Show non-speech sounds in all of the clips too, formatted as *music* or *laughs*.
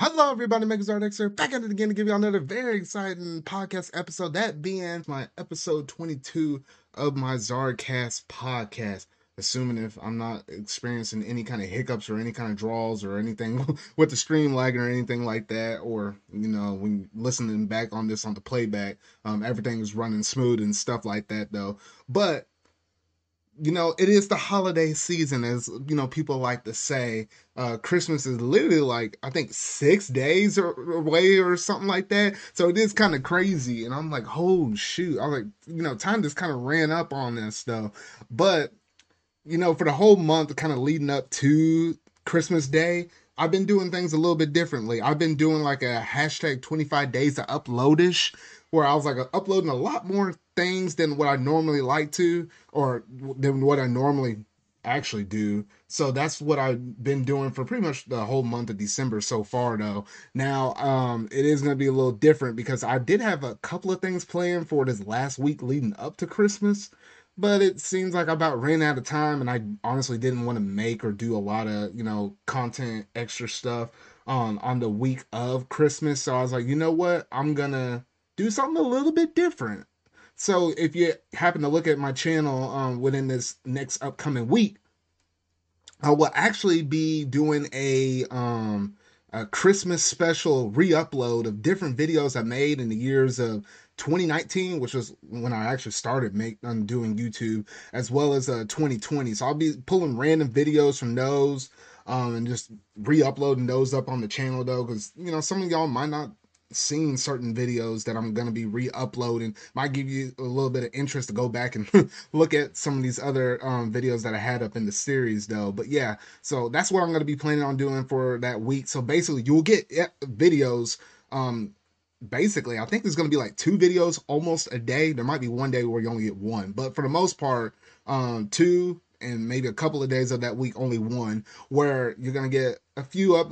Hello, everybody. Megazard here, back at it again to give you another very exciting podcast episode. That being my episode 22 of my Zardcast podcast. Assuming if I'm not experiencing any kind of hiccups or any kind of draws or anything *laughs* with the stream lagging or anything like that, or you know, when listening back on this on the playback, um, everything is running smooth and stuff like that though. But you know, it is the holiday season, as you know, people like to say. Uh, Christmas is literally like I think six days away or something like that. So it is kind of crazy, and I'm like, oh shoot! I'm like, you know, time just kind of ran up on this stuff. But you know, for the whole month, kind of leading up to Christmas Day, I've been doing things a little bit differently. I've been doing like a hashtag 25 days to uploadish where I was like uploading a lot more things than what I normally like to, or than what I normally actually do. So that's what I've been doing for pretty much the whole month of December so far though. Now, um it is going to be a little different because I did have a couple of things planned for this last week leading up to Christmas, but it seems like I about ran out of time and I honestly didn't want to make or do a lot of, you know, content extra stuff on on the week of Christmas. So I was like, "You know what? I'm going to do something a little bit different. So if you happen to look at my channel um, within this next upcoming week, I will actually be doing a um, a Christmas special re-upload of different videos I made in the years of 2019, which was when I actually started make um, doing YouTube, as well as uh 2020. So I'll be pulling random videos from those um, and just re-uploading those up on the channel though, because you know some of y'all might not seen certain videos that I'm to be re-uploading might give you a little bit of interest to go back and *laughs* look at some of these other um, videos that I had up in the series though. But yeah, so that's what I'm to be planning on doing for that week. So basically you'll get videos um basically I think there's to be like two videos almost a day. There might be one day where you only get one, but for the most part um two and maybe a couple of days of that week only one where you're to get a few up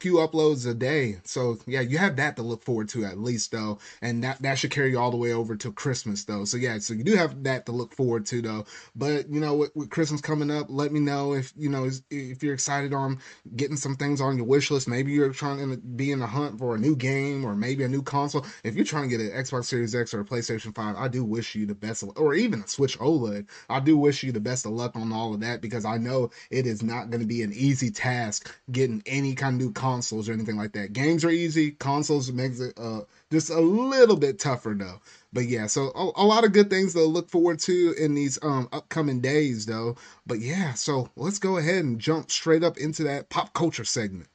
few uploads a day. So yeah, you have that to look forward to at least though. And that, that should carry you all the way over to Christmas though. So yeah, so you do have that to look forward to though. But you know, with, with Christmas coming up, let me know if you know if you're excited on getting some things on your wish list. Maybe you're trying to be in the hunt for a new game or maybe a new console. If you're trying to get an Xbox Series X or a PlayStation 5, I do wish you the best of, or even a Switch OLED. I do wish you the best of luck on all of that because I know it is not going to be an easy task getting any kind of new consoles or anything like that. Games are easy, consoles makes it uh, just a little bit tougher though. But yeah, so a, a, lot of good things to look forward to in these um, upcoming days though. But yeah, so let's go ahead and jump straight up into that pop culture segment.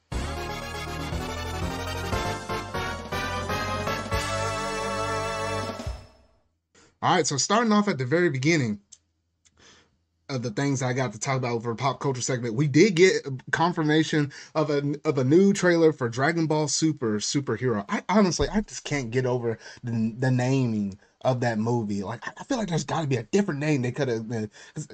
All right, so starting off at the very beginning, of the things I got to talk about for pop culture segment, we did get confirmation of a of a new trailer for Dragon Ball Super superhero. I honestly, I just can't get over the, the naming of that movie. Like, I feel like there's got to be a different name they could have.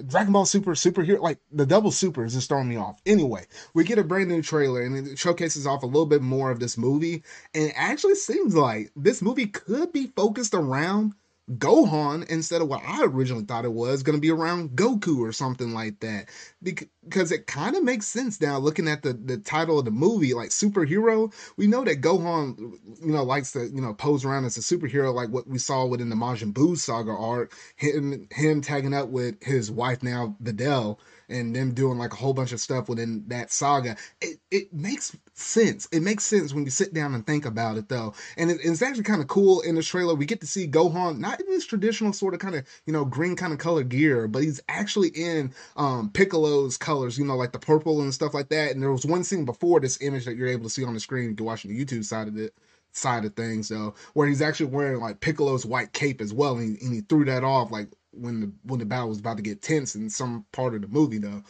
Dragon Ball Super superhero, like the double super is just throwing me off. Anyway, we get a brand new trailer and it showcases off a little bit more of this movie, and it actually seems like this movie could be focused around Gohan instead of what I originally thought it was going to be around Goku or something like that. Because it kind of makes sense now looking at the, the title of the movie, like superhero. We know that Gohan, you know, likes to, you know, pose around as a superhero, like what we saw within the Majin Buu saga arc, him, him tagging up with his wife now, Videl and them doing like a whole bunch of stuff within that saga. It, it makes sense. It makes sense when you sit down and think about it though. And it, it's actually kind of cool in the trailer. We get to see Gohan not in his traditional sort of kind of, you know, green kind of color gear, but he's actually in um Piccolo's colors, you know, like the purple and stuff like that. And there was one scene before this image that you're able to see on the screen you're watching the YouTube side of it side of things though where he's actually wearing like piccolo's white cape as well and he, and he threw that off like when the when the battle was about to get tense in some part of the movie though.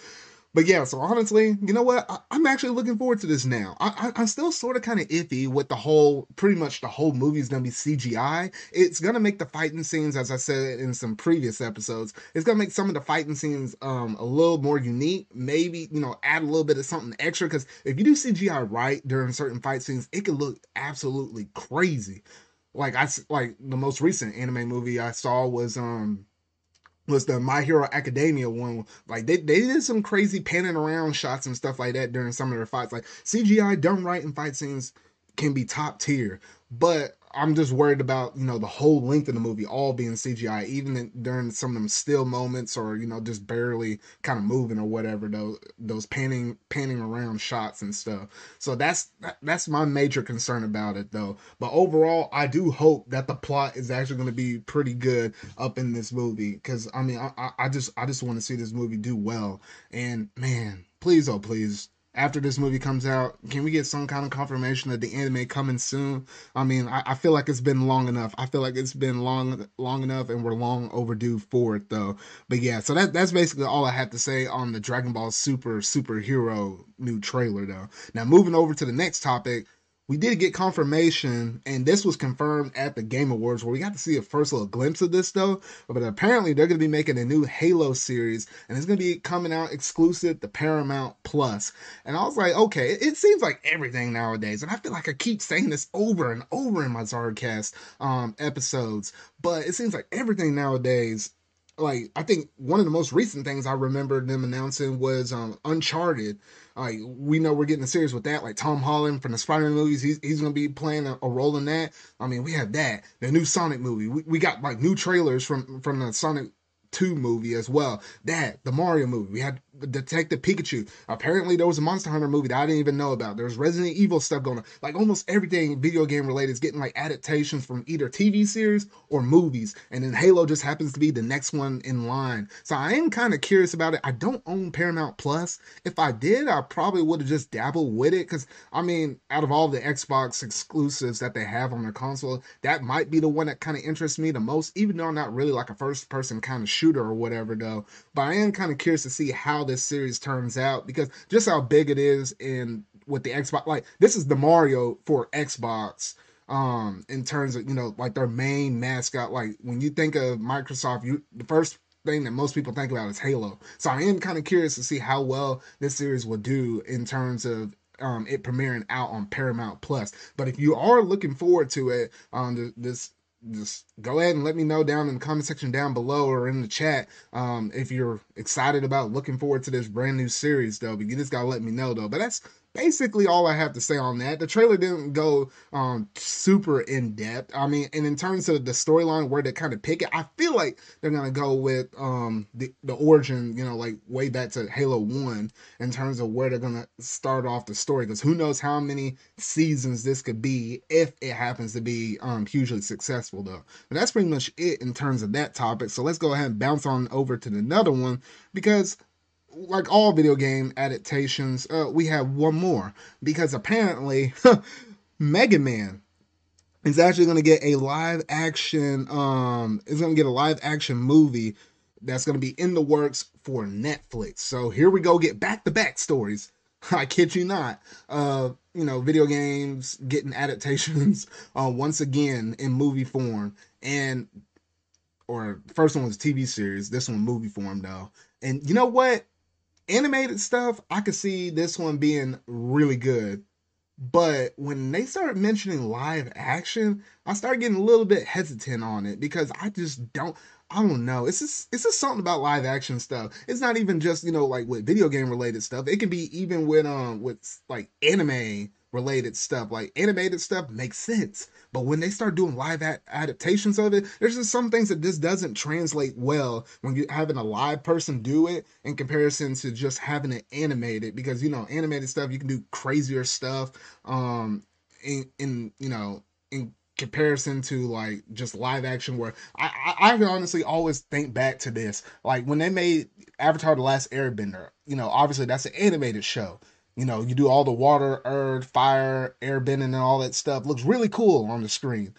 But yeah, so honestly, you know what? I, am actually looking forward to this now. I, am still sort of kind of iffy with the whole, pretty much the whole movie is to be CGI. It's to make the fighting scenes, as I said in some previous episodes, it's to make some of the fighting scenes um, a little more unique. Maybe, you know, add a little bit of something extra. Because if you do CGI right during certain fight scenes, it can look absolutely crazy. Like I, like the most recent anime movie I saw was, um, was the My Hero Academia one. Like they, they did some crazy panning around shots and stuff like that during some of their fights. Like CGI done right in fight scenes can be top tier. But I'm just worried about you know the whole length of the movie all being CGI, even in, during some of them still moments or you know just barely kind of moving or whatever. Those those panning panning around shots and stuff. So that's that's my major concern about it though. But overall, I do hope that the plot is actually going to be pretty good up in this movie because I mean I, I just I just want to see this movie do well. And man, please oh please after this movie comes out, can we get some kind of confirmation that the anime coming soon? I mean, I, I, feel like it's been long enough. I feel like it's been long long enough and we're long overdue for it though. But yeah, so that that's basically all I have to say on the Dragon Ball Super superhero new trailer though. Now moving over to the next topic, we did get confirmation, and this was confirmed at the Game Awards, where we got to see a first little glimpse of this, though. But apparently, they're going to be making a new Halo series, and it's going to be coming out exclusive to Paramount Plus. And I was like, okay, it seems like everything nowadays, and I feel like I keep saying this over and over in my Zardcast um, episodes, but it seems like everything nowadays like I think one of the most recent things I remember them announcing was um, Uncharted like we know we're getting a series with that. Like Tom Holland from the Spider-Man movies, he's he's gonna be playing a, a, role in that. I mean, we have that. The new Sonic movie. We, we got like new trailers from from the Sonic 2 movie as well. That, the Mario movie. We had Detective Pikachu. Apparently, there was a Monster Hunter movie that I didn't even know about. There's Resident Evil stuff going on. Like almost everything video game related is getting like adaptations from either TV series or movies. And then Halo just happens to be the next one in line. So I am kind of curious about it. I don't own Paramount Plus. If I did, I probably would have just dabbled with it. Because I mean, out of all the Xbox exclusives that they have on their console, that might be the one that kind of interests me the most. Even though I'm not really like a first person kind of shooter or whatever, though. But I am kind of curious to see how this series turns out because just how big it is in with the Xbox. Like this is the Mario for Xbox um in terms of you know like their main mascot like when you think of microsoft you the first thing that most people think about is halo so i am kind of curious to see how well this series will do in terms of um it premiering out on paramount plus but if you are looking forward to it um this just go ahead and let me know down in the comment section down below or in the chat um, if you're excited about looking forward to this brand new series though. But you just gotta let me know though. But that's basically all I have to say on that. The trailer didn't go um, super in depth. I mean, and in terms of the storyline where they kind of pick it, I feel like they're gonna go with um, the the origin, you know, like way back to Halo One in terms of where they're gonna start off the story. Because who knows how many seasons this could be if it happens to be um, hugely successful, though. But that's pretty much it in terms of that topic. So let's go ahead and bounce on over to another one because like all video game adaptations, uh, we have one more because apparently *laughs* Mega Man is actually going to get a live action um is going to get a live action movie that's going to be in the works for Netflix. So here we go get back to back stories. *laughs* I kid you not. Uh you know, video games getting adaptations *laughs* uh once again in movie form and or first one was TV series, this one movie form though. And you know what? Animated stuff, I could see this one being really good. But when they start mentioning live action, I start getting a little bit hesitant on it because I just don't I don't know. It's just it's just something about live action stuff. It's not even just, you know, like with video game related stuff. It can be even with um with like anime related stuff. Like animated stuff makes sense. But when they start doing live adaptations of it, there's just some things that just doesn't translate well when you're having a live person do it in comparison to just having it animated. Because you know, animated stuff you can do crazier stuff. Um, in in you know in comparison to like just live action where I, I, I honestly always think back to this like when they made avatar the last airbender you know obviously that's an animated show you know, you do all the water, earth, fire, air bending, and all that stuff. Looks really cool on the screen.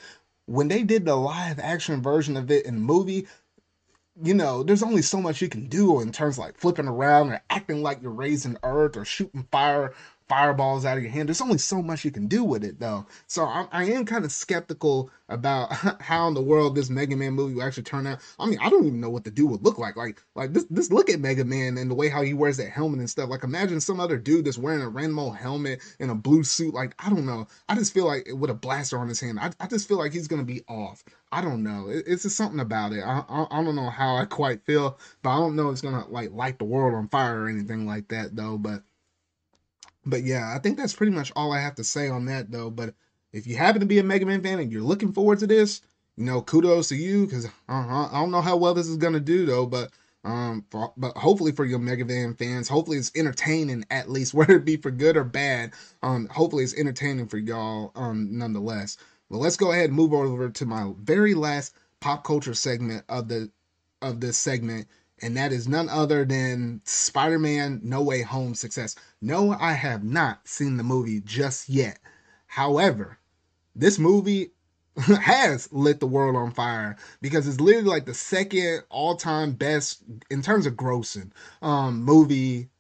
When they did the live action version of it in the movie, you know, there's only so much you can do in terms of like flipping around or acting like you're raising earth or shooting fire fireballs out of your hand. There's only so much you can do with it, though. So I, I am kind of skeptical about *laughs* how in the world this Mega Man movie will actually turn out. I mean, I don't even know what the dude would look like. Like, like this, this look at Mega Man and the way how he wears that helmet and stuff. Like, imagine some other dude that's wearing a random helmet and a blue suit. Like, I don't know. I just feel like with a blaster on his hand, I, I just feel like he's gonna be off. I don't know. It, it's just something about it. I, I, I don't know how I quite feel, but I don't know it's gonna like light the world on fire or anything like that though. But but yeah, I think that's pretty much all I have to say on that though. But if you happen to be a Mega Man fan and you're looking forward to this, you know, kudos to you because uh, I don't know how well this is gonna do though. But um, for, but hopefully for your Mega Man fans, hopefully it's entertaining at least, *laughs* whether it be for good or bad. Um, hopefully it's entertaining for y'all. Um, nonetheless. Well, let's go ahead and move over to my very last pop culture segment of the of this segment, and that is none other than Spider-Man No Way Home success. No, I have not seen the movie just yet. However, this movie *laughs* has lit the world on fire because it's literally like the second all-time best in terms of grossing um movie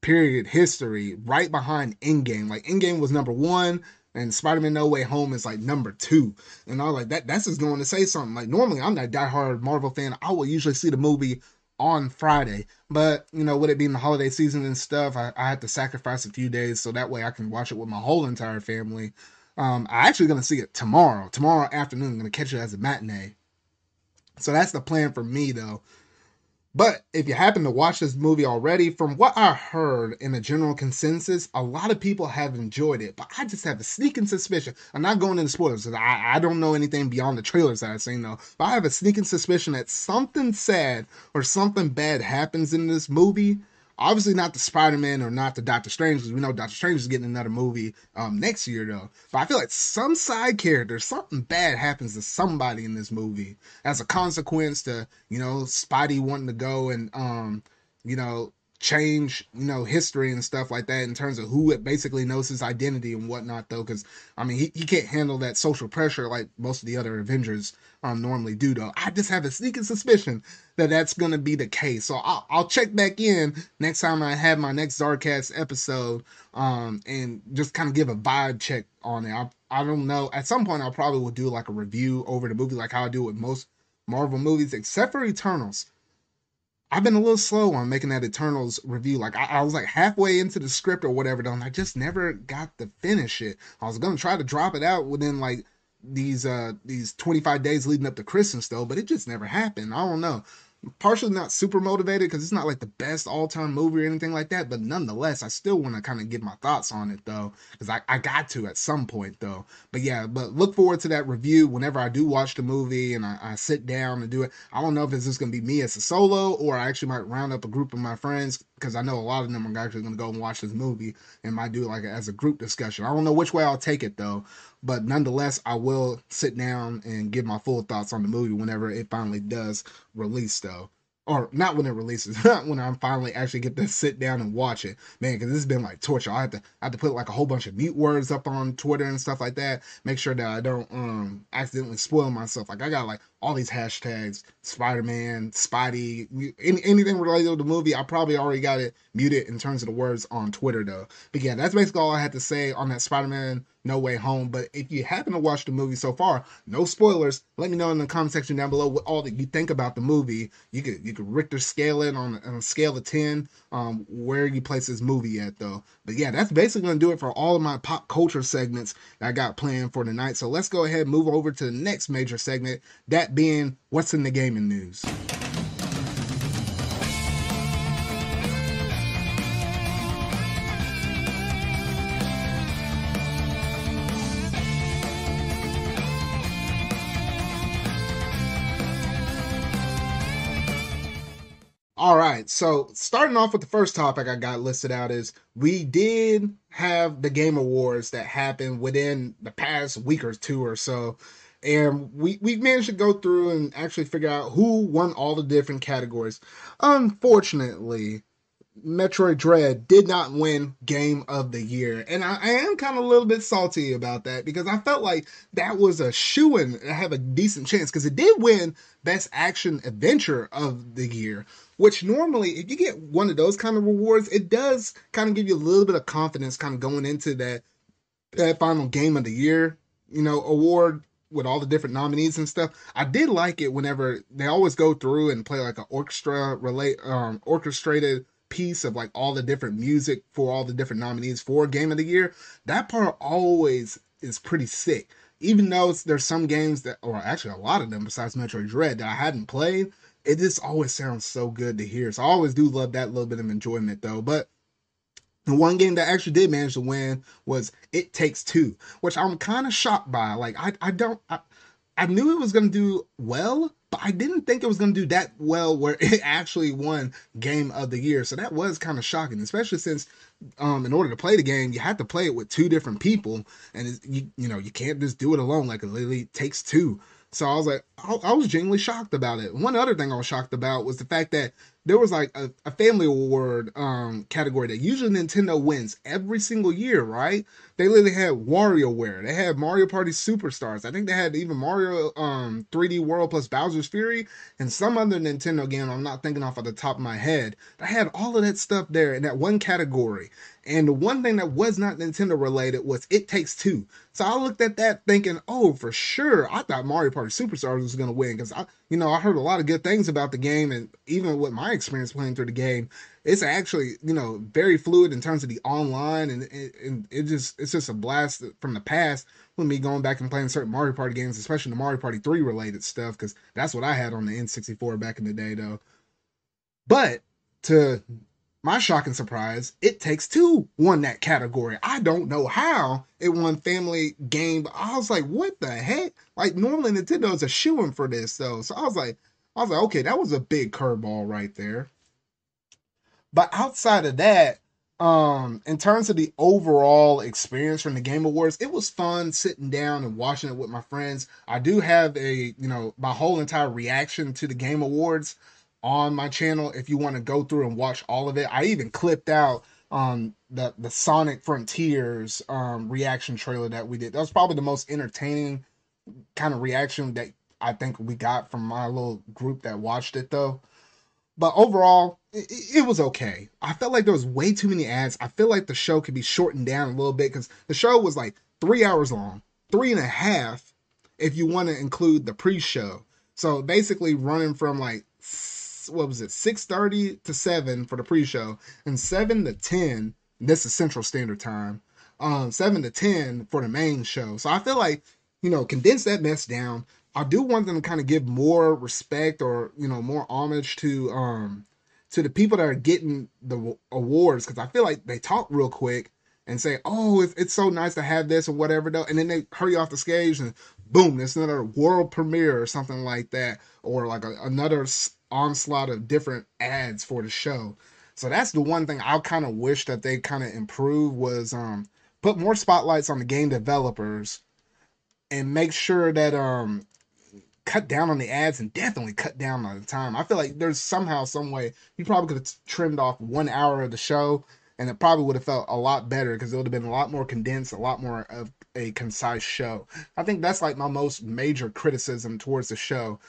period history right behind Endgame. Like Endgame was number 1, and Spider-Man No Way Home is like number two. And I was like, that that's just going to say something. Like normally I'm not diehard Marvel fan. I will usually see the movie on Friday. But, you know, with it being the holiday season and stuff, I, I had to sacrifice a few days so that way I can watch it with my whole entire family. Um, I'm actually gonna see it tomorrow. Tomorrow afternoon, I'm gonna catch it as a matinee. So that's the plan for me though. But if you happen to watch this movie already, from what I heard in the general consensus, a lot of people have enjoyed it. But I just have a sneaking suspicion. I'm not going into spoilers because I, I don't know anything beyond the trailers that I've seen though. But I have a sneaking suspicion that something sad or something bad happens in this movie Obviously, not the Spider Man or not the Doctor Strange, because we know Doctor Strange is getting another movie um, next year, though. But I feel like some side character, something bad happens to somebody in this movie as a consequence to, you know, Spidey wanting to go and, um, you know, change you know history and stuff like that in terms of who it basically knows his identity and whatnot though because i mean he, he can't handle that social pressure like most of the other avengers um normally do though. I just have a sneaking suspicion that that's going to be the case. So I'll, I'll check back in next time i have my next zardcast episode um and just kind of give a vibe check on it. I, I don't know. At some point i probably will do like a review over the movie like how i do with most marvel movies except for eternals. I've been a little slow on making that Eternals review. Like I, I, was like halfway into the script or whatever, and I just never got to finish it. I was gonna try to drop it out within like these uh these 25 days leading up to Christmas though, but it just never happened. I don't know. Partially not super motivated because it's not like the best all-time movie or anything like that but nonetheless i still want to kind of get my thoughts on it though because I, I got to at some point though. But yeah but look forward to that review whenever i do watch the movie and i, I sit down and do it. I don't know if it's just to be me as a solo or i actually might round up a group of my friends because i know a lot of them are actually going to go and watch this movie and might do it like as a group discussion. I don't know which way i'll take it though but nonetheless, I will sit down and give my full thoughts on the movie whenever it finally does release, though or not when it releases, *laughs* not when I finally actually get to sit down and watch it, man. Because this has been like torture. I have to, I have to put like a whole bunch of mute words up on Twitter and stuff like that. Make sure that I don't um accidentally spoil myself. Like I got like all these hashtags, Spider Man, Spidey, any, anything related to the movie. I probably already got it muted in terms of the words on Twitter though. But yeah, that's basically all I had to say on that Spider Man no Way Home. But if you happen to watch the movie so far, no spoilers. Let me know in the comment section down below what all that you think about the movie. You could you could Richter scale it on, on a scale of ten. Um, where you place this movie at though. But yeah, that's basically gonna do it for all of my pop culture segments that I got planned for tonight. So let's go ahead and move over to the next major segment. That being what's in the gaming news. All right, so starting off with the first topic I got listed out is we did have the Game Awards that happened within the past week or two or so, and we we managed to go through and actually figure out who won all the different categories. Unfortunately, Metroid Dread did not win Game of the Year. And I, I am kind of a little bit salty about that because I felt like that was a shoe in to have a decent chance because it did win Best Action Adventure of the Year. which normally, if you get one of those kind of rewards, it does kind of give you a little bit of confidence kind of going into that, that final game of the year, you know, award with all the different nominees and stuff. I did like it whenever they always go through and play like an orchestra relate um orchestrated piece of like all the different music for all the different nominees for game of the year. That part always is pretty sick. Even though there's some games that, or actually a lot of them besides Metroid Dread that I hadn't played, it just always sounds so good to hear. So I always do love that little bit of enjoyment though. But the one game that actually did manage to win was It Takes Two, which I'm kind of shocked by. Like I, I don't, I, I knew it was gonna do well, but I didn't think it was gonna do that well where *laughs* it actually won Game of the Year. So that was kind of shocking, especially since um, in order to play the game, you have to play it with two different people, and you you know you can't just do it alone. Like it literally takes two. So I was like, I, I was genuinely shocked about it. One other thing I was shocked about was the fact that there was like a, a family award um, category that usually Nintendo wins every single year, right? They literally had WarioWare, they had Mario Party Superstars. I think they had even Mario um, 3D World plus Bowser's Fury and some other Nintendo game I'm not thinking off of the top of my head. They had all of that stuff there in that one category. And the one thing that was not Nintendo related was It Takes Two. So I looked at that thinking, oh, for sure, I thought Mario Party Superstars was going to win because I, you know, I heard a lot of good things about the game, and even with my experience playing through the game, it's actually, you know, very fluid in terms of the online, and and it just, it's just a blast from the past with me going back and playing certain Mario Party games, especially the Mario Party Three related stuff, because that's what I had on the N64 back in the day, though. But to my shocking surprise, It Takes Two won that category. I don't know how it won Family Game, but I was like, what the heck? Like normally Nintendo is a shoo for this though. So I was like, I was like, okay, that was a big curveball right there. But outside of that, um, in terms of the overall experience from the Game Awards, it was fun sitting down and watching it with my friends. I do have a, you know, my whole entire reaction to the Game Awards on my channel if you want to go through and watch all of it. I even clipped out um the the Sonic Frontiers um reaction trailer that we did. That was probably the most entertaining kind of reaction that I think we got from my little group that watched it though. But overall, it, it was okay. I felt like there was way too many ads. I feel like the show could be shortened down a little bit because the show was like three hours long, three and a half if you want to include the pre-show. So basically running from like what was it, 6:30 to 7 for the pre-show, and 7 to 10, this is Central Standard Time. Um, 7 to 10 for the main show. So I feel like, you know, condense that mess down. I do want them to kind of give more respect or, you know, more homage to um to the people that are getting the awards because I feel like they talk real quick and say, "Oh, it's, it's so nice to have this or whatever," though, and then they hurry off the stage and boom, there's another world premiere or something like that, or like a, another onslaught of different ads for the show. So that's the one thing I kind of wish that they kind of improve was um put more spotlights on the game developers and make sure that um cut down on the ads and definitely cut down on the time. I feel like there's somehow some way you probably could have trimmed off one hour of the show and it probably would have felt a lot better because it would have been a lot more condensed, a lot more of a concise show. I think that's like my most major criticism towards the show.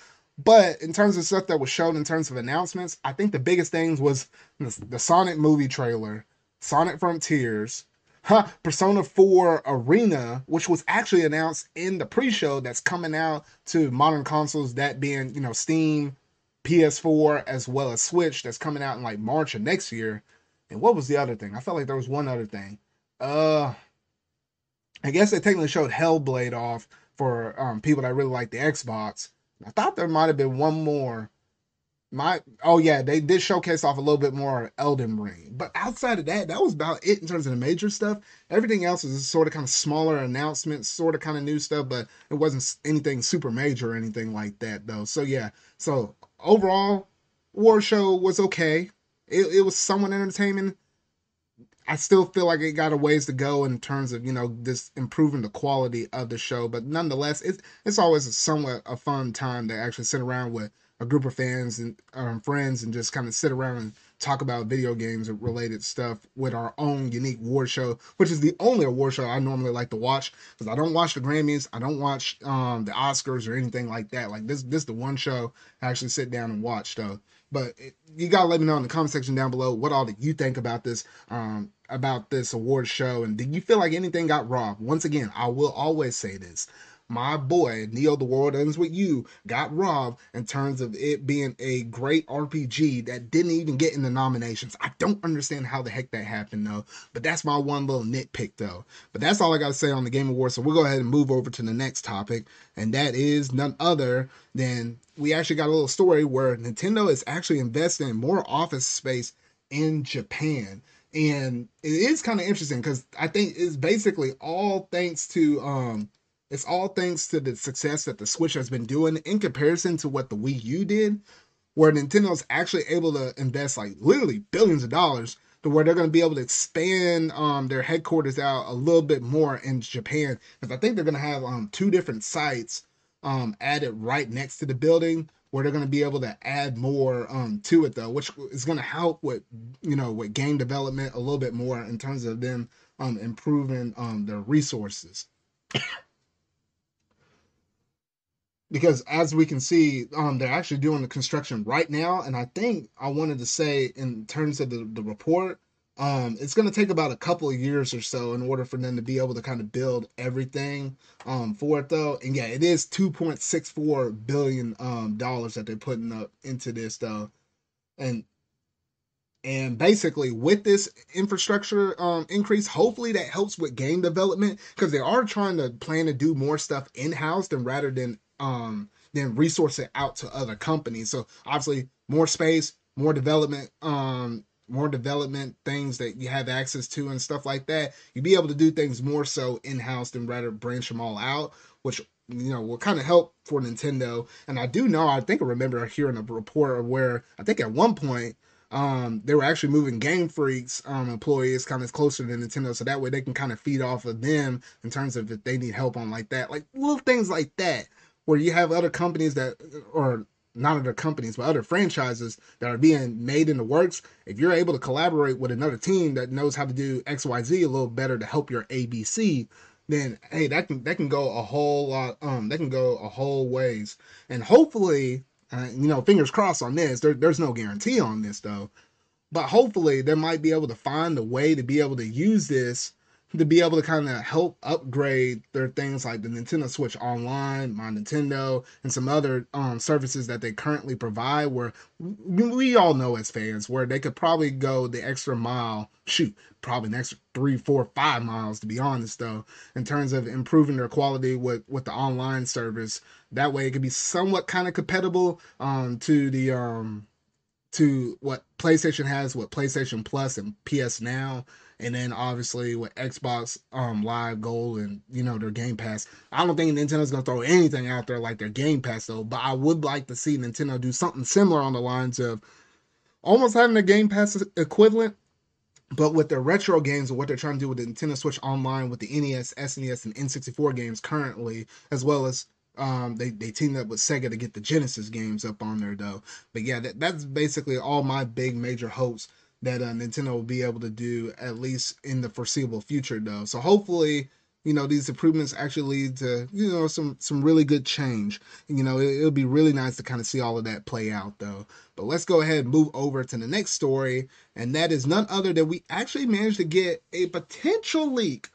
But in terms of stuff that was shown in terms of announcements, I think the biggest things was the, the Sonic movie trailer, Sonic Frontiers, huh, Persona 4 Arena, which was actually announced in the pre-show that's coming out to modern consoles, that being, you know, Steam, PS4, as well as Switch, that's coming out in like March of next year. And what was the other thing? I felt like there was one other thing. Uh I guess they technically showed Hellblade off for um, people that really like the Xbox. I thought there might have been one more. My oh yeah, they did showcase off a little bit more Elden Ring, but outside of that, that was about it in terms of the major stuff. Everything else was sort of kind of smaller announcements, sort of kind of new stuff, but it wasn't anything super major or anything like that though. So yeah, so overall, War Show was okay. It, it was somewhat entertaining. I still feel like it got a ways to go in terms of you know just improving the quality of the show, but nonetheless, it's it's always somewhat a fun time to actually sit around with a group of fans and um, friends and just kind of sit around and talk about video games and related stuff with our own unique award show, which is the only award show I normally like to watch because I don't watch the Grammys, I don't watch um, the Oscars or anything like that. Like this, this is the one show I actually sit down and watch though. But it, you gotta let me know in the comment section down below what all that you think about this um about this award show and did you feel like anything got robbed? Once again, I will always say this my boy Neo the World Ends With You got robbed in terms of it being a great RPG that didn't even get in the nominations. I don't understand how the heck that happened though, but that's my one little nitpick though. But that's all I got to say on the Game Awards. So we'll go ahead and move over to the next topic, and that is none other than we actually got a little story where Nintendo is actually investing in more office space in Japan and it is kind of interesting because I think it's basically all thanks to um it's all thanks to the success that the Switch has been doing in comparison to what the Wii U did, where Nintendo's actually able to invest like literally billions of dollars to where they're going to be able to expand um, their headquarters out a little bit more in Japan. Because I think they're going to have um, two different sites um, added right next to the building where they're going to be able to add more um, to it though, which is going to help with you know with game development a little bit more in terms of them um, improving um, their resources because as we can see, um, they're actually doing the construction right now. And I think I wanted to say, in terms of the, the report, um, it's going to take about a couple of years or so in order for them to be able to kind of build everything um, for it, though. And yeah, it is 2.64 billion um, dollars that they're putting up into this, though. And and basically, with this infrastructure um, increase, hopefully that helps with game development because they are trying to plan to do more stuff in house than rather than um, then resource it out to other companies. So obviously more space, more development, um, more development things that you have access to and stuff like that. You'd be able to do things more so in house than rather branch them all out, which you know will kind of help for Nintendo. And I do know, I think I remember hearing a report where I think at one point um, they were actually moving Game Freak's um, employees kind of closer to Nintendo, so that way they can kind of feed off of them in terms of if they need help on like that, like little things like that where you have other companies that, or not other companies, but other franchises that are being made in the works. If you're able to collaborate with another team that knows how to do X, Y, Z a little better to help your ABC, then hey, that can that can go a whole lot. Um, that can go a whole ways, and hopefully, uh, you know, fingers crossed on this. There, there's no guarantee on this though, but hopefully, they might be able to find a way to be able to use this to be able to kind of help upgrade their things like the Nintendo Switch Online, My Nintendo, and some other um, services that they currently provide. Where we all know as fans, where they could probably go the extra mile, shoot, probably next three, four, five miles to be honest, though, in terms of improving their quality with with the online service. That way, it could be somewhat kind of compatible um, to the um, to what PlayStation has, what PlayStation Plus and PS Now and then obviously with Xbox um Live Gold and you know their Game Pass. I don't think Nintendo's gonna throw anything out there like their Game Pass though, but I would like to see Nintendo do something similar on the lines of almost having a Game Pass equivalent. But with their retro games and what they're trying to do with the Nintendo Switch Online, with the NES, SNES, and N64 games currently, as well as um, they they teamed up with Sega to get the Genesis games up on there though. But yeah, that, that's basically all my big major hopes that uh, Nintendo will be able to do at least in the foreseeable future, though. So hopefully, you know, these improvements actually lead to you know some some really good change. You know, it, will be really nice to kind of see all of that play out, though. But let's go ahead and move over to the next story, and that is none other than we actually managed to get a potential leak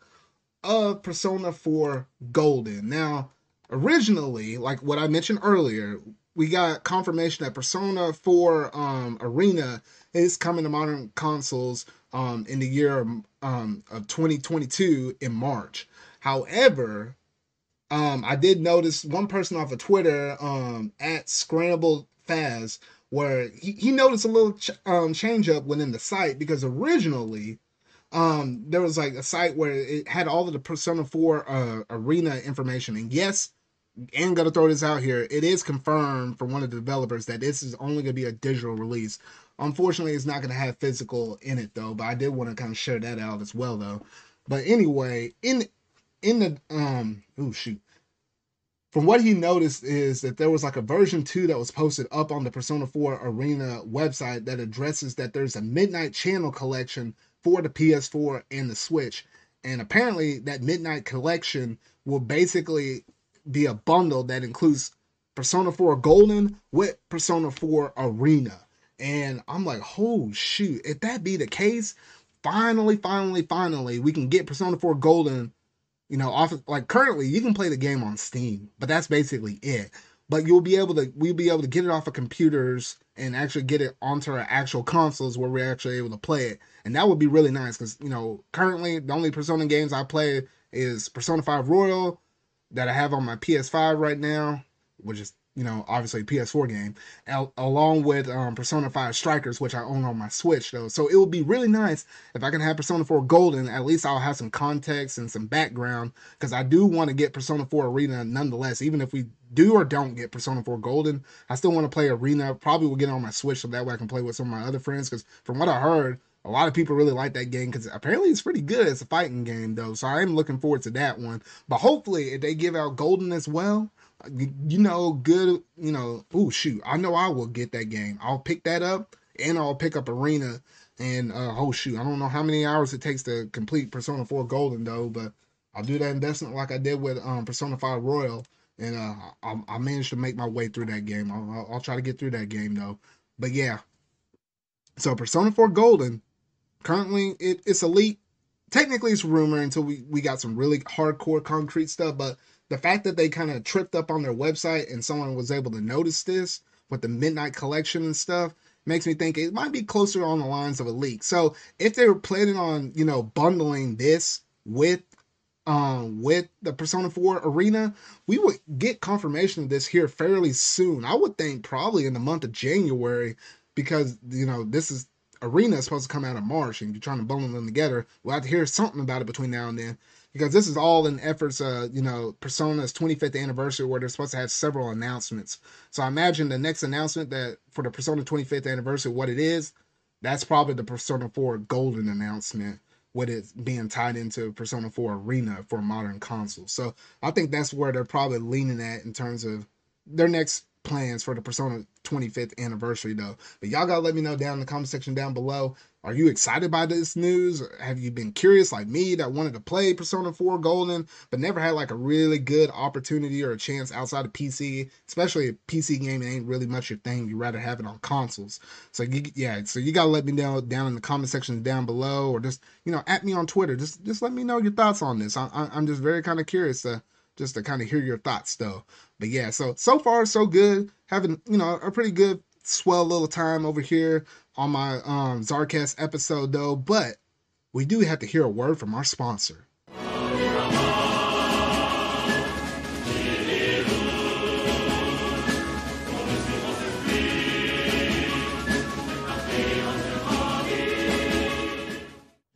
of Persona 4 Golden. Now, originally, like what I mentioned earlier, we got confirmation that Persona 4 um, Arena is coming to modern consoles um, in the year um, of 2022 in March. However, um, I did notice one person off of Twitter um, at Scramble Faz where he, he noticed a little ch- um, change up within the site because originally um, there was like a site where it had all of the Persona 4 uh, arena information. And yes, and gonna throw this out here, it is confirmed from one of the developers that this is only gonna be a digital release. Unfortunately, it's not going to have physical in it though. But I did want to kind of share that out as well though. But anyway, in in the um oh shoot. From what he noticed is that there was like a version 2 that was posted up on the Persona 4 Arena website that addresses that there's a Midnight Channel collection for the PS4 and the Switch. And apparently that Midnight collection will basically be a bundle that includes Persona 4 Golden with Persona 4 Arena And I'm like, oh shoot, if that be the case, finally, finally, finally, we can get Persona 4 Golden, you know, off like currently you can play the game on Steam, but that's basically it. But you'll be able to we'll be able to get it off of computers and actually get it onto our actual consoles where we're actually able to play it. And that would be really nice because you know, currently the only Persona games I play is Persona 5 Royal that I have on my PS5 right now, which is you know, obviously PS4 game, al- along with um, Persona 5 Strikers, which I own on my Switch, though. So it would be really nice if I can have Persona 4 Golden. At least I'll have some context and some background, because I do want to get Persona 4 Arena nonetheless. Even if we do or don't get Persona 4 Golden, I still want to play Arena. Probably will get it on my Switch so that way I can play with some of my other friends, because from what I heard, a lot of people really like that game because apparently it's pretty good. It's a fighting game though, so I am looking forward to that one. But hopefully, if they give out Golden as well, you know, good, you know, oh shoot, I know I will get that game. I'll pick that up and I'll pick up Arena and uh oh shoot, I don't know how many hours it takes to complete Persona 4 Golden though, but I'll do that investment like I did with um Persona 5 Royal and uh I, I managed to make my way through that game. I'll, I'll try to get through that game though. But yeah. So Persona 4 Golden currently it, it's elite. Technically it's rumor until we we got some really hardcore concrete stuff, but the fact that they kind of tripped up on their website and someone was able to notice this with the midnight collection and stuff makes me think it might be closer on the lines of a leak. So if they were planning on, you know, bundling this with um with the Persona 4 arena, we would get confirmation of this here fairly soon. I would think probably in the month of January because you know this is arena is supposed to come out in March and you're trying to bundle them together. We'll have to hear something about it between now and then because this is all in efforts, uh, you know, Persona's 25th anniversary where they're supposed to have several announcements. So I imagine the next announcement that for the Persona 25th anniversary, what it is, that's probably the Persona 4 Golden announcement, with it being tied into Persona 4 Arena for modern consoles. So I think that's where they're probably leaning at in terms of their next plans for the Persona 25th anniversary, though. But y'all gotta let me know down in the comment section down below are you excited by this news? Have you been curious like me that wanted to play Persona 4 Golden but never had like a really good opportunity or a chance outside of PC? Especially a PC gaming ain't really much your thing. You'd rather have it on consoles. So you, yeah, so you gotta let me know down in the comment section down below or just you know at me on Twitter. Just just let me know your thoughts on this. I, I, I'm just very kind of curious to just to kind of hear your thoughts though. But yeah, so so far so good. Having you know a pretty good swell little time over here on my um Zardcast episode though, but we do have to hear a word from our sponsor.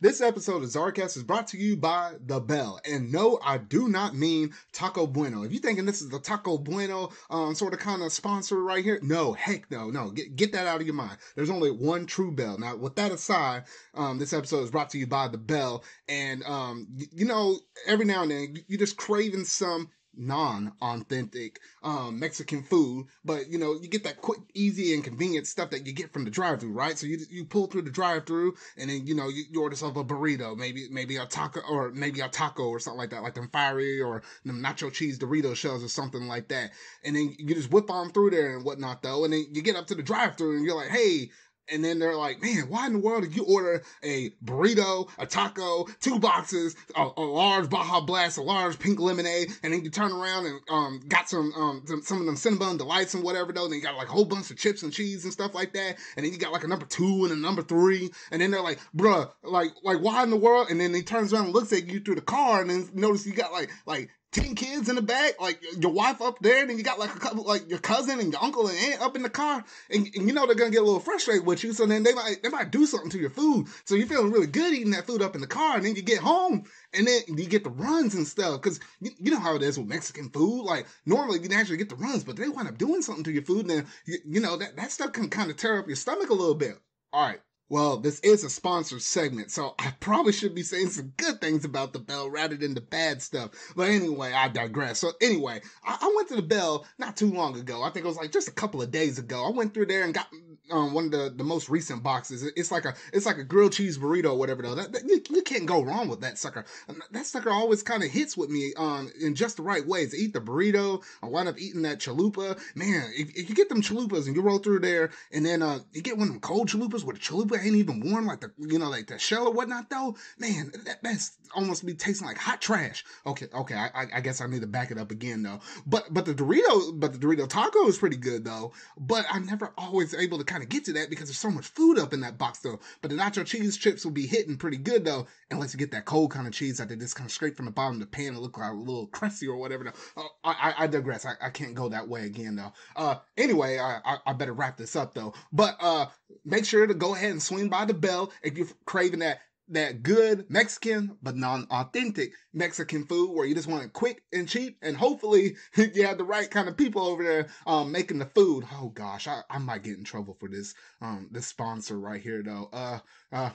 This episode of Zardcast is brought to you by The Bell. And no, I do not mean Taco Bueno. If you're thinking this is the Taco Bueno um, sort of kind of sponsor right here, no, heck no, no. Get, get that out of your mind. There's only one true Bell. Now, with that aside, um, this episode is brought to you by The Bell. And, um, you know, every now and then, you're just craving some non-authentic um, Mexican food, but you know you get that quick, easy, and convenient stuff that you get from the drive-through, right? So you you pull through the drive-through, and then you know you, you order yourself a burrito, maybe maybe a taco or maybe a taco or something like that, like them fiery or them nacho cheese Dorito shells or something like that, and then you just whip on through there and whatnot though, and then you get up to the drive-through and you're like, hey, and then they're like, man, why in the world did you order a burrito, a taco, two boxes, a, a, large Baja Blast, a large pink lemonade, and then you turn around and um got some um some, some of them Cinnabon delights and whatever though, and then you got like a whole bunch of chips and cheese and stuff like that, and then you got like a number two and a number three, and then they're like, bruh, like like why in the world? And then he turns around and looks at you through the car, and then notice you got like like 10 kids in the back, like your wife up there, and then you got like a couple, like your cousin and your uncle and aunt up in the car, and, and, you know they're gonna get a little frustrated with you, so then they might they might do something to your food. So you're feeling really good eating that food up in the car, and then you get home, and then you get the runs and stuff, because you, you, know how it is with Mexican food. Like normally you naturally get the runs, but they wind up doing something to your food, and then you, you know that, that stuff can kind of tear up your stomach a little bit. All right, well, this is a sponsored segment, so I probably should be saying some good things about the Bell rather than the bad stuff. But anyway, I digress. So anyway, I, I, went to the Bell not too long ago. I think it was like just a couple of days ago. I went through there and got um, one of the, the most recent boxes. It's like a it's like a grilled cheese burrito or whatever though. That, that you, you, can't go wrong with that sucker. That sucker always kind of hits with me um in just the right ways. Eat the burrito. I wind up eating that chalupa. Man, if, if, you get them chalupas and you roll through there, and then uh you get one of them cold chalupas where the chalupa ain't even warm, like the you know like the shell or whatnot though. Man, that, that's almost be tasting like hot trash. Okay, okay, I, I guess I need to back it up again though. But but the Dorito, but the Dorito taco is pretty good though. But I'm never always able to kind of get to that because there's so much food up in that box though. But the nacho cheese chips will be hitting pretty good though, unless you get that cold kind of cheese that they just kind of straight from the bottom of the pan and look like a little crusty or whatever. Though. Uh, I, I, digress. I, I can't go that way again though. Uh, anyway, I, I, I better wrap this up though. But uh, make sure to go ahead and swing by the bell if you're craving that that good Mexican but non-authentic Mexican food where you just want it quick and cheap and hopefully *laughs* you have the right kind of people over there um, making the food. Oh gosh, I, I might get in trouble for this um this sponsor right here though. Uh uh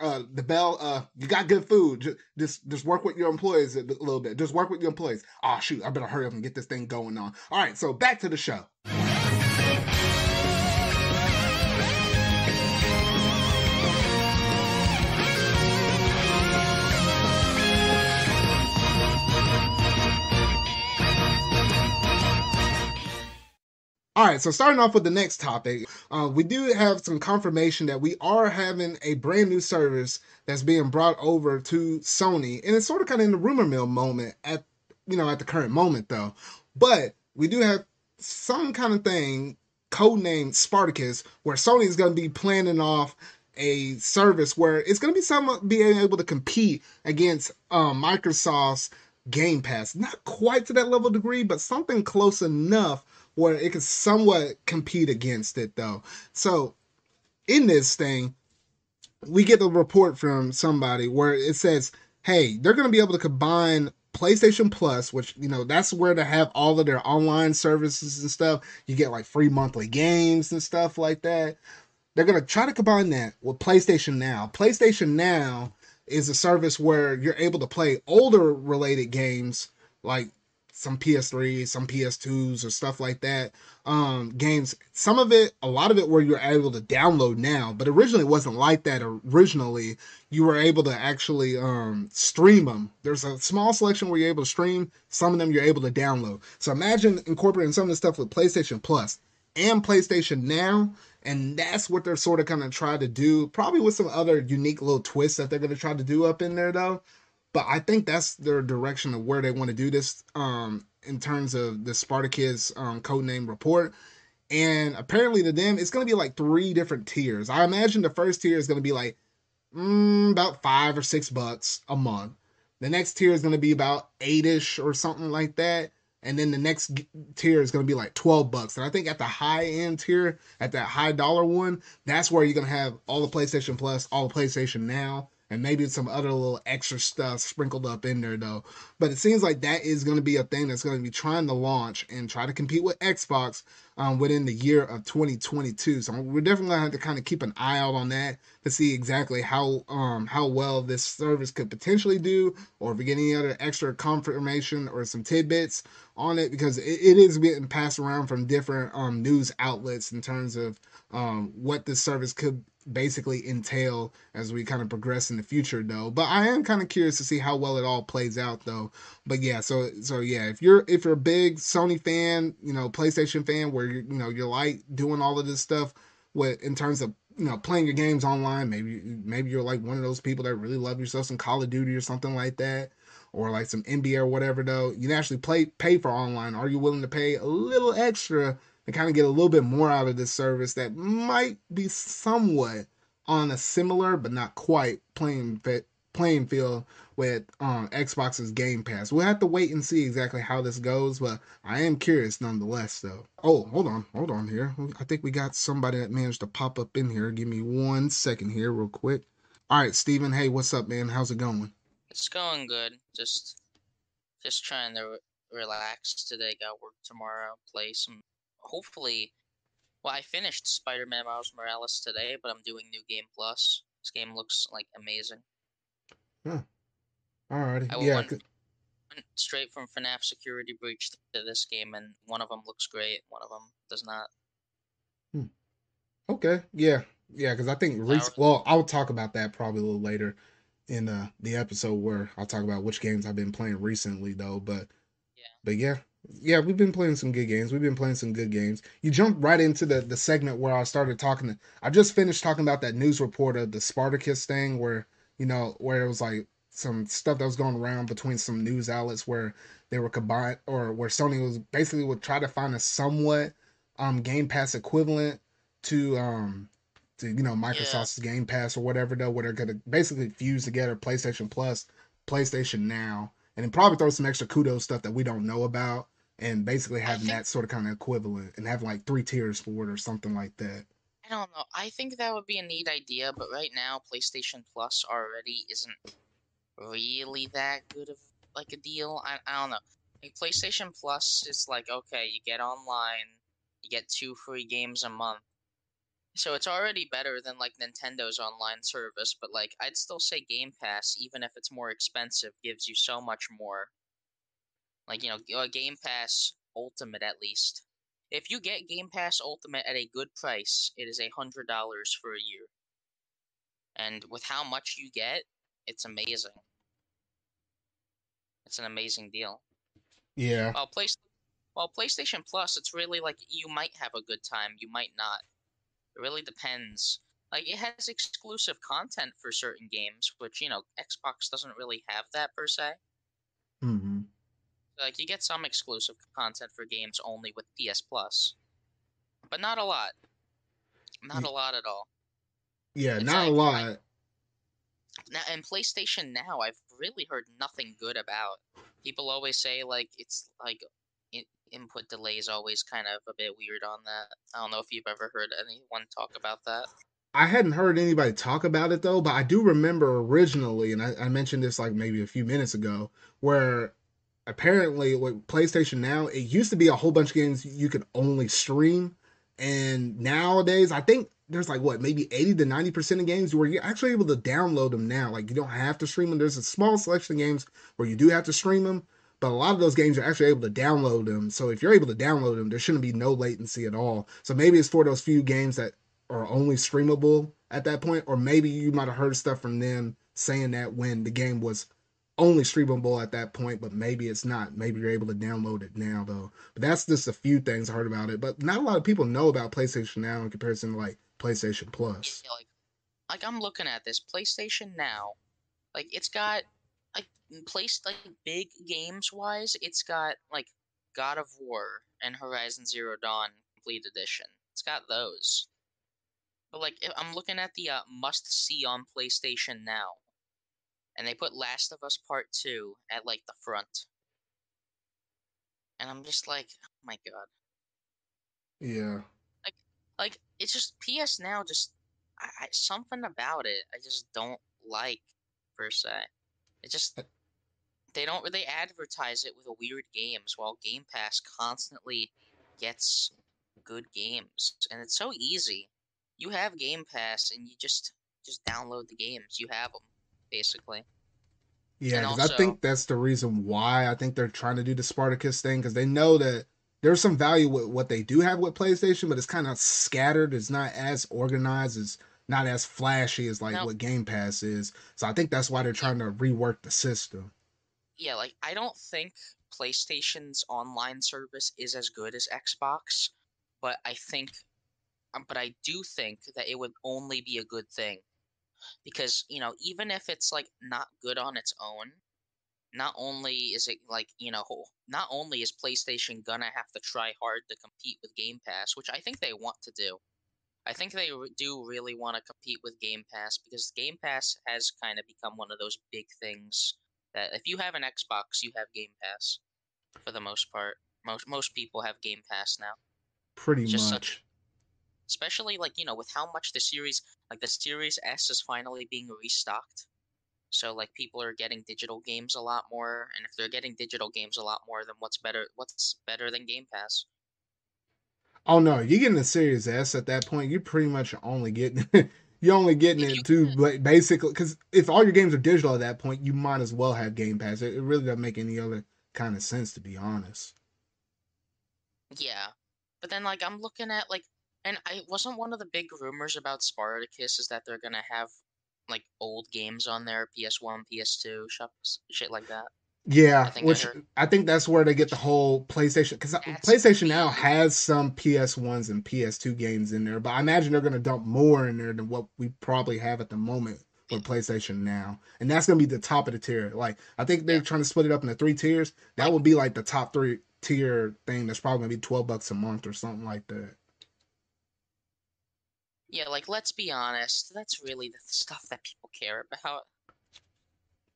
uh the bell uh you got good food. Just just, just work with your employees a little bit. Just work with your employees. Oh shoot, I better hurry up and get this thing going on. All right, so back to the show. All right, so starting off with the next topic, uh, we do have some confirmation that we are having a brand new service that's being brought over to Sony, and it's sort of kind of in the rumor mill moment at you know at the current moment though. But we do have some kind of thing codenamed Spartacus, where Sony is going to be planning off a service where it's going to be some being able to compete against um, Microsoft's Game Pass. Not quite to that level degree, but something close enough where it can somewhat compete against it though. So in this thing, we get the report from somebody where it says, hey, they're going to be able to combine PlayStation Plus, which, you know, that's where to have all of their online services and stuff. You get like free monthly games and stuff like that. They're going to try to combine that with PlayStation Now. PlayStation Now is a service where you're able to play older related games like some PS3, some PS2s, or stuff like that. Um, games, some of it, a lot of it, where you're able to download now, but originally it wasn't like that. Originally, you were able to actually um, stream them. There's a small selection where you're able to stream. Some of them you're able to download. So imagine incorporating some of the stuff with PlayStation Plus and PlayStation Now, and that's what they're sort of kind of trying to do. Probably with some other unique little twists that they're going to try to do up in there, though. But I think that's their direction of where they want to do this um, in terms of the Spartacus um, codename report. And apparently to them, it's going to be like three different tiers. I imagine the first tier is going to be like mm, about five or six bucks a month. The next tier is going to be about eight-ish or something like that. And then the next tier is going to be like 12 bucks. And I think at the high end tier, at that high dollar one, that's where you're going to have all the PlayStation Plus, all the PlayStation Now, and maybe some other little extra stuff sprinkled up in there though. But it seems like that is going to be a thing that's going to be trying to launch and try to compete with Xbox um, within the year of 2022. So we're definitely going to have to kind of keep an eye out on that to see exactly how um, how well this service could potentially do, or if we get any other extra confirmation or some tidbits on it, because it, it is being passed around from different um, news outlets in terms of um, what this service could basically entail as we kind of progress in the future though. But i am kind of curious to see how well it all plays out though. But yeah so so yeah if you're if you're a big sony fan you know playstation fan where you you know you're like doing all of this stuff with in terms of you know playing your games online maybe maybe you're like one of those people that really love yourself some call of duty or something like that or like some nba or whatever though you can actually play pay for online. Are you willing to pay a little extra and kind of get a little bit more out of this service that might be somewhat on a similar but not quite playing playing field with um, Xbox's Game Pass. We'll have to wait and see exactly how this goes, but I am curious nonetheless, though. Oh, hold on, hold on here. I think we got somebody that managed to pop up in here. Give me one second here, real quick. All right, Steven. Hey, what's up, man? How's it going? It's going good. Just, just trying to re- relax today. Got work tomorrow. Play some hopefully. Well, I finished Spider-Man Miles Morales today, but I'm doing New Game Plus. This game looks like amazing. Huh. Alrighty. I yeah. Went, straight from FNAF Security Breach to this game, and one of them looks great. One of them does not. Hmm. Okay, yeah, yeah, because I think rec- well, I'll talk about that probably a little later in uh, the episode where I'll talk about which games I've been playing recently, though. But yeah, but yeah, yeah, we've been playing some good games. We've been playing some good games. You jumped right into the the segment where I started talking. To, I just finished talking about that news report of the Spartacus thing, where you know where it was like some stuff that was going around between some news outlets where they were combined, or where Sony was basically would try to find a somewhat um Game Pass equivalent to um to you know Microsoft's yeah. Game Pass or whatever though, where they're gonna basically fuse together PlayStation Plus, PlayStation Now, and then probably throw some extra kudos stuff that we don't know about, and basically having think, that sort of kind of equivalent and have like three tiers for it or something like that. I don't know. I think that would be a neat idea, but right now PlayStation Plus already isn't really that good of like a deal. I, I don't know. Like PlayStation Plus is like okay, you get online, you get two free games a month. So it's already better than like Nintendo's online service, but like I'd still say Game Pass, even if it's more expensive, gives you so much more. Like you know, a Game Pass Ultimate at least. If you get Game Pass Ultimate at a good price, it is a hundred dollars for a year. And with how much you get, it's amazing. It's an amazing deal. Yeah. Well, play, well, PlayStation Plus, it's really like you might have a good time, you might not. It really depends. Like it has exclusive content for certain games, which you know Xbox doesn't really have that per se. Mm-hmm. Like you get some exclusive content for games only with PS Plus, but not a lot. Not a lot at all. Yeah, it's not like, a lot. Now, and PlayStation Now, I've really heard nothing good about. People always say like it's like input delay is always kind of a bit weird on that. I don't know if you've ever heard anyone talk about that. I hadn't heard anybody talk about it though, but I do remember originally, and I, I mentioned this like maybe a few minutes ago, where apparently with PlayStation Now, it used to be a whole bunch of games you could only stream, and nowadays I think there's like what maybe 80 to 90 percent of games where you're actually able to download them now. Like you don't have to stream them there's a small selection of games where you do have to stream them but a lot of those games are actually able to download them so if you're able to download them there shouldn't be no latency at all. So maybe it's for those few games that are only streamable at that point or maybe you might have heard stuff from them saying that when the game was only streamable at that point, but maybe it's not. Maybe you're able to download it now though. But that's just a few things I heard about it. But not a lot of people know about PlayStation Now in comparison to like PlayStation Plus. Yeah, like, like I'm looking at this PlayStation Now, like it's got like place like big games wise, it's got like God of War and Horizon Zero Dawn Complete Edition. It's got those. But like I'm looking at the uh, must see on PlayStation Now, and they put Last of Us Part Two at like the front, and I'm just like, oh my god. Yeah. Like, like it's just PS Now. Just I, I, something about it I just don't like per se. It just they don't really advertise it with weird games, while Game Pass constantly gets good games, and it's so easy. You have Game Pass, and you just just download the games. You have them basically. Yeah, because I think that's the reason why I think they're trying to do the Spartacus thing because they know that there's some value with what they do have with PlayStation, but it's kind of scattered. It's not as organized. It's not as flashy as like what Game Pass is. So I think that's why they're trying to rework the system. Yeah, like I don't think PlayStation's online service is as good as Xbox, but I think, um, but I do think that it would only be a good thing because you know even if it's like not good on its own not only is it like you know not only is playstation gonna have to try hard to compete with game pass which i think they want to do i think they do really want to compete with game pass because game pass has kind of become one of those big things that if you have an xbox you have game pass for the most part. Most most people have game pass now. Pretty much such, especially like you know with how much the series like the series s is finally being restocked. So like people are getting digital games a lot more and if they're getting digital games a lot more then what's better what's better than game pass? Oh no you're getting the series s at that point you're pretty much only getting *laughs* you're only getting it to like, basically because if all your games are digital at that point you might as well have game pass. It, it really doesn't make any other kind of sense to be honest. Yeah. But then like i'm looking at like And I wasn't one of the big rumors about Spartacus is that they're gonna have like old games on there, PS1, PS2, shit like that. Yeah, I which I, I, think that's where they get the whole PlayStation because uh, PlayStation now has some PS ones and PS2 games in there, but I imagine they're gonna dump more in there than what we probably have at the moment with PlayStation now, and that's gonna be the top of the tier. Like I think they're yeah. trying to split it up into three tiers. That would be like the top three tier thing. That's probably gonna be twelve bucks a month or something like that. Yeah, like let's be honest, that's really the stuff that people care about.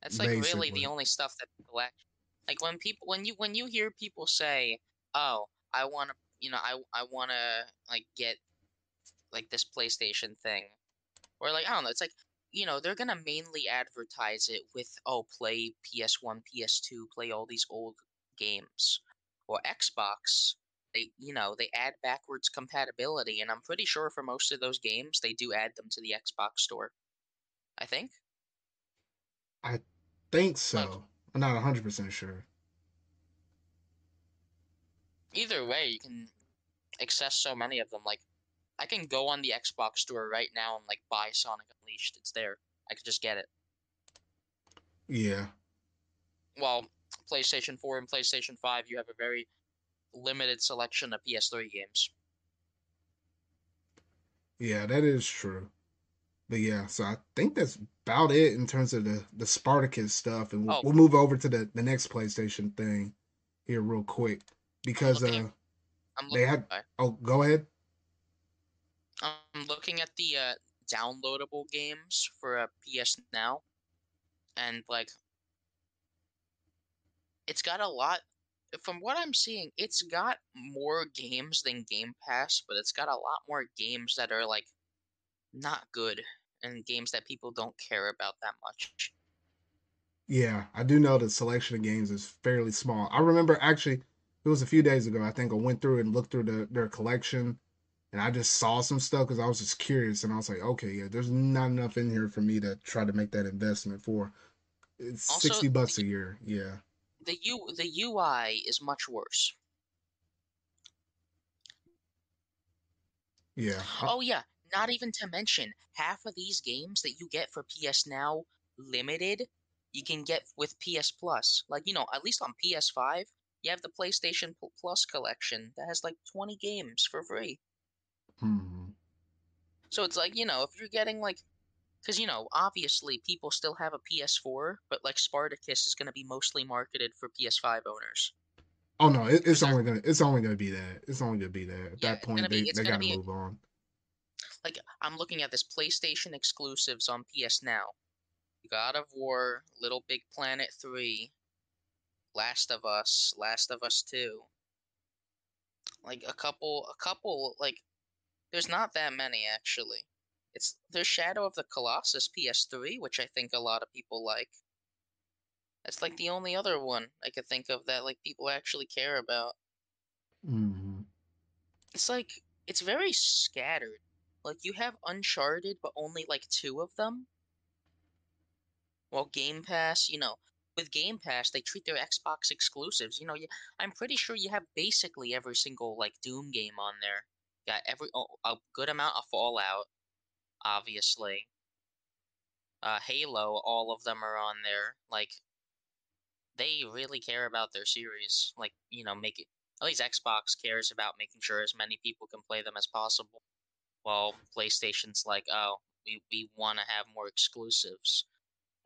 That's like Basically. really the only stuff that people actually like when people when you when you hear people say, "Oh, I want to, you know, I I want to like get like this PlayStation thing." Or like I don't know, it's like you know, they're going to mainly advertise it with oh, play PS1, PS2, play all these old games. Or Xbox, they you know, they add backwards compatibility and I'm pretty sure for most of those games they do add them to the Xbox store. I think. I think so. I'm not 100% sure. Either way, you can access so many of them. Like, I can go on the Xbox store right now and, like, buy Sonic Unleashed. It's there. I could just get it. Yeah. Well, PlayStation 4 and PlayStation 5, you have a very limited selection of PS3 games. Yeah, that is true. But yeah, so I think that's about it in terms of the the Spartacus stuff, and we'll, oh. we'll move over to the the next PlayStation thing here real quick because I'm looking, uh they had. Oh, go ahead. I'm looking at the uh, downloadable games for a uh, PS Now, and like, it's got a lot. From what I'm seeing, it's got more games than Game Pass, but it's got a lot more games that are like not good and games that people don't care about that much. Yeah, I do know the selection of games is fairly small. I remember actually it was a few days ago. I think I went through and looked through the, their collection, and I just saw some stuff because I was just curious, and I was like, okay, yeah, there's not enough in here for me to try to make that investment for. It's also, sixty bucks a year. Yeah. The U the UI is much worse. Yeah. Oh yeah, not even to mention, half of these games that you get for PS Now limited, you can get with PS Plus. Like, you know, at least on PS5, you have the PlayStation Plus collection that has like 20 games for free. hmm So it's like, you know, if you're getting like because you know obviously people still have a ps4 but like spartacus is going to be mostly marketed for ps5 owners oh no it, it's only gonna it's only gonna be that it's only gonna be that at yeah, that point be, they, they gotta be, move on like I'm looking at this PlayStation exclusives on PS Now. God of War, Little Big Planet 3, Last of Us, Last of Us 2. Like a couple a couple like there's not that many actually. It's there's Shadow of the Colossus PS3, which I think a lot of people like. That's like the only other one I could think of that like people actually care about. Mm-hmm. It's like it's very scattered. Like you have Uncharted, but only like two of them. Well, Game Pass, you know, with Game Pass, they treat their Xbox exclusives. You know, you, I'm pretty sure you have basically every single like Doom game on there. Got every oh, a good amount of Fallout, obviously. Uh, Halo, all of them are on there. Like, they really care about their series. Like, you know, make it. At least Xbox cares about making sure as many people can play them as possible. While PlayStation's like, oh, we, we want to have more exclusives.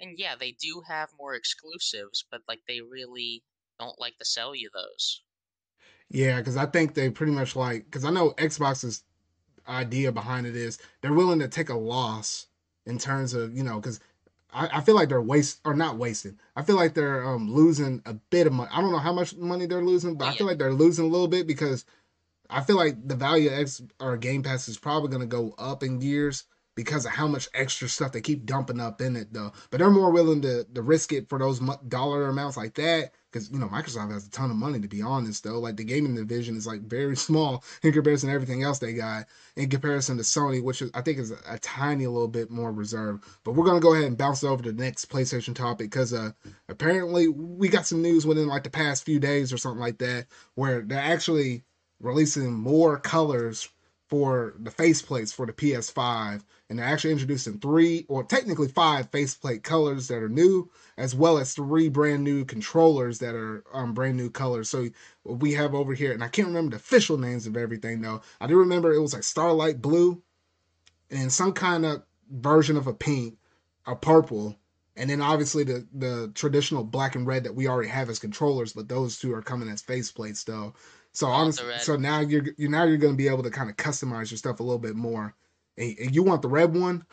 And yeah, they do have more exclusives, but like they really don't like to sell you those. Yeah, because I think they pretty much like, because I know Xbox's idea behind it is they're willing to take a loss in terms of, you know, because I, I, feel like they're waste or not wasting. I feel like they're um, losing a bit of money. I don't know how much money they're losing, but yeah. I feel like they're losing a little bit because I feel like the value of X or Game Pass is probably going to go up in years because of how much extra stuff they keep dumping up in it, though. But they're more willing to, to risk it for those dollar amounts like that because you know Microsoft has a ton of money to be honest, though. Like the gaming division is like very *laughs* small in comparison to everything else they got. In comparison to Sony, which is, I think is a, a, tiny little bit more reserved. But we're gonna go ahead and bounce over to the next PlayStation topic because uh, apparently we got some news within like the past few days or something like that where they're actually releasing more colors for the faceplates for the PS5, and they're actually introducing three, or technically five faceplate colors that are new, as well as three brand new controllers that are um, brand new colors. So we have over here, and I can't remember the official names of everything though. I do remember it was like Starlight Blue, and some kind of version of a pink, a purple, and then obviously the the traditional black and red that we already have as controllers, but those two are coming as faceplates though. So honestly, so now you're you now you're going to be able to kind of customize your stuff a little bit more. And, and, you want the red one?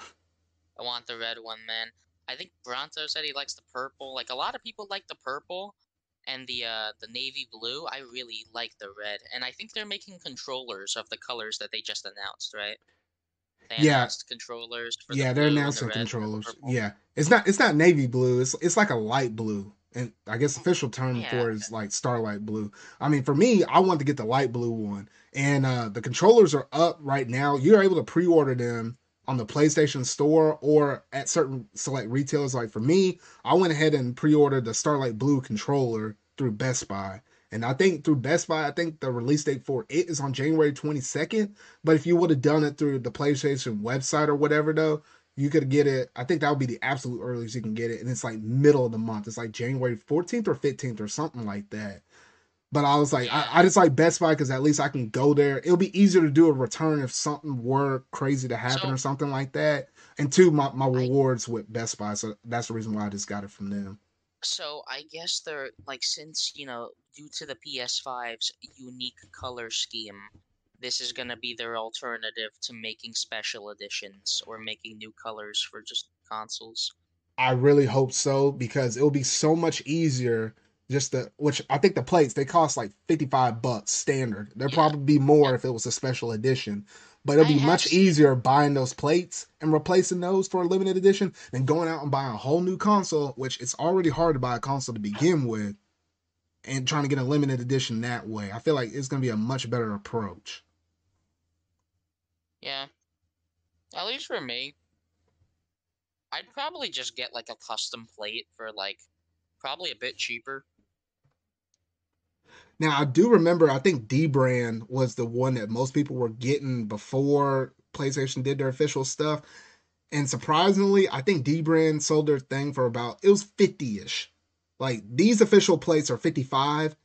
I want the red one, man. I think Bronto said he likes the purple. Like a lot of people like the purple and the uh the navy blue. I really like the red, and I think they're making controllers of the colors that they just announced, right? They yeah. controllers. yeah, the they're announcing the controllers. Yeah, it's not it's not navy blue. It's it's like a light blue, and I guess official term yeah. for it is like starlight blue. I mean, for me, I want to get the light blue one, and uh the controllers are up right now. You're able to pre-order them on the PlayStation Store or at certain select retailers. Like for me, I went ahead and pre-ordered the Starlight Blue controller through Best Buy. And I think through Best Buy, I think the release date for it is on January 22nd. But if you would have done it through the PlayStation website or whatever, though, you could get it. I think that would be the absolute earliest you can get it. And it's like middle of the month. It's like January 14th or 15th or something like that. But I was like, I, I just like Best Buy because at least I can go there. It'll be easier to do a return if something were crazy to happen so, or something like that. And two, my, my rewards I, with Best Buy. So that's the reason why I just got it from them. So I guess they're like since you know due to the PS5's unique color scheme, this is gonna be their alternative to making special editions or making new colors for just consoles. I really hope so because it'll be so much easier just the which I think the plates they cost like 55 bucks standard. There'd yeah. probably be more if it was a special edition. But it'll I be much easier buying those plates and replacing those for a limited edition than going out and buying a whole new console, which it's already hard to buy a console to begin with, and trying to get a limited edition that way. I feel like it's going to be a much better approach. Yeah. At least for me, I'd probably just get like a custom plate for like probably a bit cheaper. Now I do remember I think Dbrand was the one that most people were getting before PlayStation did their official stuff. And surprisingly, I think Dbrand sold their thing for about it was 50-ish. Like these official plates are 55.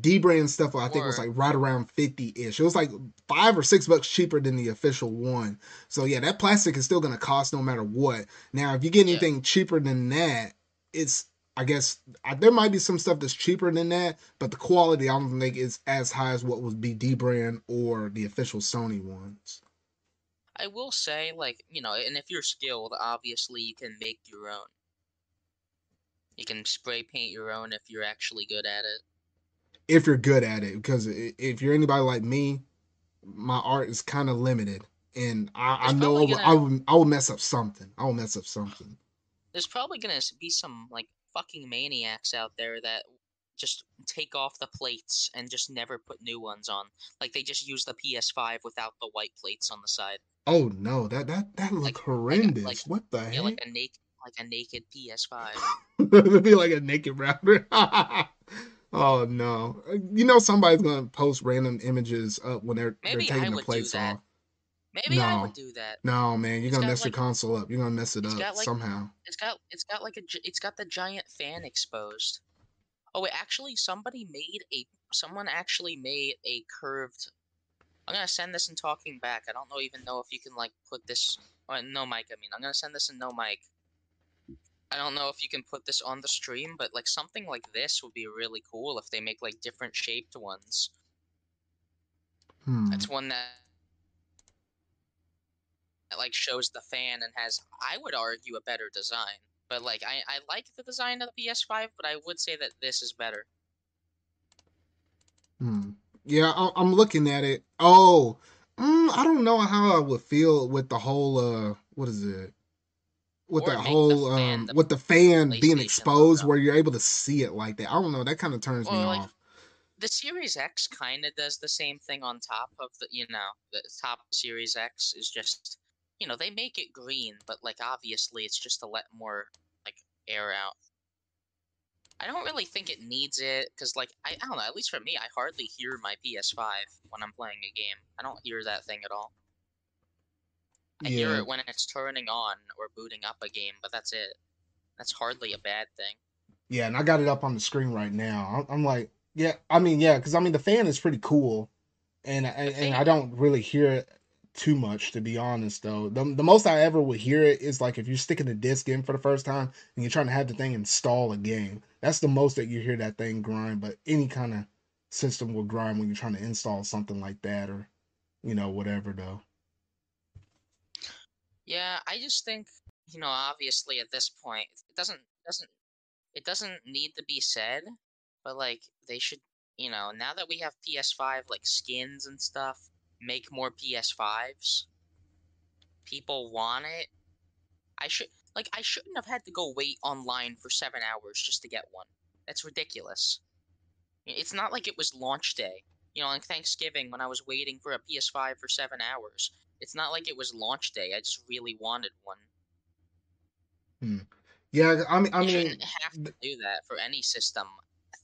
Dbrand stuff I think was like right around 50-ish. It was like five or six bucks cheaper than the official one. So yeah, that plastic is still gonna cost no matter what. Now if you get anything yeah. cheaper than that, it's I guess I, there might be some stuff that's cheaper than that, but the quality I don't think is as high as what would be Dbrand or the official Sony ones. I will say, like you know, and if you're skilled, obviously you can make your own. You can spray paint your own if you're actually good at it. If you're good at it, because if you're anybody like me, my art is kind of limited, and I, I know I will, I will I will mess up something. I will mess up something. There's probably gonna be some like fucking maniacs out there that just take off the plates and just never put new ones on. Like they just use the PS5 without the white plates on the side. Oh no, that that that look like, horrendous. Like, what the yeah, heck? Like a naked like a naked PS5. It'd *laughs* be like a naked rapper. *laughs* oh no. You know somebody's gonna post random images up when they're, they're taking the plates off. Maybe no. I would do that. No, man, you're it's gonna mess like, your console up. You're gonna mess it up like, somehow. It's got it's got like a it's got the giant fan exposed. Oh wait, actually, somebody made a someone actually made a curved. I'm gonna send this in talking back. I don't know even know if you can like put this. No mic. I mean, I'm gonna send this in no mic. I don't know if you can put this on the stream, but like something like this would be really cool if they make like different shaped ones. Hmm. That's one that like shows the fan and has I would argue a better design. But like I, I like the design of the PS5, but I would say that this is better. Hmm. Yeah, I'm looking at it. Oh, mm, I don't know how I would feel with the whole uh, what is it? With or that whole fan, um, the with the fan being exposed, logo. where you're able to see it like that. I don't know. That kind of turns me like, off. The Series X kind of does the same thing on top of the, you know, the top Series X is just you know they make it green, but like obviously it's just to let more like air out. I don't really think it needs it because, like, I, I don't know. At least for me, I hardly hear my PS5 when I'm playing a game. I don't hear that thing at all. I hear it when it's turning on or booting up a game, but that's it. That's hardly a bad thing. Yeah, and I got it up on the screen right now. I'm, I'm like, yeah, I mean, yeah, because I mean the fan is pretty cool, and and, and I don't really hear it too much to be honest. Though the the most I ever would hear it is like if you're sticking the disc in for the first time and you're trying to have the thing install a game. That's the most that you hear that thing grind. But any kind of system will grind when you're trying to install something like that or you know whatever though. Yeah, I just think you know, obviously at this point, it doesn't doesn't it doesn't need to be said, but like they should, you know, now that we have PS5 like skins and stuff, make more PS5s. People want it. I should like I shouldn't have had to go wait online for 7 hours just to get one. That's ridiculous. It's not like it was launch day. You know, on Thanksgiving when I was waiting for a PS5 for 7 hours. It's not like it was launch day. I just really wanted one. Hmm. Yeah, I mean, I you mean, shouldn't have to do that for any system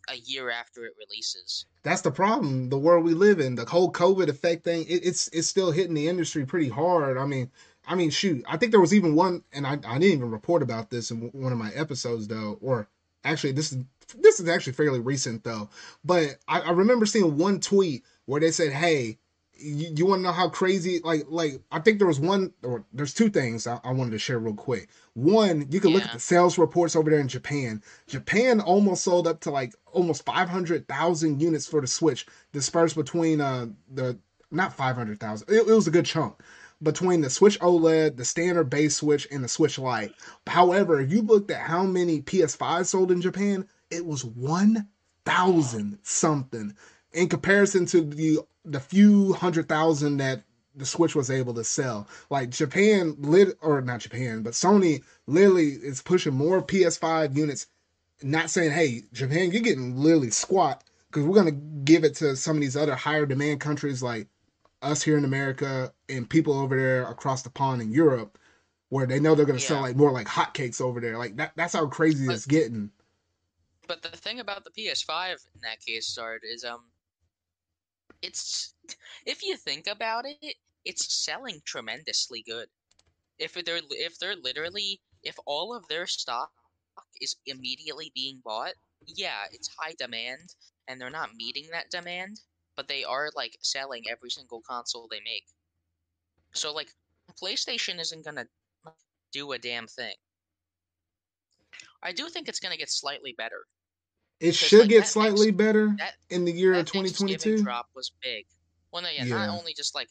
a year after it releases. that's the problem. The world we live in, the whole COVID effect thing, it, it's it's still hitting the industry pretty hard. I mean, I mean, shoot, I think there was even one, and I, I didn't even report about this in one of my episodes though, or actually this is this is actually fairly recent though. But I, I remember seeing one tweet where they said, "Hey, you, you want to know how crazy? Like, like I think there was one, or there's two things I, I wanted to share real quick. One, you can look at the sales reports over there in Japan. Japan almost sold up to like almost 500,000 units for the Switch, dispersed between uh the not 500,000. It, it was a good chunk between the Switch OLED, the standard base Switch, and the Switch Lite. However, if you looked at how many PS5 sold in Japan, it was 1,000 something in comparison to the the few hundred thousand that the Switch was able to sell. Like Japan lit or not Japan, but Sony literally is pushing more PS5 units. Not saying, hey, Japan, you're getting literally squat because we're gonna give it to some of these other higher demand countries like us here in America and people over there across the pond in Europe, where they know they're gonna sell like more like hotcakes over there. Like that, that's how crazy But- it's getting. But the thing about the PS5 in that case, Zard, is um, it's if you think about it, it's selling tremendously good. If they're if they're literally if all of their stock is immediately being bought, yeah, it's high demand, and they're not meeting that demand, but they are like selling every single console they make. So like, PlayStation isn't gonna do a damn thing. I do think it's gonna get slightly better. It should like, get slightly better that- in the year of that Thanksgiving 2022. drop was big. Well, no, yeah, Yeah. not only just like,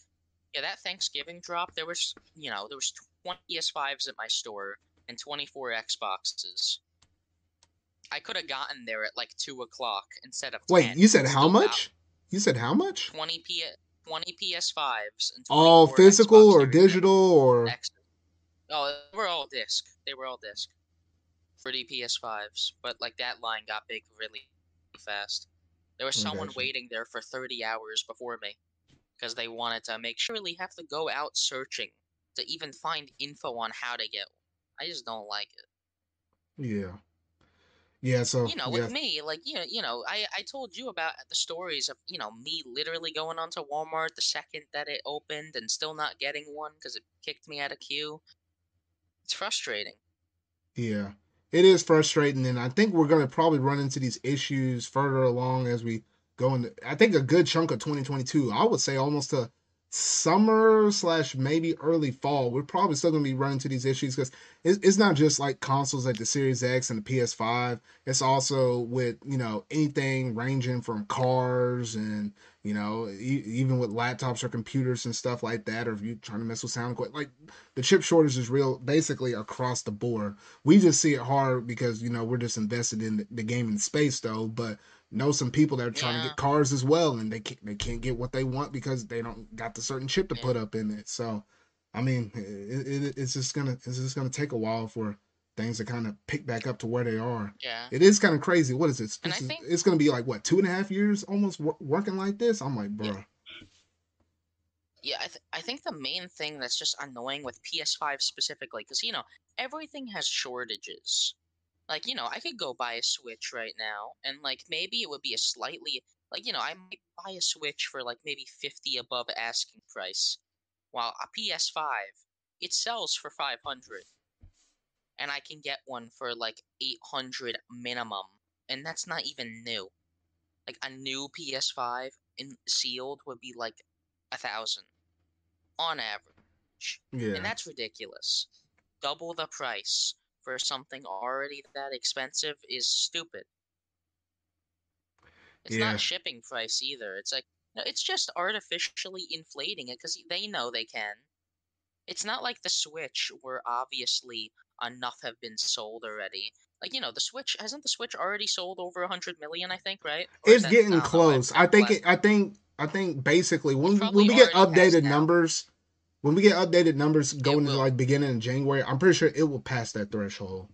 yeah, that Thanksgiving drop. There was, you know, there was 20 PS5s at my store and 24 Xboxes. I could have gotten there at like two o'clock instead of. Wait, 10, you said how oh, got much? You said how much? 20 P 20 PS5s and All physical Xbox or digital or. Oh, they were all disc. They were all disc. For the PS5s, but like that line got big really fast. There was someone gotcha. waiting there for 30 hours before me because they wanted to make sure really have to go out searching to even find info on how to get one. I just don't like it. yeah. Yeah, so You know, yeah. with me, like you know, you know, I I told you about the stories of you know me literally going onto Walmart the second that it opened and still not getting one because it kicked me out of queue. It's frustrating. Yeah. It is frustrating and I think we're gonna probably run into these issues further along as we go into I think a good chunk of 2022. I would say almost to summer slash maybe early fall. We're probably still gonna be running into these issues because it's, not just like consoles like the Series X and the PS5. It's also with you know anything ranging from cars and you know even with laptops or computers and stuff like that. Or if you're trying to mess with sound, like the chip shortage is real basically across the board. We just see it hard because you know we're just invested in the gaming space though, but know some people that are trying to get cars as well and they can't, they can't get what they want because they don't got the certain chip to Yeah. put up in it. So I mean, it, it, it's just gonna it's just gonna take a while for things to kind of pick back up to where they are. Yeah. It is kind of crazy. What is this? And I is, think- it's gonna be like what two and a half years almost wor- working like this. I'm like, bro. Yeah. Yeah, I, th- I think the main thing that's just annoying with PS5 specifically, because, you know, everything has shortages. Like, you know, I could go buy a Switch right now, and like maybe it would be a slightly like, you know, I might buy a Switch for like maybe 50 above asking price, while a PS5 it sells for 500 and I can get one for like 800 minimum, and that's not even new. Like a new PS5 in sealed would be like a thousand on average, Yeah. and that's ridiculous. Double the price for something already that expensive is stupid. It's Yeah. not shipping price either. It's like no, it's just artificially inflating it because they know they can. It's not like the Switch, where obviously enough have been sold already. Like you know, the Switch hasn't the Switch already sold over hundred million? I think, right? Or it's that- getting close. I think it, I think I think basically when when we get updated numbers, when we get updated numbers going into like beginning of January, I'm pretty sure it will pass that threshold.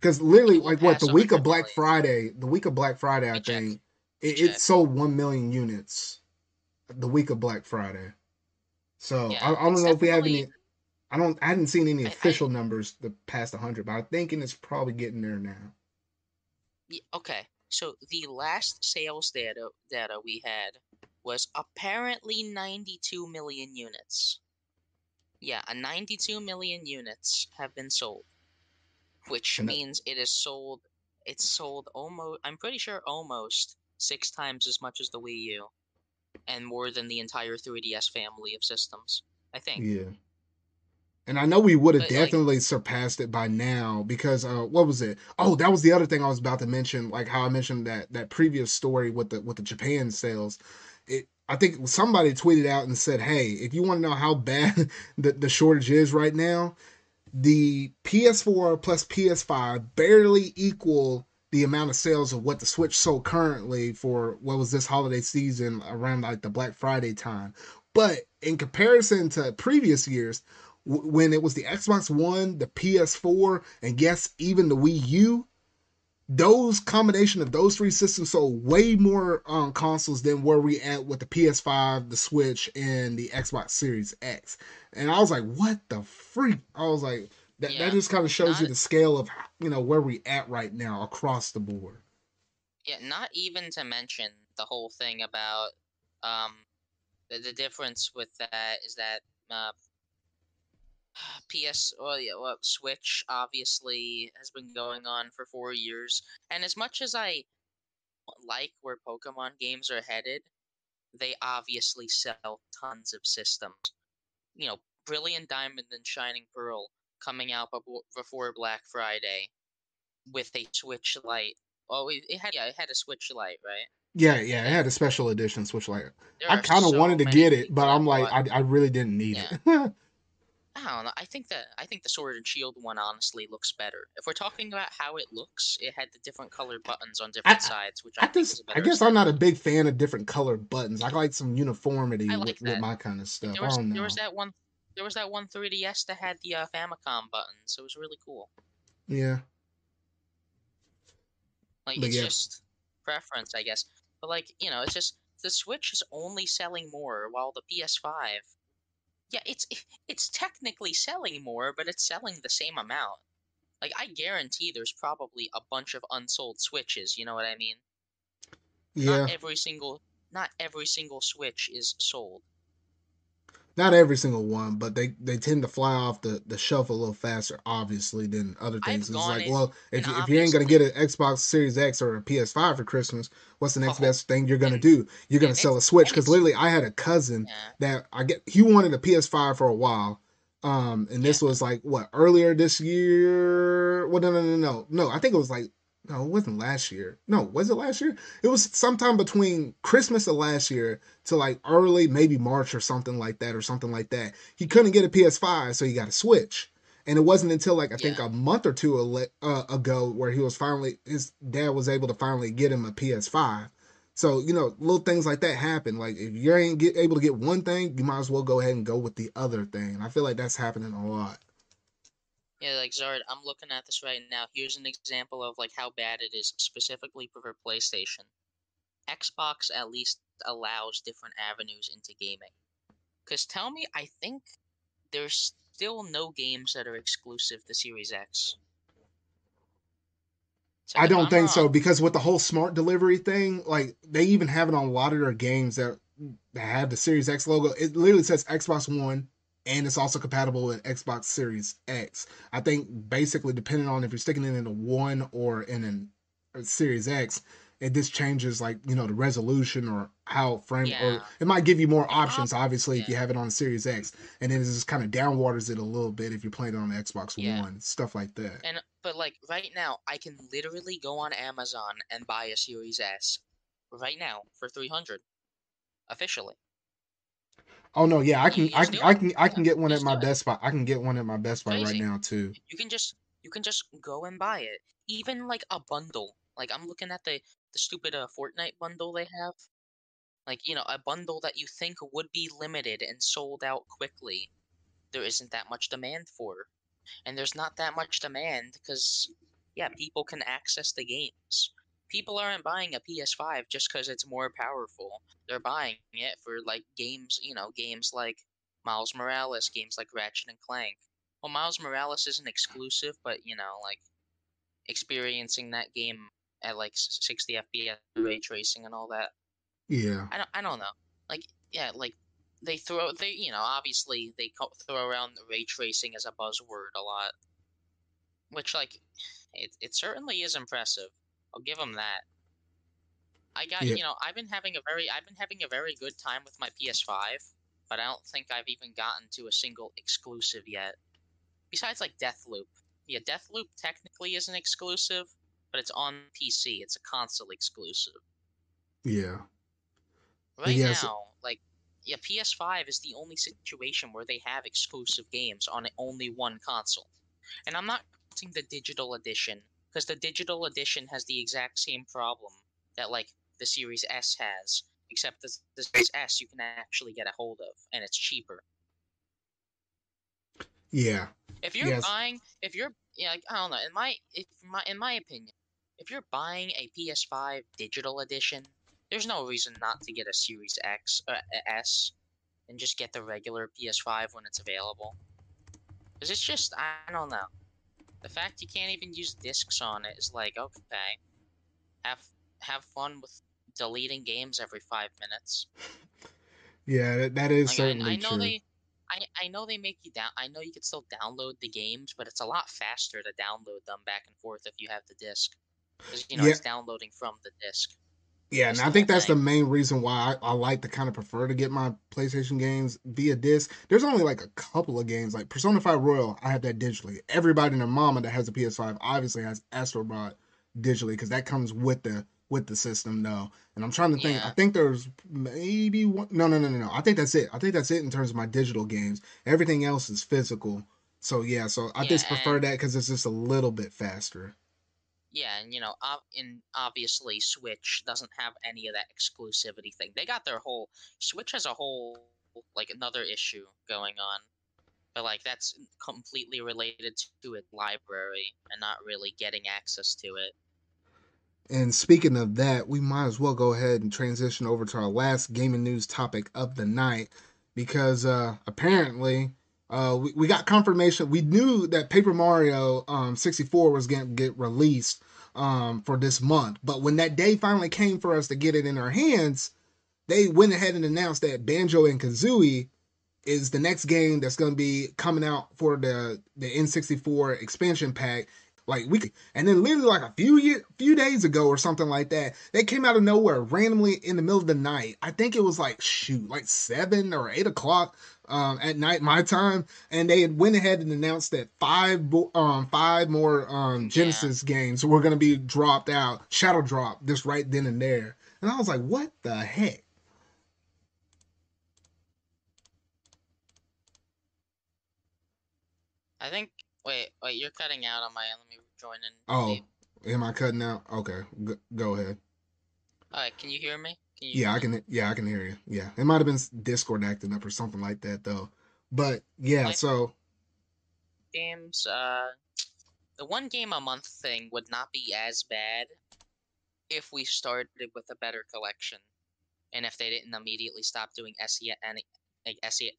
Because literally, like what the week of Black million. Friday, the week of Black Friday, I check. think it, it sold one million units. The week of Black Friday. So Yeah, I, I don't know if we have any. I don't. I hadn't seen any I- I- official numbers the past hundred, but I'm thinking it's probably getting there now. Okay, so the last sales data data we had was apparently 92 million units. Yeah, a 92 million units have been sold, which that- means it is sold. It's sold almost. I'm pretty sure almost six times as much as the Wii U, and more than the entire 3DS family of systems. I think. Yeah. And I know we would have But, like- definitely surpassed it by now because uh what was it? Oh, that was the other thing I was about to mention, like how I mentioned that that previous story with the with the Japan sales. It I think somebody tweeted out and said, "Hey, if you want to know how bad *laughs* the the shortage is right now, the PS4 plus PS5 barely equal the amount of sales of what the Switch sold currently for what was this holiday season around like the Black Friday time. But in comparison to previous years, w- when it was the Xbox One, the PS4, and yes, even the Wii U, those combination of those three systems sold way more um, consoles than where we at with the PS5, the Switch, and the Xbox Series X. And I was like, what the freak? I was like, that, Yeah, that just kind of shows you the scale of you know where we at right now across the board. Yeah, not even to mention the whole thing about um the, the difference with that is that uh *sighs* PS well yeah well Switch obviously has been going on for 4 years and as much as I like where Pokemon games are headed they obviously sell tons of systems. You know, Brilliant Diamond and Shining Pearl coming out before Black Friday with a Switch Lite. Oh, it it had yeah, it had a Switch Lite, right? Yeah, yeah, it had a special edition Switch Lite. There I kind of so wanted to get it, but I'm like, I, I really didn't need Yeah. it. *laughs* I don't know. I think that I think the Sword and Shield one honestly looks better. If we're talking about how it looks, it had the different colored buttons on different sides, which I, I think just, I guess I'm not a big fan of different colored buttons. I like some uniformity I with, with my kind of stuff. There was there was that one there was that one 3DS that had the uh, Famicom buttons. So it was really cool. Yeah, Like But it's yeah. just preference, I guess. But like you know, it's just the Switch is only selling more, while the PS5, yeah, it's it's technically selling more, but it's selling the same amount. Like I guarantee there's probably a bunch of unsold Switches. You know what I mean? yeah. Not every single not every single Switch is sold. Not every single one, but they they tend to fly off the, the shelf a little faster, obviously, than other I've things. It's gone like, in- well, if you, if you ain't gonna get an Xbox Series X or a PS5 for Christmas, what's the next Oh, best thing you're gonna and- do? You're gonna sell a Switch because literally, I had a cousin Yeah. that I get he wanted a PS5 for a while. Um, and this Yeah. was like what earlier this year? Well, no, no, no, no, no. I think it was like no, it wasn't last year. No, was it last year? It was sometime between Christmas of last year to like early, maybe March or something like that, or something like that. He couldn't get a PS5, so he got a Switch. And it wasn't until like I think Yeah. a month or two ale- uh, ago where he was finally his dad was able to finally get him a PS5. So you know, little things like that happen. Like if you ain't get able to get one thing, you might as well go ahead and go with the other thing. And I feel like that's happening a lot. Yeah, like Zard, I'm looking at this right now. Here's an example of like how bad it is specifically for PlayStation. Xbox at least allows different avenues into gaming. Cause tell me, I think there's still no games that are exclusive to Series X. So I don't I'm think so because with the whole smart delivery thing, like they even have it on a lot of their games that, that have the Series X logo. It literally says Xbox One, and it's also compatible with Xbox Series X. I think basically depending on if you're sticking it in a one or in an a Series X, it just changes like you know the resolution or how frame Yeah. or it might give you more options. Obviously, if you have it on Series X, and then it just kind of downwaters it a little bit if you're playing it on the Xbox Yeah. One, stuff like that. And but like right now, I can literally go on Amazon and buy a Series S right now for three hundred, officially. Oh no, yeah, I can, I can, I can, I can get one at my. Best Buy. I can get one at my Best Buy right now too. You can just you can just go and buy it. Even like a bundle. Like I'm looking at the the stupid uh, Fortnite bundle they have. Like you know a bundle that you think would be limited and sold out quickly. There isn't that much demand for, and there's not that much demand because yeah, people can access the games. People aren't buying a PS5 just because it's more powerful. They're buying it for like games, you know, games like Miles Morales, games like Ratchet and Clank. Well, Miles Morales isn't exclusive, but you know, like experiencing that game at like 60 FPS ray tracing and all that. Yeah, I don't, I don't know. Like, yeah, like they throw they, you know, obviously they throw around the ray tracing as a buzzword a lot, which like *sighs* it it certainly is impressive. I'll give them that. I got, Yeah. you know, I've been having a very I've been having a very good time with my PS5, but I don't think I've even gotten to a single exclusive yet. Besides like Deathloop. Yeah, Deathloop technically isn't exclusive, but it's on PC. It's a console exclusive. yeah, Right Yes. now, like, yeah, PS5 is the only situation where they have exclusive games on only one console. And I'm not counting the digital edition, because the digital edition has the exact same problem that, like, the Series S has, except the, the Series S you can actually get a hold of, and it's cheaper. yeah, If you're Yes. buying, if you're, yeah, like, I don't know, in my, if my, in my opinion, if you're buying a PS5 digital edition, there's no reason not to get a Series X uh, or S, and just get the regular PS5 when it's available. Cause it's just, I don't know, the fact you can't even use discs on it is like, okay, have have fun with deleting games every five minutes. *laughs* yeah. That, that is Like, certainly I, I know true. they, I, I know they make you down. I know you can still download the games, but it's a lot faster to download them back and forth if you have the disc. Because you know Yeah. it's downloading from the disc. Yeah, and I think that's the main reason why I, I like to kind of prefer to get my PlayStation games via disc. There's only like a couple of games, like Persona 5 Royal, I have that digitally. Everybody and their mama that has a PS5 obviously has Astrobot digitally because that comes with the with the system though. And I'm trying to think. I think there's maybe one. No, no, no, no, no. I think that's it. I think that's it in terms of my digital games. Everything else is physical. So yeah, so I Yeah, just prefer that because it's just a little bit faster. Yeah, and you know, and obviously Switch doesn't have any of that exclusivity thing. They got their whole Switch has a whole like another issue going on, but like that's completely related to its library and not really getting access to it. And speaking of that, we might as well go ahead and transition over to our last gaming news topic of the night because uh, apparently uh, we, we got confirmation. We knew that Paper Mario um, 64 was going to get released um, for this month, but when that day finally came for us to get it in our hands, they went ahead and announced that Banjo and Kazooie is the next game that's going to be coming out for the the N64 expansion pack. Like we and then literally like a few year, few days ago or something like that they came out of nowhere randomly in the middle of the night. I think it was like shoot like seven or eight o'clock um, at night my time and they had went ahead and announced that five um five more um genesis games were going to be dropped out shadow drop just right then and there and i was like what the heck I think. Wait, wait, you're cutting out on my end. Let me join in. oh am i cutting out okay go, ahead Alright, can you hear me? Yeah, I can. Yeah, I can hear you. Yeah, it might have been Discord acting up or something like that though. But yeah, Like- so games. Uh, the one game a month thing would not be as bad if we started with a better collection, and if they didn't immediately stop doing SE and like SE.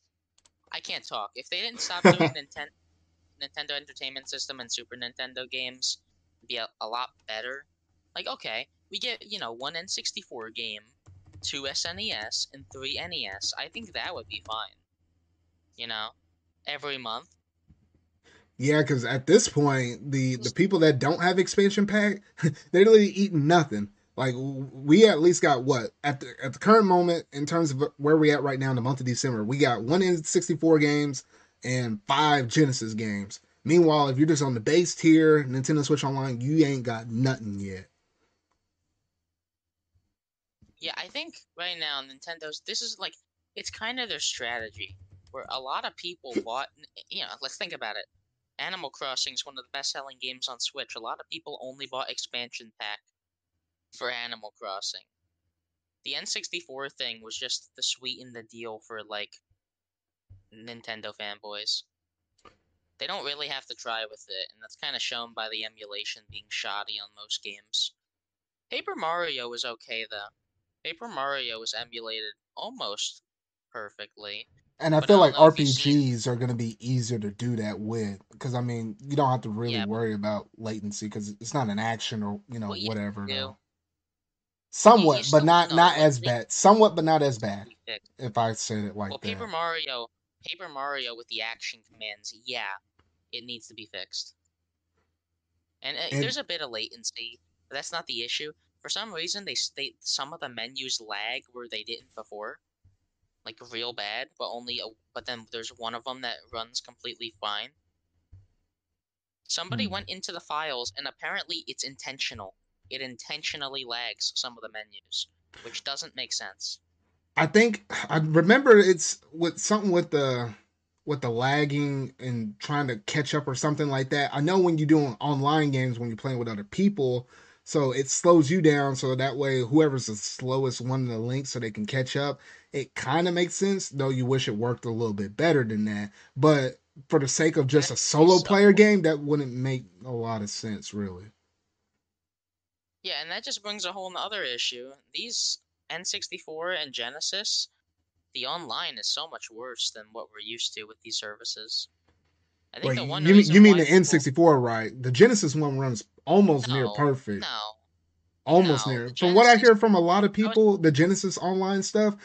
I can't talk. If they didn't stop doing *laughs* Nintendo Nintendo Entertainment System and Super Nintendo games, be a, a lot better. Like, okay, we get you know one N64 game, two SNES, and three NES. I think that would be fine. You know, every month. Yeah, because at this point, the the people that don't have expansion pack, *laughs* they're literally eating nothing. Like we at least got what at the at the current moment in terms of where we at right now in the month of December, we got one N64 games and five Genesis games. Meanwhile, if you're just on the base tier Nintendo Switch Online, you ain't got nothing yet. Yeah, I think right now Nintendo's this is like it's kind of their strategy where a lot of people *clears throat* bought eh, you know, let's think about it. Animal Crossing is one of the best selling games on Switch. A lot of people only bought expansion pack for Animal Crossing. The N64 thing was just to sweeten the deal for like Nintendo fanboys. They don't really have to try with it, and that's kind of shown by the emulation being shoddy on most games. Paper Mario was okay though. Paper Mario was emulated almost perfectly. And I feel like RPGs are going to be easier to do that with because I mean you don't have to really yeah. worry about latency because it's not an action or you know well, whatever. No. Somewhat, but not not as bad. Somewhat, but not as bad. If I said it like well, that. Paper Mario, Paper Mario with the action commands, yeah, it needs to be fixed. And, uh, and there's a bit of latency, but that's not the issue. For some reason, they state some of the menus lag where they didn't before, like real bad. But only, a, but then there's one of them that runs completely fine. Somebody hmm. went into the files, and apparently it's intentional. It intentionally lags some of the menus, which doesn't make sense. I think I remember it's with something with the with the lagging and trying to catch up or something like that. I know when you're doing online games when you're playing with other people, so it slows you down so that way whoever's the slowest one in the link so they can catch up. It kind of makes sense, though you wish it worked a little bit better than that. But for the sake of just a solo player game, that wouldn't make a lot of sense, really. Yeah, and that just brings a whole other issue. These N64 and Genesis, the online is so much worse than what we're used to with these services. I think Wait, the one you, you mean the N64, right? The Genesis one runs almost no, near perfect. No. Almost no, near. From what I hear from a lot of people, the Genesis online stuff,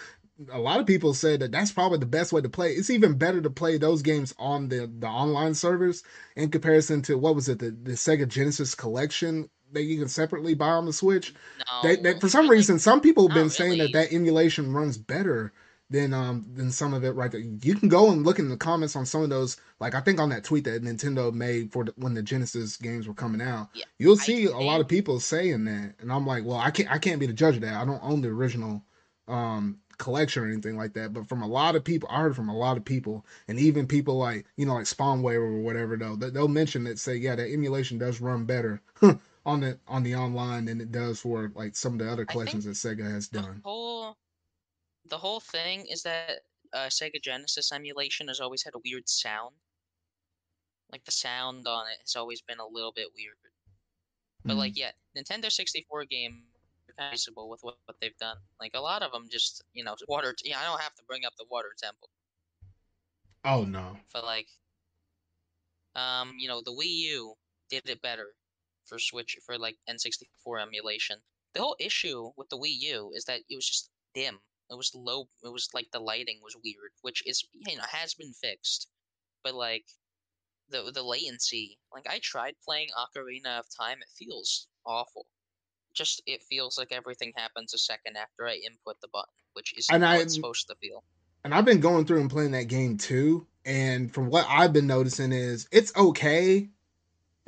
a lot of people say that that's probably the best way to play. It's even better to play those games on the the online servers in comparison to what was it the, the Sega Genesis collection that you can separately buy on the Switch. No, they, they, for some reason, some people have been saying that that emulation runs better than um than some of it right there. You can go and look in the comments on some of those. Like I think on that tweet that Nintendo made for the, when the Genesis games were coming out, yeah, you'll see a lot of people saying that, and I'm like, well, I can't I can't be the judge of that. I don't own the original um collection or anything like that. But from a lot of people, I heard from a lot of people, and even people like you know like Spawnwave or whatever though, they'll mention that say yeah, that emulation does run better *laughs* on the on the online than it does for like some of the other collections that Sega has done. The whole the whole thing is that uh, Sega Genesis emulation has always had a weird sound. Like the sound on it has always been a little bit weird. But mm. like, yeah, Nintendo 64 game feasible with what, what they've done. Like a lot of them, just you know, water. Yeah, I don't have to bring up the water temple. Oh no. But like, um, you know, the Wii U did it better for Switch for like N64 emulation. The whole issue with the Wii U is that it was just dim. It was low. It was like the lighting was weird, which is you know has been fixed, but like the the latency. Like I tried playing Ocarina of Time, it feels awful. Just it feels like everything happens a second after I input the button, which is how I, it's supposed to feel. And I've been going through and playing that game too, and from what I've been noticing is it's okay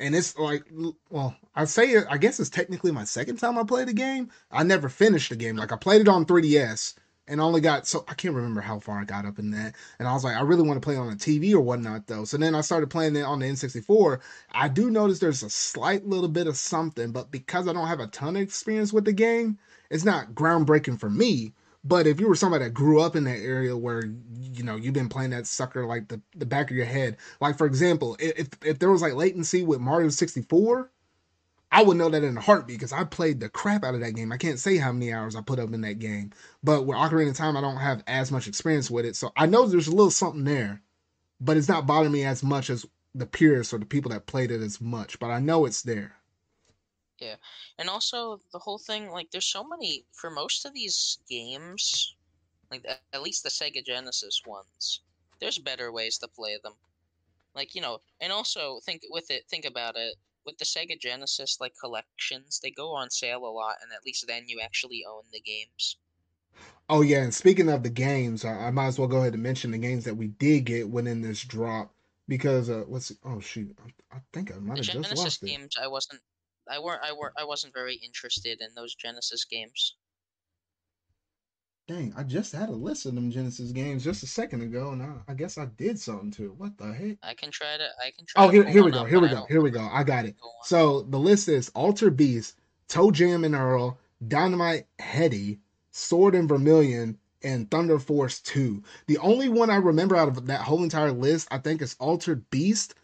and it's like well i say i guess it's technically my second time i played the game i never finished the game like i played it on 3ds and only got so I can't remember how far I got up in that. And I was like, I really want to play on a TV or whatnot though. So then I started playing it on the N64. I do notice there's a slight little bit of something, but because I don't have a ton of experience with the game, it's not groundbreaking for me. But if you were somebody that grew up in that area where you know you've been playing that sucker like the, the back of your head, like for example, if if there was like latency with Mario 64, I would know that in a heartbeat because I played the crap out of that game. I can't say how many hours I put up in that game. But with Ocarina of Time, I don't have as much experience with it. So I know there's a little something there, but it's not bothering me as much as the purists or the people that played it as much. But I know it's there. Yeah, and also the whole thing like there's so many for most of these games, like at least the Sega Genesis ones. There's better ways to play them, like you know, and also think with it. Think about it with the Sega Genesis like collections. They go on sale a lot, and at least then you actually own the games. Oh yeah, and speaking of the games, I, I might as well go ahead and mention the games that we did get within this drop because uh, what's oh shoot, I, I think I might have just lost games, it. I wasn't I weren't I weren't I wasn't very interested in those Genesis games. Dang, I just had a list of them Genesis games just a second ago, and I, I guess I did something to it. What the heck? I can try to. I can try. Oh, here, here we go. Here we go. Here we go. I got it. So the list is Altered Beast, ToeJam and Earl, Dynamite Headdy, Sword of Vermilion, and Thunder Force 2. The only one I remember out of that whole entire list, I think, is Altered Beast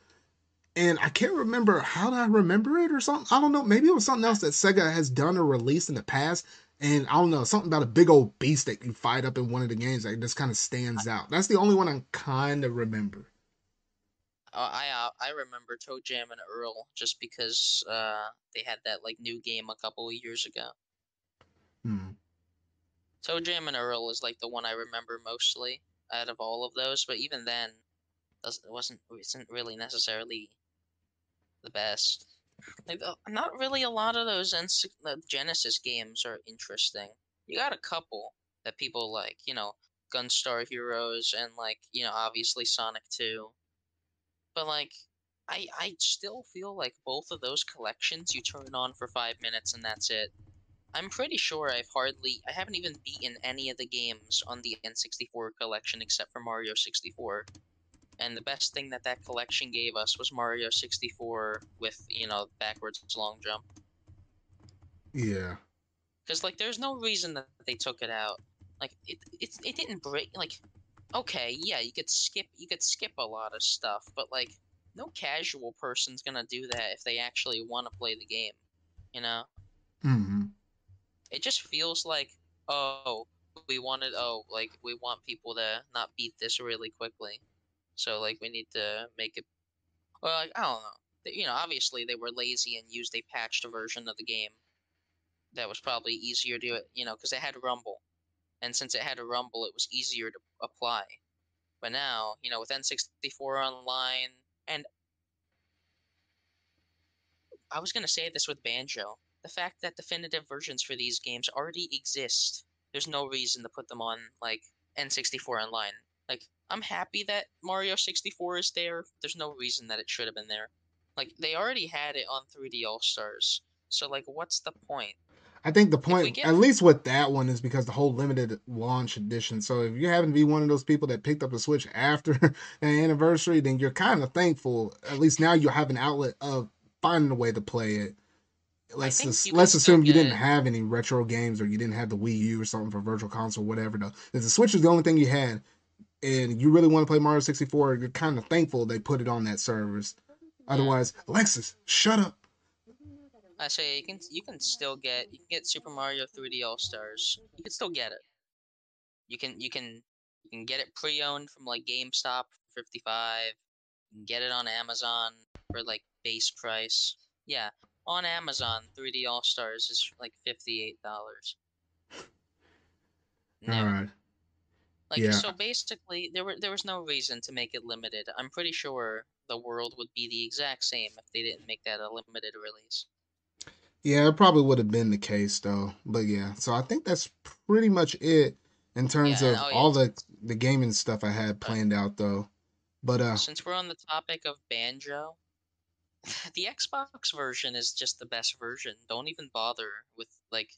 and I can't remember how did I remember it or something. I don't know. Maybe it was something else that Sega has done or released in the past. And I don't know, something about a big old beast that you fight up in one of the games that just kind of stands out. That's the only one I kind of remember. Uh, I uh, I remember ToeJam and Earl just because uh, they had that like new game a couple of years ago. Hmm. ToeJam and Earl is like the one I remember mostly out of all of those, but even then, it wasn't isn't really necessarily the best. Like, uh, not really a lot of those N- Genesis games are interesting. You got a couple that people like, you know, Gunstar Heroes and like, you know, obviously Sonic 2. But like I I still feel like both of those collections you turn on for 5 minutes and that's it. I'm pretty sure I've hardly I haven't even beaten any of the games on the N64 collection except for Mario 64 and the best thing that that collection gave us was Mario 64 with you know backwards long jump. Yeah. Because like, there's no reason that they took it out. Like, it it it didn't break. Like, okay, yeah, you could skip you could skip a lot of stuff, but like, no casual person's gonna do that if they actually want to play the game. You know. Hmm. It just feels like, oh, we wanted, oh, like we want people to not beat this really quickly. So like we need to make it. Well, like, I don't know. You know, obviously they were lazy and used a patched version of the game. That was probably easier to you know because it had Rumble, and since it had a Rumble, it was easier to apply. But now, you know, with N64 Online, and I was gonna say this with Banjo, the fact that definitive versions for these games already exist, there's no reason to put them on like N64 Online. Like I'm happy that Mario 64 is there. There's no reason that it should have been there. Like they already had it on 3D All Stars. So like what's the point? I think the point, get... at least with that one, is because the whole limited launch edition. So if you happen to be one of those people that picked up the Switch after *laughs* the anniversary, then you're kind of thankful. At least now you have an outlet of finding a way to play it. Let's just, let's assume you didn't have any retro games or you didn't have the Wii U or something for Virtual Console, whatever. Though, if the Switch is the only thing you had, and you really want to play Mario 64, you're kind of thankful they put it on that service. Mm-hmm. Otherwise, Alexis, shut up. I say you can you can still get you can get Super Mario 3D All Stars. You can still get it. You can you can you can get it pre-owned from like GameStop for 55. You can get it on Amazon for like base price. Yeah, on Amazon 3D All Stars is like $58. All right. Like yeah. so basically there were there was no reason to make it limited. I'm pretty sure the world would be the exact same if they didn't make that a limited release. Yeah, it probably would have been the case though. But yeah, so I think that's pretty much it in terms yeah, of oh, yeah. all the the gaming stuff I had planned out though. But uh since we're on the topic of Banjo, *laughs* the Xbox version is just the best version. Don't even bother with like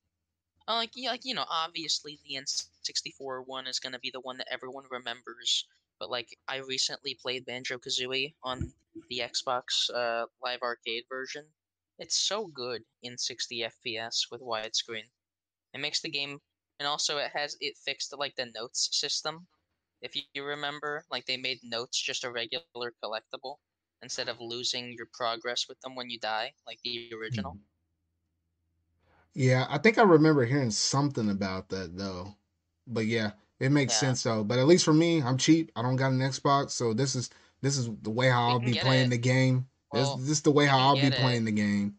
uh, like yeah, like you know, obviously the N64 one is gonna be the one that everyone remembers. But like, I recently played Banjo Kazooie on the Xbox uh, Live Arcade version. It's so good in 60 FPS with widescreen. It makes the game, and also it has it fixed like the notes system. If you remember, like they made notes just a regular collectible instead of losing your progress with them when you die, like the original. Yeah, I think I remember hearing something about that though. But yeah, it makes yeah. sense though. But at least for me, I'm cheap. I don't got an Xbox, so this is this is the way how I'll be playing it. the game. Well, this, this is the way how I'll be it. playing the game.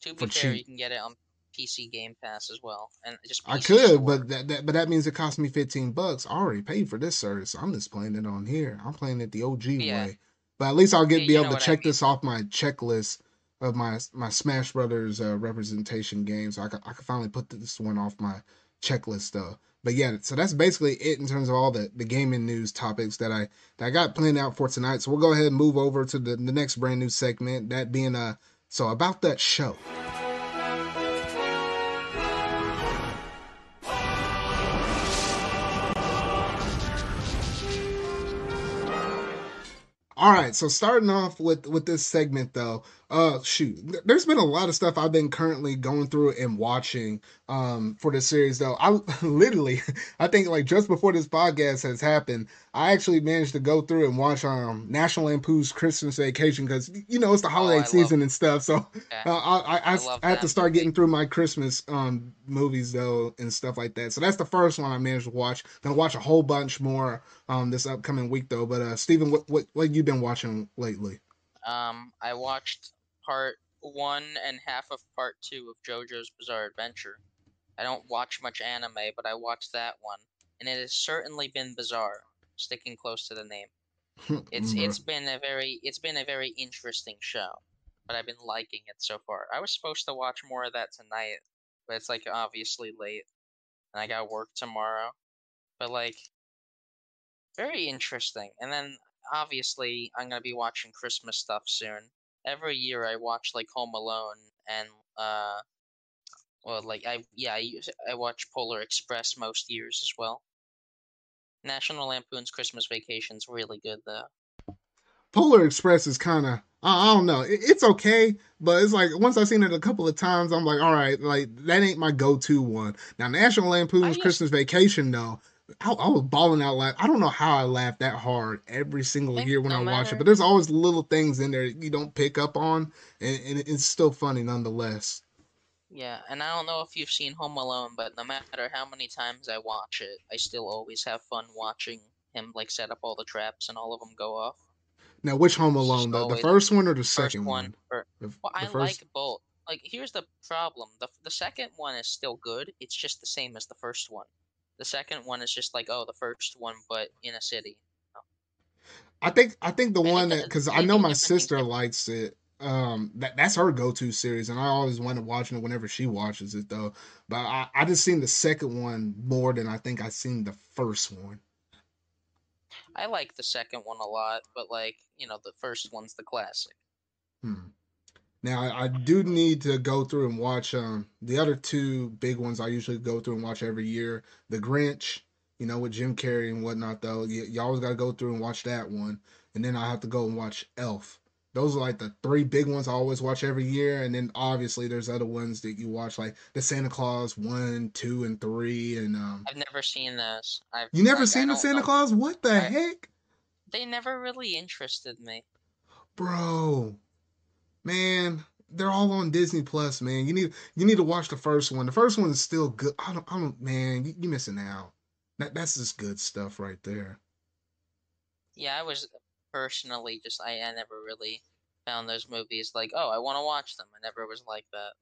To be For cheap. you can get it on PC Game Pass as well, and just I PC could, Store. but that, that but that means it cost me fifteen bucks. I already paid for this service. I'm just playing it on here. I'm playing it the OG Yeah. way. But at least I'll get Yeah, be you able know to what I check mean. this off my checklist of my my Smash Brothers uh, representation game, So I can, I can finally put this one off my checklist though. But yeah, so that's basically it in terms of all the, the gaming news topics that I that I got planned out for tonight. So we'll go ahead and move over to the, the next brand new segment, that being uh so about that show. All right, so starting off with with this segment though, uh shoot, there's been a lot of stuff I've been currently going through and watching um for this series though. I *laughs* literally I think like just before this podcast has happened, I actually managed to go through and watch um National Lampoon's Christmas Vacation cuz you know it's the holiday Oh, I love- season and stuff. So *laughs* Yeah. uh, I I, I, I I have to start getting through my Christmas um movies though and stuff like that. So that's the first one I managed to watch. Gonna watch a whole bunch more um this upcoming week though. But uh Steven, what what what you been watching lately? Um, I watched part one and half of part two of JoJo's Bizarre Adventure. I don't watch much anime, but I watched that one, and it has certainly been bizarre. Sticking close to the name, *laughs* it's mm-hmm. it's been a very it's been a very interesting show, but I've been liking it so far. I was supposed to watch more of that tonight, but it's like obviously late, and I got work tomorrow. But like, very interesting. And then obviously I'm gonna be watching Christmas stuff soon. Every year I watch like Home Alone and uh, well, like I yeah I use I watch Polar Express most years as well. National Lampoon's Christmas Vacation's really good though. Polar Express is kind of I, don't know. It's okay, but it's like once I've seen it a couple of times, I'm like, all right, like that ain't my go-to one. Now, National Lampoon's used- Christmas Vacation, though, I, I was bawling out laugh. I don't know how I laughed that hard every single year when no I watch it, but there's always little things in there you don't pick up on, and, and it's still funny nonetheless. Yeah, and I don't know if you've seen Home Alone, but no matter how many times I watch it, I still always have fun watching him like set up all the traps and all of them go off. Now, which Home Alone? The, the first one or the second one, one? The, Well, the I first. like both. Like, here's the problem: the the second one is still good. It's just the same as the first one. The second one is just like, oh, the first one, but in a city. I think I think the one that because I know my things sister likes it. Um, that that's her go-to series, and I always wind up watching it whenever she watches it, though. But I I just seen the second one more than I think I seen the first one. I like the second one a lot, but like, you know, the first one's the classic. Hmm. Now I, I do need to go through and watch um the other two big ones I usually go through and watch every year. The Grinch, you know, with Jim Carrey and whatnot. Though you, you always got to go through and watch that one, and then I have to go and watch Elf. Those are like the three big ones I always watch every year, and then obviously there's other ones that you watch like the Santa Claus one, two, and three, and um. I've never seen those. I've You never like, seen the Santa know- Claus? What the I- heck, They never really interested me. bro? Man, they're all on Disney Plus, man. You need you need to watch the first one. The first one is still good. I don't, I don't, man. You, you missing out. That that's just good stuff right there. Yeah, I was personally just I, I never really found those movies like, oh, I want to watch them. I never was like that.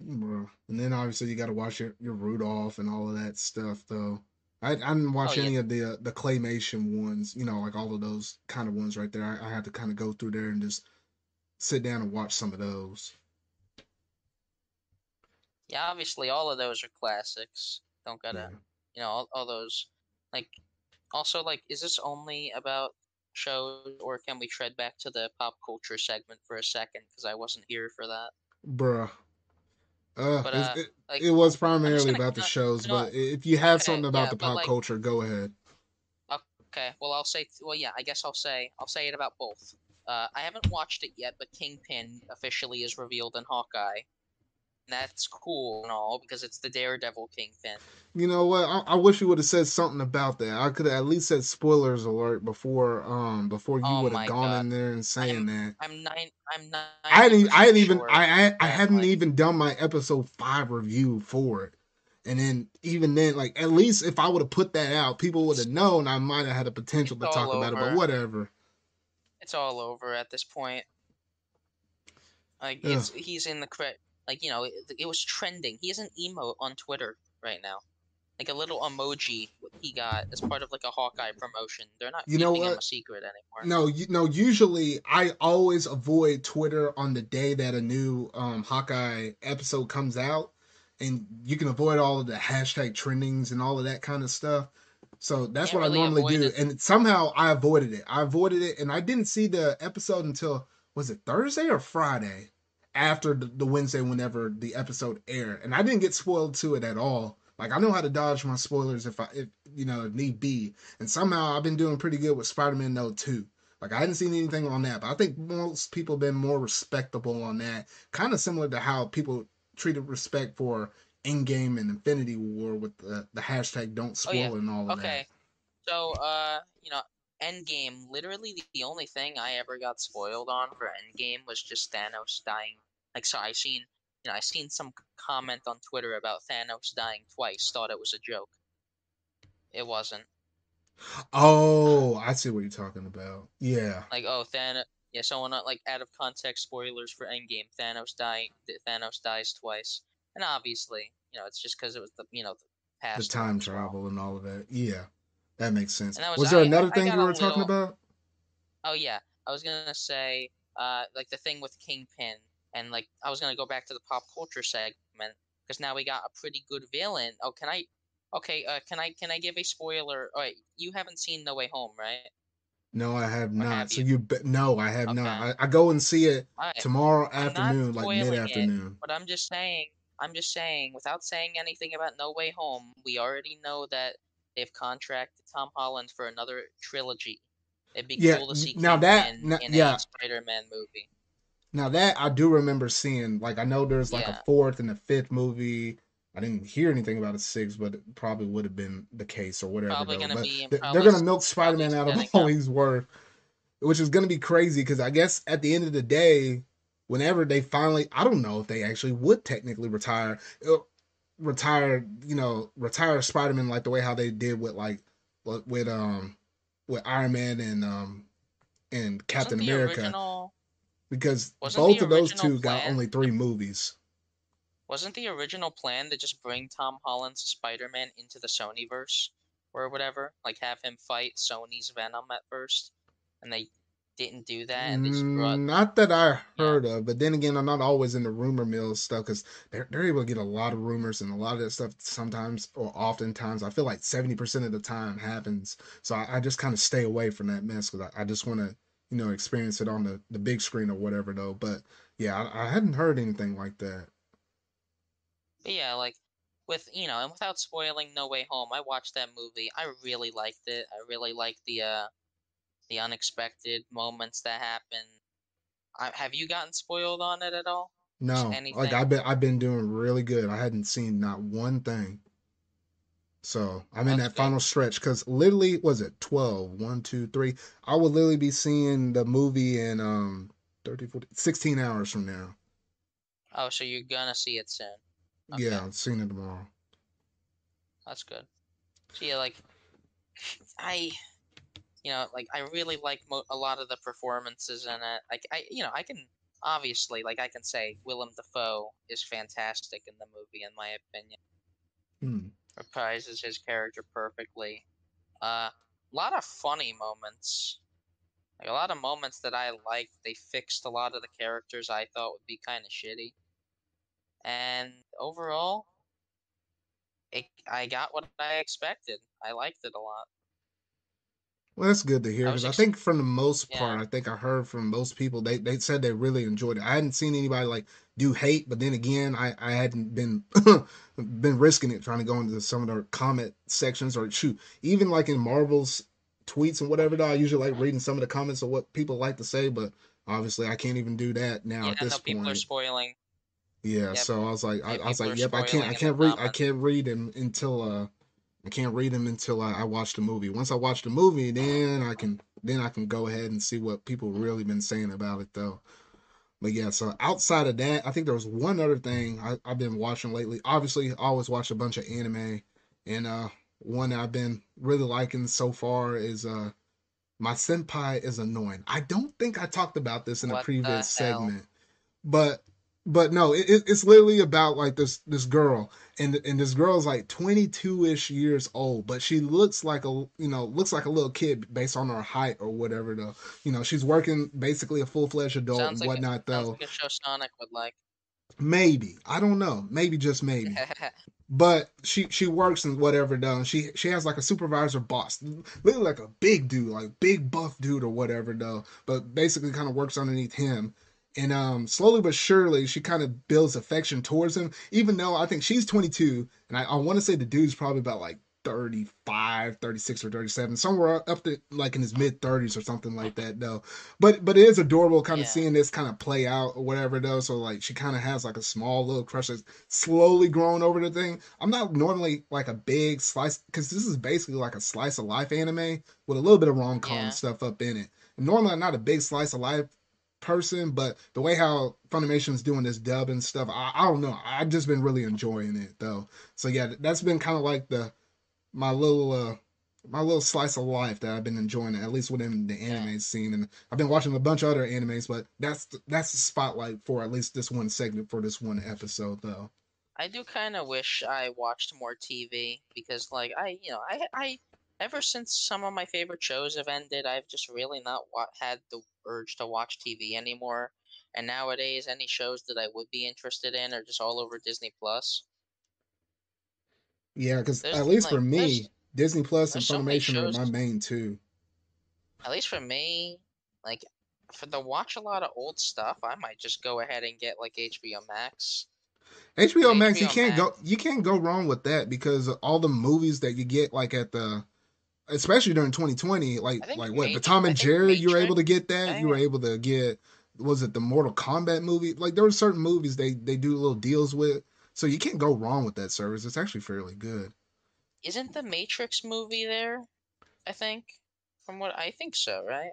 Bro. And then obviously you got to watch your, your Rudolph and all of that stuff, though. I, I didn't watch Oh, yeah. any of the uh, the claymation ones, you know, like all of those kind of ones right there. I, I had to kind of go through there and just sit down and watch some of those. Yeah, obviously all of those are classics. Don't gotta, Yeah. you know, all, all those. Like, also, like, is this only about shows, or can we tread back to the pop culture segment for a second? Because I wasn't here for that. Bruh. Uh, But, uh, it, Like, it was primarily about the shows, know but if you have okay, something about yeah, the pop like- culture, go ahead. okay, well, I'll say, well, yeah, I guess I'll say, I'll say it about both. Uh, I haven't watched it yet, but Kingpin officially is revealed in Hawkeye. And that's cool and all because it's the Daredevil Kingpin. You know what? I, I wish you would have said something about that. I could have at least said spoilers alert before um before you Oh would have gone God. in there and saying that. I'm nine. I'm nine. I hadn't I even sure I I, I hadn't like- even done my episode five review for it. And then even then, like at least if I would have put that out, people would have known I might have had a potential to talk all about it, but whatever. It's all over at this point. Like Ugh. it's he's in the credit. like you know, it, it was trending. He has an emote on Twitter right now, like a little emoji he got as part of like a Hawkeye promotion. They're not You know keeping him a secret anymore. No, you no. Usually, I always avoid Twitter on the day that a new um, Hawkeye episode comes out, and you can avoid all of the hashtag trendings and all of that kind of stuff. So that's Can't what I normally do, it. and somehow I avoided it. I avoided it, and I didn't see the episode until was it Thursday or Friday after the, the Wednesday whenever the episode aired, and I didn't get spoiled to it at all. Like I know how to dodge my spoilers if I if you know if need be, and somehow I've been doing pretty good with Spider-Man No 2. Like I hadn't seen anything on that, but I think most people have been more respectable on that. Kind of similar to how people treated respect for Endgame and Infinity War with the, the hashtag don't spoil Oh, yeah. and all of Okay, so uh, you know, Endgame. Literally, the, only thing I ever got spoiled on for Endgame was just Thanos dying. Like, so I seen, you know, I seen some comment on Twitter about Thanos dying twice. Thought it was a joke. It wasn't. Oh, I see what you're talking about. Yeah. Like, oh, Thanos. Yeah, someone like out of context spoilers for Endgame. Thanos dying. Thanos dies twice, and obviously, you know, it's just because it was the you know the past The time one as well. travel and all of that. Yeah. That makes sense. Was, was- there I- another I thing got you were talking about? Oh yeah, I was gonna say, uh, like the thing with Kingpin, and like I was gonna go back to the pop culture segment because now we got a pretty good villain. Oh, can I? Okay, uh, can I can I give a spoiler? All right, you haven't seen No Way Home, right? No, I have not. have so you? you be- no, I have Okay. not. I, I go and see it right, tomorrow I'm afternoon, like mid afternoon. but I'm just saying, I'm just saying, without saying anything about No Way Home, we already know that they've contracted Tom Holland for another trilogy. It'd be Yeah, cool to see now that- now- in yeah. a Spider-Man movie. Now that I do remember seeing, like I know there's like Yeah. a fourth and a fifth movie. I didn't hear anything about a sixth, but it probably would have been the case or whatever. Probably though. gonna But be- they're, probably they're gonna milk Spider-Man out of *laughs* all he's worth, which is gonna be crazy because I guess at the end of the day, whenever they finally, I don't know if they actually would technically retire, uh, retire, you know, retire Spider-Man like the way how they did with like with um with Iron Man and um and Captain Wasn't America original because Wasn't both of those two got only three movies. Wasn't the original plan to just bring Tom Holland's Spider-Man into the Sonyverse or whatever? Like have him fight Sony's Venom at first, and they didn't do that, and they just brought. Mm, Not that I heard of, but then again, I'm not always in the rumor mill stuff because they're they're able to get a lot of rumors and a lot of that stuff sometimes or oftentimes. I feel like 70% of the time happens, so I, I just kind of stay away from that mess because I, I just want to you know experience it on the the big screen or whatever though. But yeah, I, I hadn't heard anything like that. But yeah, like with you know, and without spoiling No Way Home, I watched that movie. I really liked it. I really liked the uh the unexpected moments that happen. I, have you gotten spoiled on it at all? No, like? I've been I've been doing really good. I hadn't seen not one thing. So I'm in That's that final stretch because literally was it 12, 1, 2, 3. I will literally be seeing the movie in um 30, 40, 16 hours from now. Oh, so you're gonna see it soon. Okay. Yeah, I'm seeing it tomorrow. That's good. So yeah, like *laughs* I, you know, like I really like mo- a lot of the performances in it. Like I, you know, I can obviously like I can say Willem Dafoe is fantastic in the movie, in my opinion. Hmm. Reprises his character perfectly. Uh, a lot of funny moments. Like a lot of moments that I liked. They fixed a lot of the characters I thought would be kind of shitty. And overall, it, I got what I expected. I liked it a lot. Well, that's good to hear I because I ex- think from the most part, Yeah. I think I heard from most people they, they said they really enjoyed it. I hadn't seen anybody like do hate, but then again, I, I hadn't been *laughs* been risking it trying to go into some of the comment sections or shoot, even like in Marvel's tweets and whatever. Though I usually like reading some of the comments of what people like to say, but obviously I can't even do that now yeah, at this no, people are point. spoiling. Yeah, Yep. so I was like, I, Yeah, I was like, yep, I can't, I can't read, I can't read him until uh, I can't read them until I, I watch the movie. Once I watch the movie, then I can, then I can go ahead and see what people really been saying about it, though. But yeah, so outside of that, I think there was one other thing I, I've been watching lately. Obviously, I always watch a bunch of anime, and uh, one that I've been really liking so far is uh, my senpai is annoying. I don't think I talked about this in a What the previous segment, but but no, it, it's literally about like this this girl, and and this girl's like 22 ish years old, but she looks like a you know looks like a little kid based on her height or whatever. Though you know she's working basically a full fledged adult sounds and like whatnot. A, though like a show Sonic would like. Maybe I don't know. Maybe just maybe. *laughs* but she she works and whatever though. She she has like a supervisor boss, literally like a big dude, like big buff dude or whatever though. But basically, kind of works underneath him and um slowly but surely she kind of builds affection towards him. Even though i think she's 22 and i, I want to say the dude's probably about like 35 36 or 37 somewhere up to like in his mid 30s or something like that though. But but it is adorable kind of yeah. seeing this kind of play out or whatever though. So like she kind of has like a small little crush that's slowly growing over the thing. I'm not normally like a big slice because this is basically like a slice of life anime with a little bit of rom-com yeah. stuff up in it. Normally i'm not a big slice of life person, but the way how Funimation's doing this dub and stuff, I, I don't know. I've just been really enjoying it though. So yeah, that's been kind of like the my little uh my little slice of life that I've been enjoying, at least within the anime yeah. scene. And I've been watching a bunch of other animes, but that's that's the spotlight for at least this one segment for this one episode though. I do kind of wish I watched more TV because, like, I you know I I ever since some of my favorite shows have ended, I've just really not wa- had the urge to watch TV anymore. And nowadays, any shows that I would be interested in are just all over Disney Plus. Yeah, because at least like, for me, Disney Plus and Funimation so are my main two. At least for me, like for the watch a lot of old stuff, I might just go ahead and get like HBO Max. HBO Max, HBO you can't Max. go you can't go wrong with that because all the movies that you get like at the especially during 2020, like like what the Tom and Jerry, you were able to get that. You were able to get was it the Mortal Kombat movie? Like there were certain movies they they do little deals with, so you can't go wrong with that service. It's actually fairly good. Isn't the Matrix movie there? I think, from what I think so, right?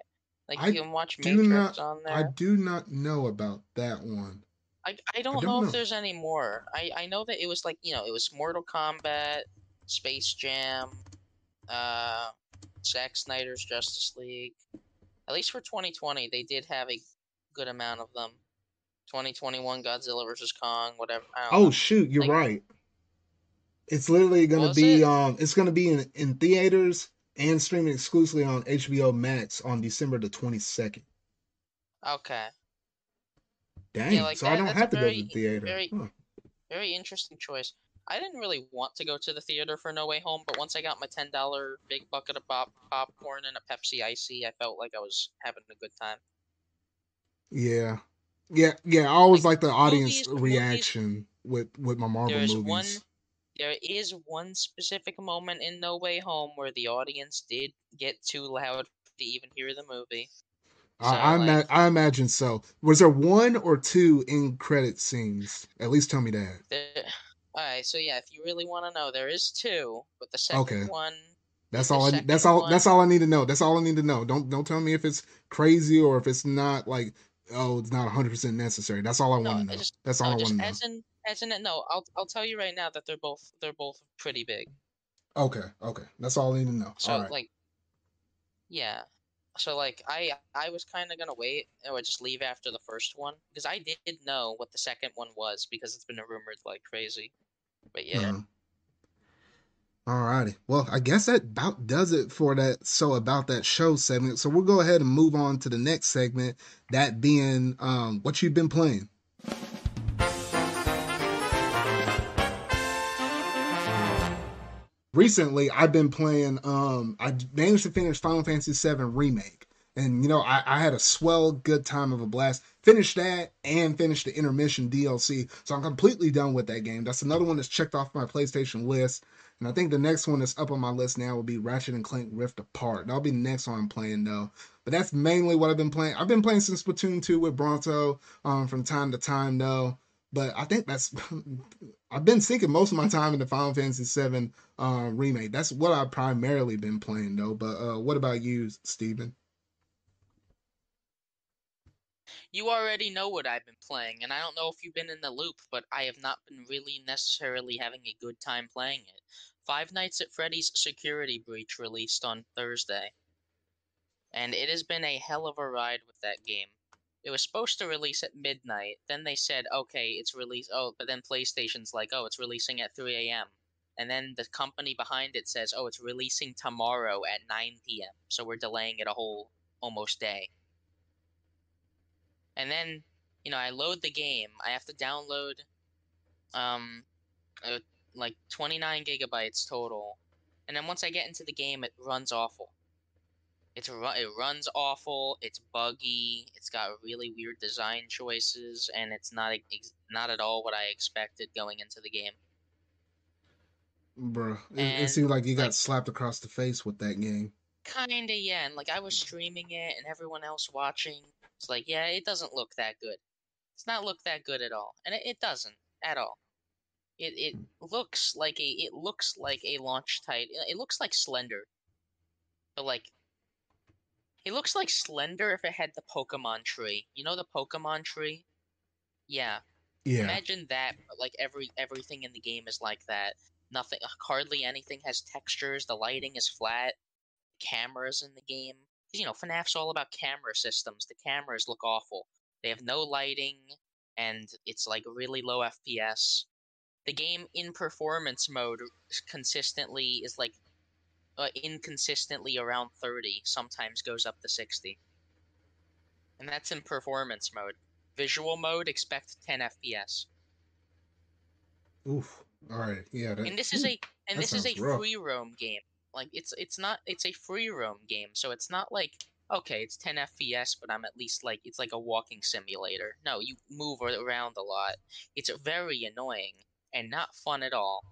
Like you can watch Matrix not, on there. I do not know about that one. I, I don't, I don't know, know, if there's any more. I, I know that it was like you know it was Mortal Kombat, Space Jam, uh, Zack Snyder's Justice League. At least for 2020, they did have a good amount of them. 2021 Godzilla vs Kong, whatever. oh know. shoot, you're like, right. It's literally going to be it? um, it's going to be in in theaters and streaming exclusively on HBO Max on December the 22nd. Okay. Dang, yeah, like so that, I don't have to very, go to the theater. Very, huh. very interesting choice. I didn't really want to go to the theater for No Way Home, but once I got my ten dollar big bucket of pop- popcorn and a Pepsi ICEE, I felt like I was having a good time. Yeah, yeah, yeah. I always like, like the audience movies, reaction movies, with with my Marvel movies. One, there is one specific moment in No Way Home where the audience did get too loud to even hear the movie. So, I, I, like, I, imagine so. Was there one or two in credit scenes? At least tell me that. There, all right, so yeah, if you really want to know, there is two, but the second okay. one. That's all. I, that's all. One, that's all I need to know. That's all I need to know. Don't don't tell me if it's crazy or if it's not like oh it's not 100 percent necessary. That's all I no, want to know. Just, that's all no, I want to know. As in, as in, no, I'll I'll tell you right now that they're both they're both pretty big. Okay, okay, that's all I need to know. So like, yeah, so like I I was kind of gonna wait or just leave after the first one because I did know what the second one was because it's been rumored like crazy. But yeah. Uh, Alrighty. Well, I guess that about does it for that so about that show segment. So we'll go ahead and move on to the next segment, that being um, what you've been playing. Recently, I've been playing. Um, I managed to finish Final Fantasy VII Remake, and you know I, I had a swell good time of a blast. Finished that and finished the intermission DLC, so I'm completely done with that game. That's another one that's checked off my PlayStation list. And I think the next one that's up on my list now will be Ratchet and Clank Rift Apart. That'll be the next one I'm playing though. But that's mainly what I've been playing. I've been playing some Splatoon 2 with Bronto um, from time to time though. But I think that's *laughs* I've been sinking most of my time in the Final Fantasy VII uh, remake. That's what I've primarily been playing though. But uh, what about you, Steven? You already know what I've been playing, and I don't know if you've been in the loop, but I have not been really necessarily having a good time playing it. Five Nights at Freddy's Security Breach released on Thursday, and it has been a hell of a ride with that game. It was supposed to release at midnight. Then they said, okay, it's released. Oh, but then PlayStation's like, oh, it's releasing at 3 a.m. And then the company behind it says, oh, it's releasing tomorrow at 9 p.m. So we're delaying it a whole almost day. And then, you know, I load the game. I have to download, um, uh, like 29 gigabytes total. And then once I get into the game, it runs awful. It's it runs awful. It's buggy. It's got really weird design choices, and it's not not at all what I expected going into the game. Bro, it, it seemed like you got like, slapped across the face with that game. Kinda, yeah. And like I was streaming it, and everyone else watching, it's like, yeah, it doesn't look that good. It's not look that good at all, and it, it doesn't at all. It it hmm. looks like a it looks like a launch title. It looks like Slender, but like it looks like Slender if it had the Pokemon tree. You know the Pokemon tree? Yeah. Yeah. Imagine that, but like every everything in the game is like that. Nothing, hardly anything has textures. The lighting is flat. Cameras in the game. You know, FNAF's all about camera systems. The cameras look awful. They have no lighting, and it's like really low FPS. The game in performance mode consistently is like uh, inconsistently around 30, sometimes goes up to 60. And that's in performance mode. Visual mode, expect 10 FPS. Oof. All right. Yeah. That, and this is a and this is a rough. free roam game. Like it's it's not it's a free roam game, so it's not like okay, it's 10 FPS, but I'm at least like it's like a walking simulator. No, you move around a lot. It's very annoying and not fun at all.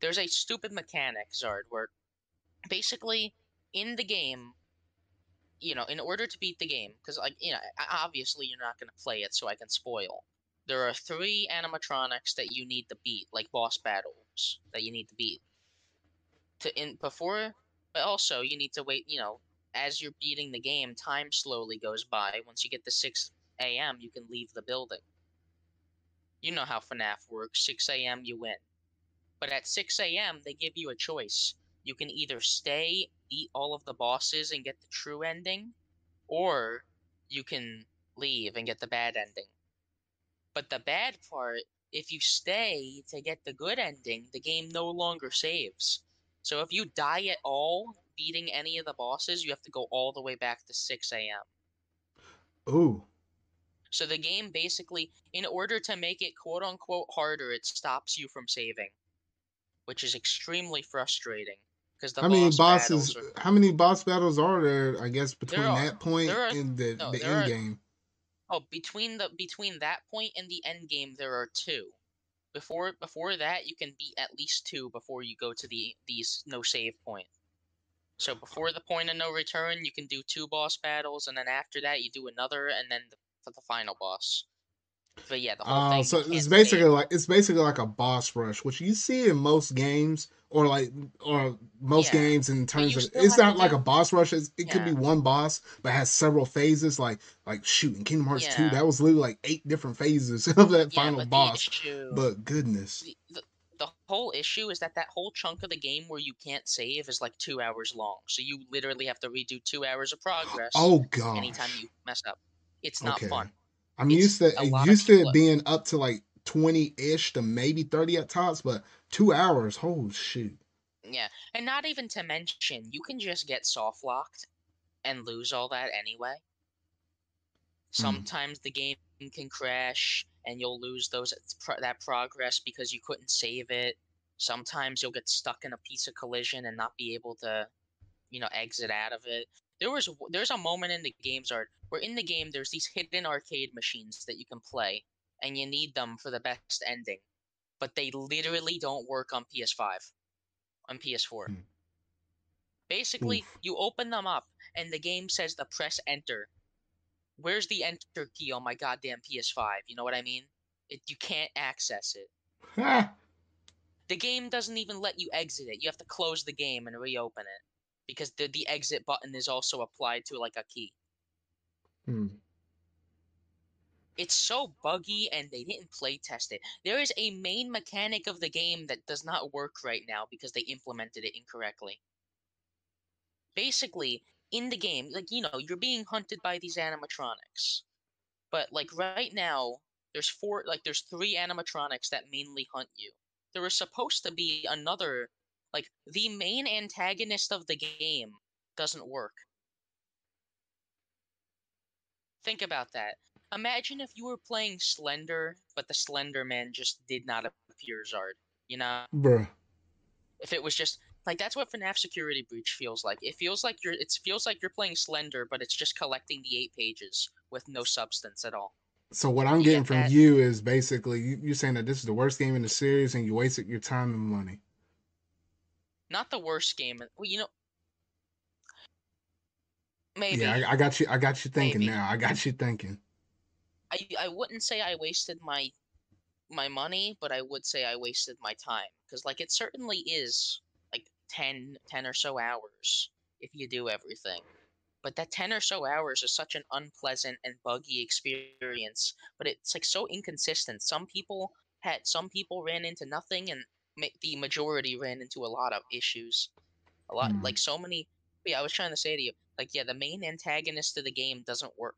There's a stupid mechanic, Zard, where basically in the game you know in order to beat the game because like you know obviously you're not going to play it so i can spoil. There are three animatronics that you need to beat like boss battles that you need to beat. To in before but also you need to wait you know as you're beating the game time slowly goes by. Once you get to 6 a.m you can leave the building. You know how fnaf works 6 a.m you win. But at 6 a.m they give you a choice you can either stay, beat all of the bosses, and get the true ending, or you can leave and get the bad ending. But the bad part, if you stay to get the good ending, the game no longer saves. So if you die at all beating any of the bosses, you have to go all the way back to 6 a.m. Ooh. So the game basically, in order to make it quote unquote harder, it stops you from saving, which is extremely frustrating. Because how many bosses? Are, how many boss battles are there? I guess between are, that point are, and the, no, the end are, game. Oh, between the between that point and the end game, there are two. Before before that, you can beat at least two before you go to the these no save point. So before the point of no return, you can do two boss battles, and then after that, you do another, and then the, for the final boss. But yeah, the whole uh, thing. So it's basically save. like it's basically like a boss rush, which you see in most games or like or most yeah. games in terms of it's not like a boss rush. It's, it yeah. could be one boss, but has several phases. Like like shooting Kingdom Hearts yeah. two, that was literally like eight different phases *laughs* of that final but boss. Issue, but goodness. The, the, the whole issue is that that whole chunk of the game where you can't save is like two hours long. So you literally have to redo two hours of progress. Oh god! Anytime you mess up, it's not okay. fun. I'm it's used to used to it being up to like twenty ish to maybe thirty at tops, but two hours. holy shoot. Yeah, and not even to mention, you can just get soft locked and lose all that anyway. Hmm. Sometimes mm. the game can crash and you'll lose those that progress because you couldn't save it. Sometimes you'll get stuck in a piece of collision and not be able to, you know, exit out of it. There was there's a moment in the game's art where in the game there's these hidden arcade machines that you can play and you need them for the best ending but they literally don't work on PS5, on PS4. Hmm. Basically, Oof. you open them up and the game says to press enter. Where's the enter key on my goddamn PS5? You know what I mean? It, you can't access it. *laughs* the game doesn't even let you exit it. You have to close the game and reopen it because the the exit button is also applied to like a key. Hmm. It's so buggy and they didn't play test it. There is a main mechanic of the game that does not work right now because they implemented it incorrectly. Basically, in the game, like you know, you're being hunted by these animatronics. But like right now, there's four like there's three animatronics that mainly hunt you. There was supposed to be another like the main antagonist of the game doesn't work. Think about that. Imagine if you were playing Slender, but the Slender Man just did not appear, Zard. You know? Bruh. If it was just like that's what FNAF Security Breach feels like. It feels like you're it feels like you're playing Slender, but it's just collecting the eight pages with no substance at all. So what I'm getting get from that- you is basically you, you're saying that this is the worst game in the series and you wasted your time and money. Not the worst game. Well, you know, maybe Yeah, I, I got you. I got you thinking Maybe. now. I got you thinking. I I wouldn't say I wasted my my money, but I would say I wasted my time because like it certainly is like 10, 10 or so hours if you do everything. But that 10 or so hours is such an unpleasant and buggy experience, but it's like so inconsistent. Some people had some people ran into nothing and ma- the majority ran into a lot of issues. A lot Hmm. like so many yeah, I was trying to say to you, like yeah, the main antagonist of the game doesn't work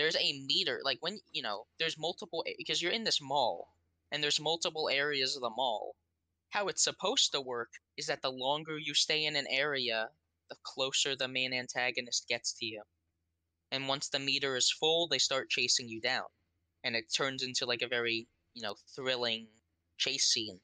there's a meter like when you know there's multiple because you're in this mall and there's multiple areas of the mall how it's supposed to work is that the longer you stay in an area the closer the main antagonist gets to you. And once the meter is full they start chasing you down and it turns into like a very you know thrilling chase scene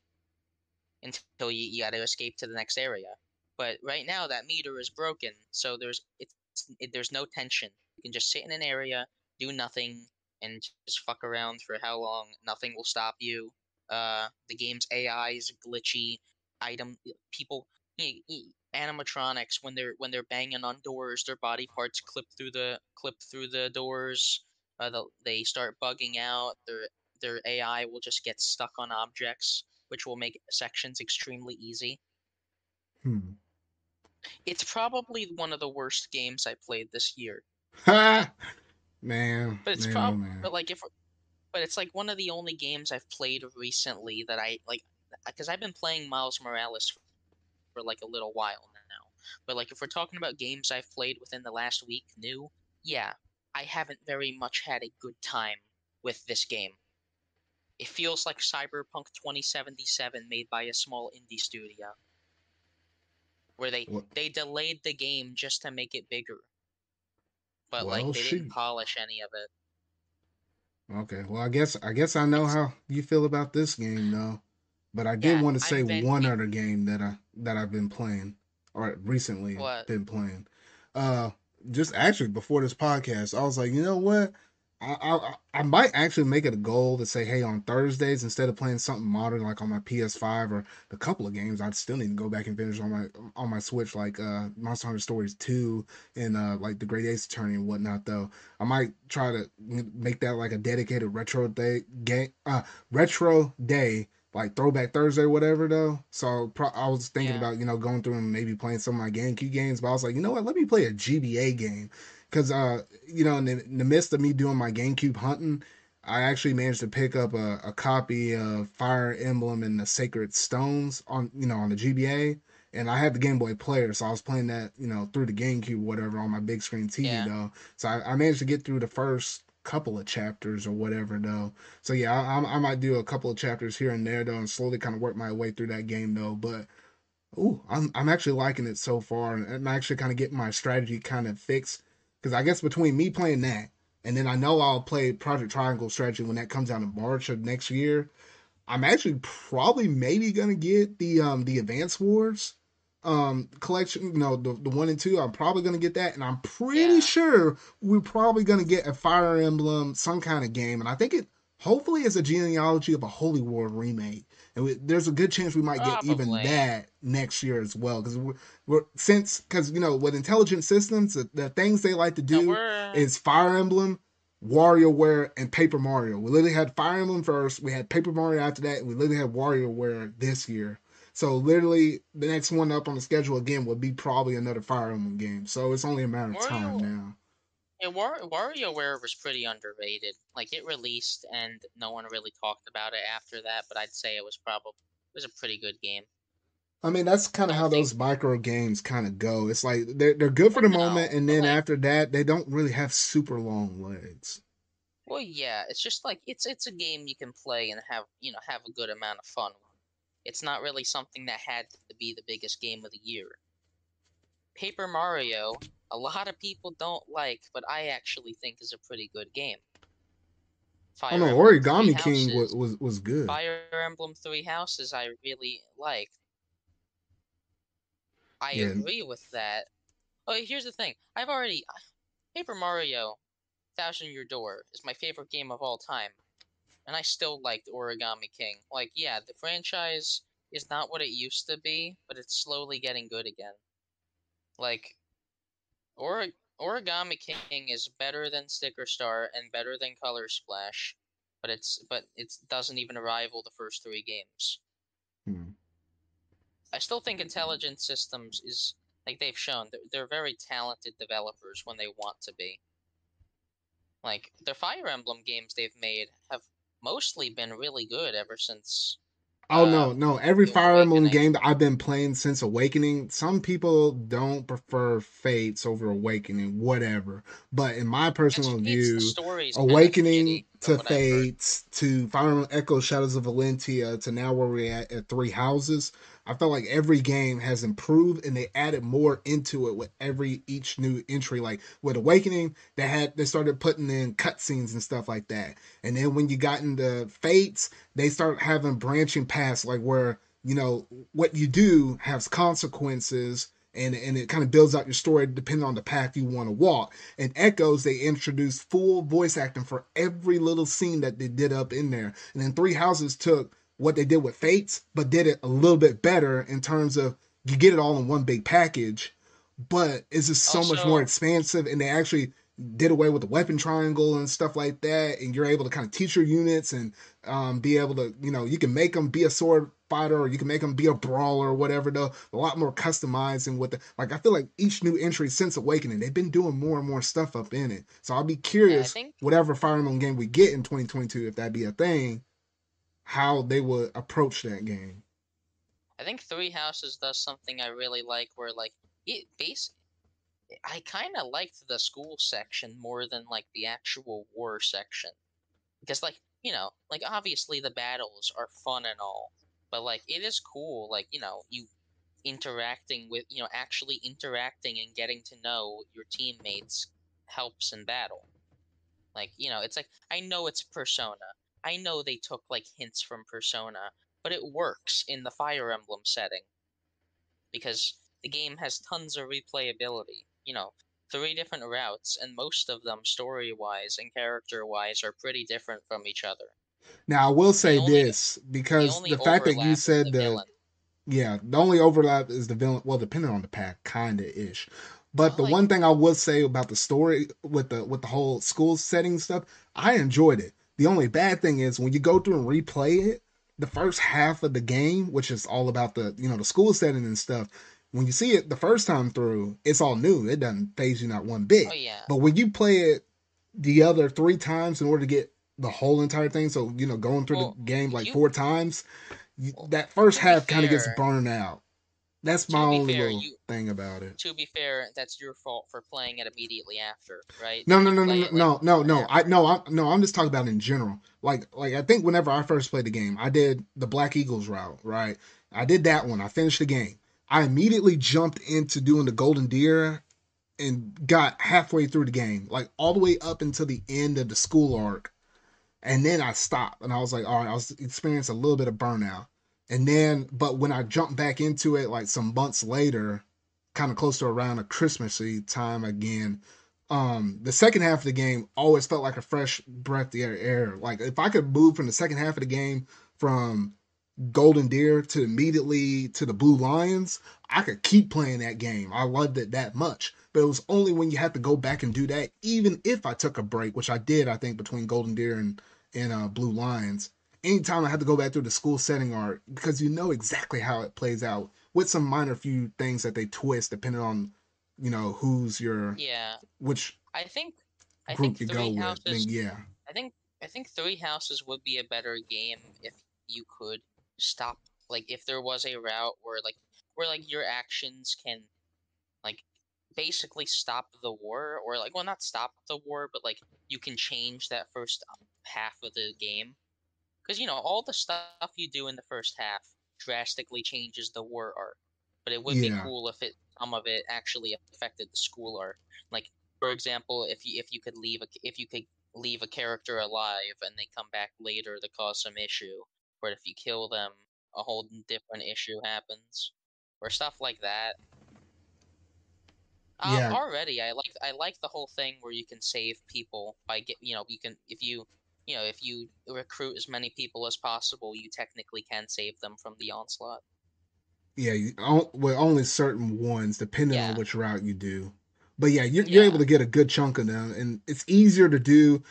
until you, you got to escape to the next area. But right now that meter is broken so there's it's it, there's no tension. You can just sit in an area do nothing and just fuck around for how long nothing will stop you. Uh the game's ai is glitchy item. People y- y- animatronics when they're when they're banging on doors their body parts clip through the clip through the doors. Uh, the, they start bugging out. Their their ai will just get stuck on objects which will make sections extremely easy. Hmm. it's probably one of the worst games i played this year. Ha! *laughs* *laughs* Man, But it's man, oh, but like if but it's like one of the only games I've played recently that I like uh, because I've been playing Miles Morales for, for like a little while now. But like if we're talking about games I've played within the last week new, yeah, I haven't very much had a good time with this game. It feels like Cyberpunk 2077 made by a small indie studio. Where they What- they delayed the game just to make it bigger. But like they shoot. didn't polish any of it. Okay, well, I guess I guess I know It's- how you feel about this game, though. But I did Yeah, want to say ven- one other game that I that I've been playing or recently What? been playing. Uh, just actually before this podcast, I was like, you know what? I, I I might actually make it a goal to say, hey, on Thursdays instead of playing something modern like on my PS5 or a couple of games, I'd still need to go back and finish on my on my Switch, like uh Monster Hunter Stories two and uh like the Great Ace Attorney and whatnot. Though I might try to make that like a dedicated retro day game, uh retro day like throwback Thursday or whatever though. So pro- I was thinking Yeah. about you know going through and maybe playing some of my GameCube games, but I was like, you know what? Let me play a GBA game because uh you know in the, in the midst of me doing my GameCube hunting, I actually managed to pick up a, a copy of Fire Emblem and the Sacred Stones on you know on the GBA. And I had the Game Boy Player, so I was playing that, you know, through the GameCube, whatever, on my big screen TV, Yeah. though. So I, I managed to get through the first couple of chapters or whatever, though. So yeah, I, I, might do a couple of chapters here and there though, and slowly kind of work my way through that game though. But ooh, I'm I'm actually liking it so far, and I'm actually kind of getting my strategy kind of fixed because I guess between me playing that and then I know I'll play Project Triangle Strategy when that comes out in March of next year. I'm actually probably maybe gonna get the um the Advance Wars um collection you know the, the one and two i'm probably gonna get that and i'm pretty Yeah. sure we're probably gonna get a fire emblem some kind of game and i think it hopefully is a genealogy of a holy war remake and we, there's a good chance we might get even that next year as well because we're, we're since because you know with intelligent systems the, the things they like to do is Fire Emblem, WarioWare, and Paper Mario. We literally had Fire Emblem first, we had Paper Mario after that, and we literally had WarioWare this year. So literally, the next one up on the schedule again would be probably another Fire Emblem game. So it's only a matter of time now. Yeah, War- WarioWare was pretty underrated. Like it released and no one really talked about it after that, but I'd say it was probably it was a pretty good game. I mean, that's kind of how those micro games kind of go. It's like they're they're good for the No, moment, and then like- after that, they don't really have super long legs. Well, yeah, it's just like it's it's a game you can play and have you know have a good amount of fun. It's not really something that had to be the biggest game of the year. Paper Mario, a lot of people don't like, but I actually think is a pretty good game. Fire oh no, Emblem Origami King was, was was good. Fire Emblem Three Houses, I really like. I yeah. agree with that. Oh, here's the thing. I've already Paper Mario Thousand Year Door is my favorite game of all time. And I still liked Origami King. Like, yeah, the franchise is not what it used to be, but it's slowly getting good again. Like, or Origami King is better than Sticker Star and better than Color Splash, but it's but it doesn't even rival the first three games. Hmm. I still think Intelligent Systems is like they've shown they're, they're very talented developers when they want to be. Like their Fire Emblem games they've made have mostly been really good ever since Oh uh, no, no! Every Fire Emblem game that I've been playing since Awakening, some people don't prefer Fates over Awakening, whatever. But in my personal view, Awakening to Fates to Final Echo Shadows of Valentia to now where we're at at Three Houses, I felt like every game has improved and they added more into it with every each new entry. Like with Awakening, they had they started putting in cutscenes and stuff like that. And then when you got into Fates, they start having branching paths like where, you know, what you do has consequences and and it kind of builds out your story depending on the path you want to walk. And Echoes, they introduced full voice acting for every little scene that they did up in there. And then Three Houses took what they did with Fates, but did it a little bit better in terms of you get it all in one big package, but it's just so also, much more expansive, and they actually did away with the weapon triangle and stuff like that, and you're able to kind of teach your units and um, be able to, you know, you can make them be a sword fighter or you can make them be a brawler or whatever. Though a lot more customizing with the like. I feel like each new entry since Awakening, they've been doing more and more stuff up in it. So I'll be curious, yeah, think... whatever Fire Emblem game we get in 2022, if that be a thing, how they would approach that game. I think Three Houses does something I really like, where like it base. I kind of liked the school section more than like the actual war section, because like you know, like obviously the battles are fun and all, but like it is cool, like you know, you interacting with you know actually interacting and getting to know your teammates helps in battle. Like you know, it's like I know it's Persona, I know they took like hints from Persona, but it works in the Fire Emblem setting because the game has tons of replayability. You know, three different routes, and most of them, story wise and character wise, are pretty different from each other. Now, I will say only, this because the, the fact that you said that, yeah, the only overlap is the villain. Well, depending on the pack, kinda ish. But the like, one thing I will say about the story with the with the whole school setting stuff, I enjoyed it. The only bad thing is when you go through and replay it, the first half of the game, which is all about the you know the school setting and stuff, when you see it the first time through, it's all new. It doesn't phase you not one bit. Oh, yeah. But when you play it the other three times in order to get the whole entire thing, so you know going through well, the game like you, four times, you, that first half kind of gets burned out. That's my only fair, little you, thing about it. To be fair, that's your fault for playing it immediately after, right? No, no, no, no, no, no, no, no. I no, I no. I'm just talking about in general. Like, like I think whenever I first played the game, I did the Black Eagles route, right? I did that one. I finished the game. I immediately jumped into doing the Golden Deer and got halfway through the game, like all the way up until the end of the school arc. And then I stopped and I was like, all right, I was experiencing a little bit of burnout. And then, but when I jumped back into it, like some months later, kind of close to around a Christmassy time again, um, the second half of the game always felt like a fresh breath of air. Like if I could move from the second half of the game from Golden Deer to immediately to the Blue Lions, I could keep playing that game. I loved it that much. But it was only when you had to go back and do that, even if I took a break, which I did, I think, between Golden Deer and and uh, Blue Lions anytime I had to go back through the school setting art because you know exactly how it plays out with some minor few things that they twist depending on you know who's your yeah which I think I group think you go houses, with. Then yeah, I think I think Three Houses would be a better game if you could stop like if there was a route where like where like your actions can like basically stop the war or like well not stop the war but like you can change that first um, half of the game. Because you know all the stuff you do in the first half drastically changes the war arc. But it would Yeah. be cool if it some of it actually affected the school arc. Like for example if you if you could leave a if you could leave a character alive and they come back later to cause some issue or if you kill them a whole different issue happens or stuff like that um, Yeah. already I like I like the whole thing where you can save people by get you know you can if you you know if you recruit as many people as possible you technically can save them from the onslaught. Yeah, you, well, only certain ones, depending on which route you do. But yeah, you're, you're able to get a good chunk of them, and it's easier to do.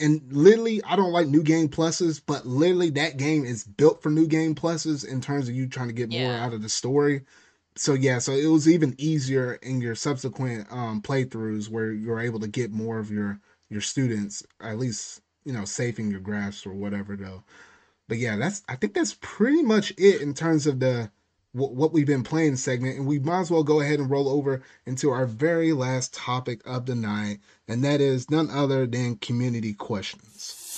And literally, I don't like new game pluses, but literally, that game is built for new game pluses in terms of you trying to get more out of the story. So yeah, so it was even easier in your subsequent um, playthroughs where you're able to get more of your your students, at least you know, saving your graphs or whatever though. But yeah, that's I think that's pretty much it in terms of the what, we've been playing segment, and we might as well go ahead and roll over into our very last topic of the night, and that is none other than community questions.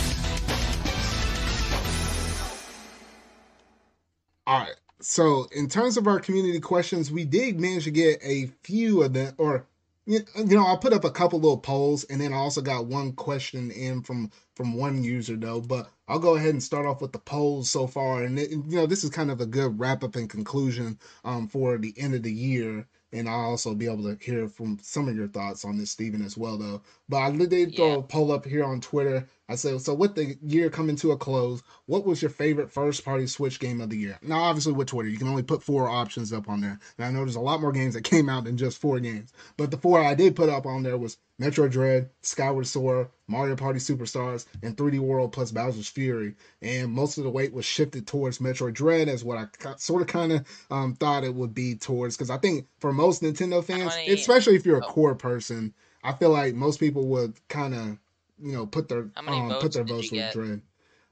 All right. So, in terms of our community questions, we did manage to get a few of them, or you know, I'll put up a couple little polls, and then I also got one question in from from one user though. But I'll go ahead and start off with the polls so far, and it, you know, this is kind of a good wrap up and conclusion um, for the end of the year. And I'll also be able to hear from some of your thoughts on this, Stephen, as well, though. But I did throw Yeah. a poll up here on Twitter. I said, so with the year coming to a close, what was your favorite first party Switch game of the year? Now, obviously, with Twitter, you can only put four options up on there. And I know there's a lot more games that came out than just four games. But the four I did put up on there was Metroid Dread, Skyward Sword, Mario Party Superstars, and 3D World plus Bowser's Fury. And most of the weight was shifted towards Metroid Dread as what I sort of kind of um, thought it would be towards. Because I think for most Nintendo fans, especially if you're a oh. core person, I feel like most people would kind of, you know, put their um, put votes their votes with? Dread.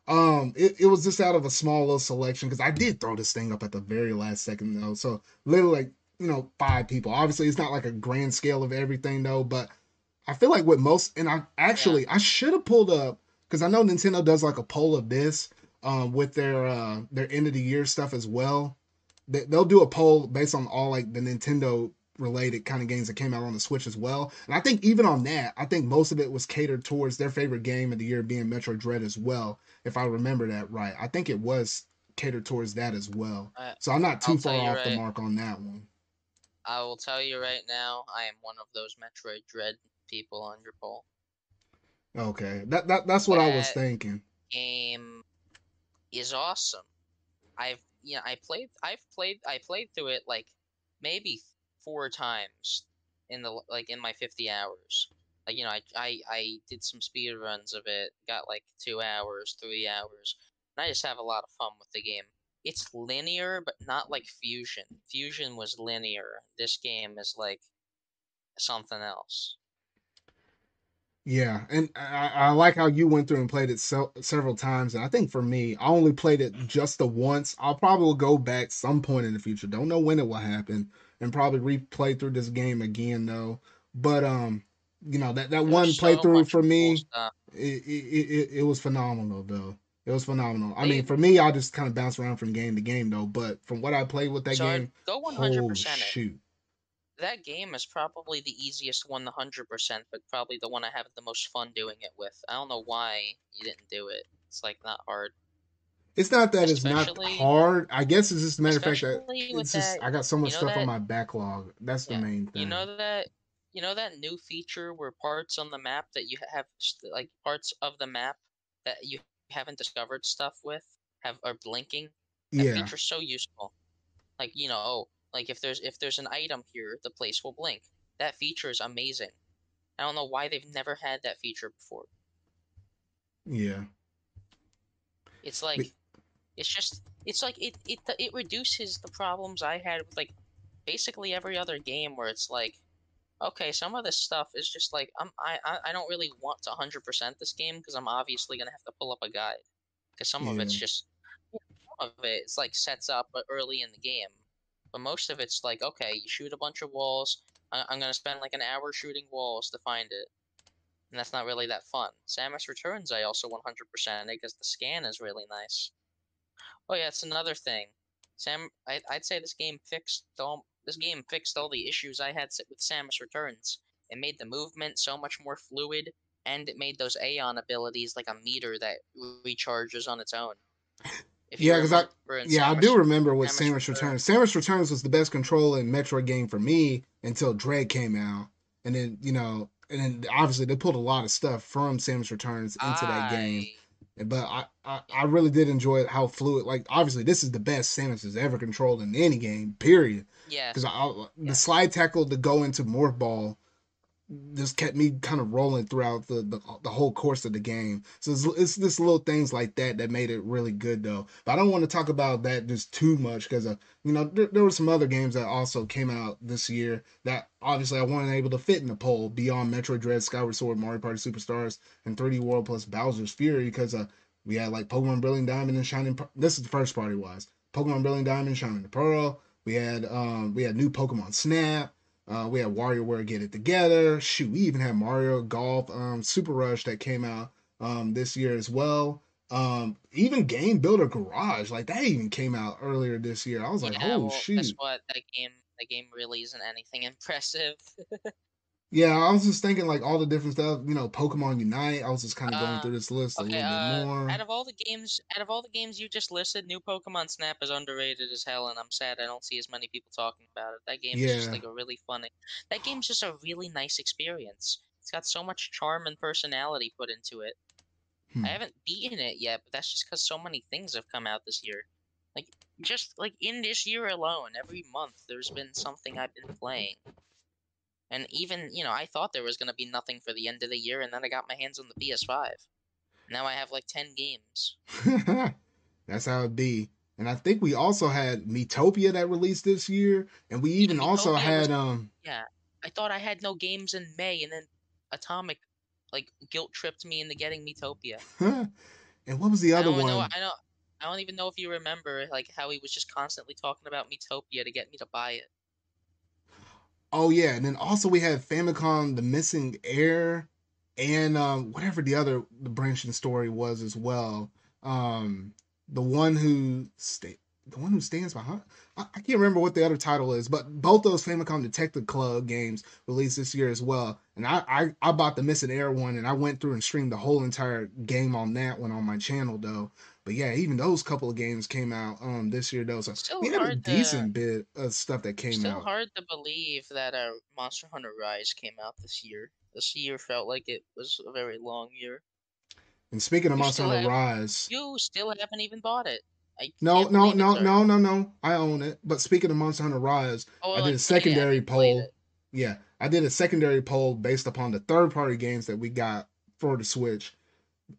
Um, it, it was just out of a small little selection because I did throw this thing up at the very last second though. So literally, like, you know, five people. Obviously, it's not like a grand scale of everything though, but I feel like with most, and I actually I should have pulled up because I know Nintendo does like a poll of this um with their uh their end of the year stuff as well. They, they'll do a poll based on all like the Nintendo related kind of games that came out on the Switch as well. And I think even on that, I think most of it was catered towards their favorite game of the year being Metroid Dread as well, if I remember that right. I think it was catered towards that as well. So I'm not too I'll far off the mark on that one. I will tell you right now, I am one of those Metroid Dread people on your poll. Okay. That, that that's what I was thinking. Game is awesome. I've you know I played I've played I played through it like maybe four times in the like in my 50 hours. Like you know I I, I did some speed runs of it, got like 2 hours, 3 hours. And I just have a lot of fun with the game. It's linear but not like Fusion. Fusion was linear. This game is like something else. Yeah, and I, I like how you went through and played it so, several times. And I think for me, I only played it just the once. I'll probably go back some point in the future. Don't know when it will happen, and probably replay through this game again though. But um, you know that that one There's so playthrough for me, it, it, it, it was phenomenal though. It was phenomenal. I mean, for me, I just kind of bounce around from game to game though. But from what I played with that So game, go 100% shoot! that game is probably the easiest one, the hundred percent, but probably the one I have the most fun doing it with. I don't know why you didn't do it. It's like not hard. It's not that it's not hard. I guess it's just a matter of fact that it's just that, I got so much know stuff on my backlog. That's the Yeah, main thing. you know that you know that new feature where parts on the map that you have like parts of the map that you haven't discovered stuff with have are blinking. That yeah, feature's so useful. Like you know, oh, like if there's if there's an item here, the place will blink. That feature is amazing. I don't know why they've never had that feature before. yeah, It's like it's just it's like it it it reduces the problems I had with like basically every other game where it's like okay, some of this stuff is just like I'm I I, don't really want to 100% this game because I'm obviously going to have to pull up a guide because some of it's just some of it it's like sets up uh, early in the game. But most of it's like okay, you shoot a bunch of walls, I- I'm gonna spend like an hour shooting walls to find it, and that's not really that fun. Samus Returns, I also 100% because the scan is really nice. Oh yeah, it's another thing. Sam, I, I'd say this game fixed all this game fixed all the issues I had with Samus Returns. It made the movement so much more fluid, and it made those Aeion abilities like a meter that recharges on its own. If yeah, because I yeah Samus, I do remember with Samus, Samus Returns. Samus Returns was the best control in Metroid game for me until Dread came out, and then you know, and then obviously they pulled a lot of stuff from Samus Returns into I... that game. But I, I, I really did enjoy how fluid. Like obviously, this is the best Samus has ever controlled in any game. Period. Yeah. Because the yeah. slide tackle to go into Morph Ball just kept me kind of rolling throughout the, the, the whole course of the game. So it's, it's this little things like that that made it really good though. But I don't want to talk about that just too much because uh, you know there, there were some other games that also came out this year that obviously I wasn't able to fit in the poll beyond Metroid Dread, Skyward Sword, Mario Party Superstars, and 3D World plus Bowser's Fury because uh we had like Pokemon Brilliant Diamond and Shining. This is the first party wise. Pokemon Brilliant Diamond, Shining Pearl. We had um we had new Pokemon Snap. Uh, we had WarioWare Get It Together. Shoot, we even had Mario Golf um, Super Rush that came out um, this year as well. Um, even Game Builder Garage, like that even came out earlier this year. I was like, yeah, oh well, shoot. Guess what? That game, the game really isn't anything *laughs* impressive. *laughs* Yeah, I was just thinking like all the different stuff. You know, Pokemon Unite. I was just kind of going uh, through this list okay, a little uh, bit more. Out of all the games, out of all the games you just listed, New Pokemon Snap is underrated as hell, and I'm sad I don't see as many people talking about it. That game yeah. is just like a really funny. That game's just a really nice experience. It's got so much charm and personality put into it. Hmm. I haven't beaten it yet, but that's just because so many things have come out this year. Like just like in this year alone, every month there's been something I've been playing. And even, you know, I thought there was going to be nothing for the end of the year, and then I got my hands on the PS5. Now I have like 10 games. *laughs* That's how it be. And I think we also had Miitopia that released this year, and we even also had was, um Yeah. I thought I had no games in May and then Atomic like guilt tripped me into getting Miitopia. *laughs* and what was the other one? Know, I don't I don't even know if you remember like how he was just constantly talking about Miitopia to get me to buy it. Oh yeah, and then also we had Famicom: The Missing Heir, and um, whatever the other the branching story was as well. Um, the one who the one who stands behind. I, I, can't remember what the other title is, but both those Famicom Detective Club games released this year as well. And I, I I bought the Missing Heir one, and I went through and streamed the whole entire game on that one on my channel though. But yeah, even those couple of games came out um this year Those So we had a decent to, bit of stuff that came still out. Still hard to believe that uh, Monster Hunter Rise came out this year. This year felt like it was a very long year. And speaking of you Monster Hunter Rise, you still haven't even bought it. I no, no, no, no, no, no. I own it. But speaking of Monster Hunter Rise, oh, I did like, a secondary poll. Yeah, I did a secondary poll based upon the third party games that we got for the Switch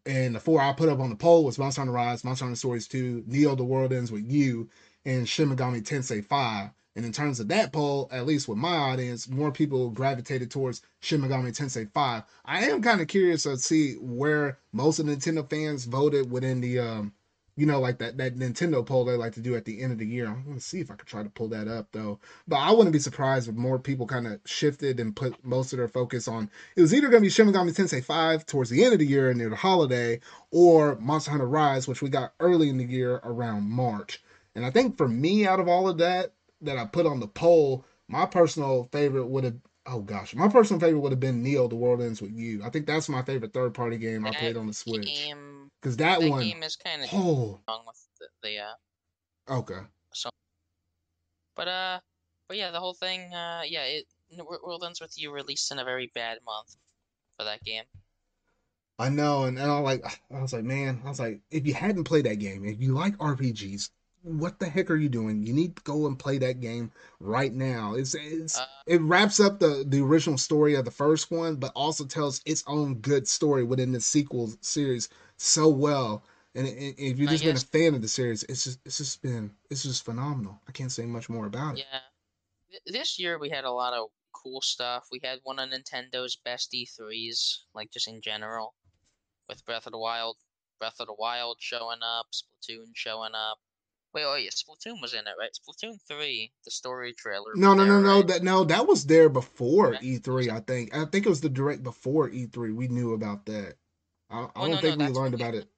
and the four I put up on the poll was Monster Hunter Rise, Monster Hunter Stories 2, Neo The World Ends With You, and Shin Megami Tensei 5. And in terms of that poll, at least with my audience, more people gravitated towards Shin Megami Tensei 5. I am kind of curious to see where most of the Nintendo fans voted within the um, you know, like that that Nintendo poll they like to do at the end of the year. I'm gonna see if I can try to pull that up though. But I wouldn't be surprised if more people kind of shifted and put most of their focus on it was either gonna be Shin Megami Tensei 5 towards the end of the year near the holiday, or Monster Hunter Rise, which we got early in the year around March. And I think for me, out of all of that that I put on the poll, my personal favorite would have oh gosh, my personal favorite would have been Neo: The World Ends with You. I think that's my favorite third party game I played on the Switch. Game because that, that one game is kind of oh. wrong with the, the uh. Okay. So, but uh, but yeah, the whole thing. Uh, yeah, it World Ends with You released in a very bad month for that game. I know, and, and I like I was like, man, I was like, if you hadn't played that game, if you like RPGs, what the heck are you doing? You need to go and play that game right now. It's it's uh, it wraps up the the original story of the first one, but also tells its own good story within the sequel series so well. And if you've just been a fan of the series, it's just it's just been it's just phenomenal. I can't say much more about it. Yeah, this year we had a lot of cool stuff. We had one of Nintendo's best E3s, like just in general, with Breath of the Wild, Breath of the Wild showing up, Splatoon showing up, Wait, oh yeah, Splatoon was in it, right? Splatoon three, the story trailer. No, no, no, there, no. right? That no, that was there before Okay. E3. I think. I think it was the direct before E3. We knew about that. I, I Oh, don't no, no, think we learned about it.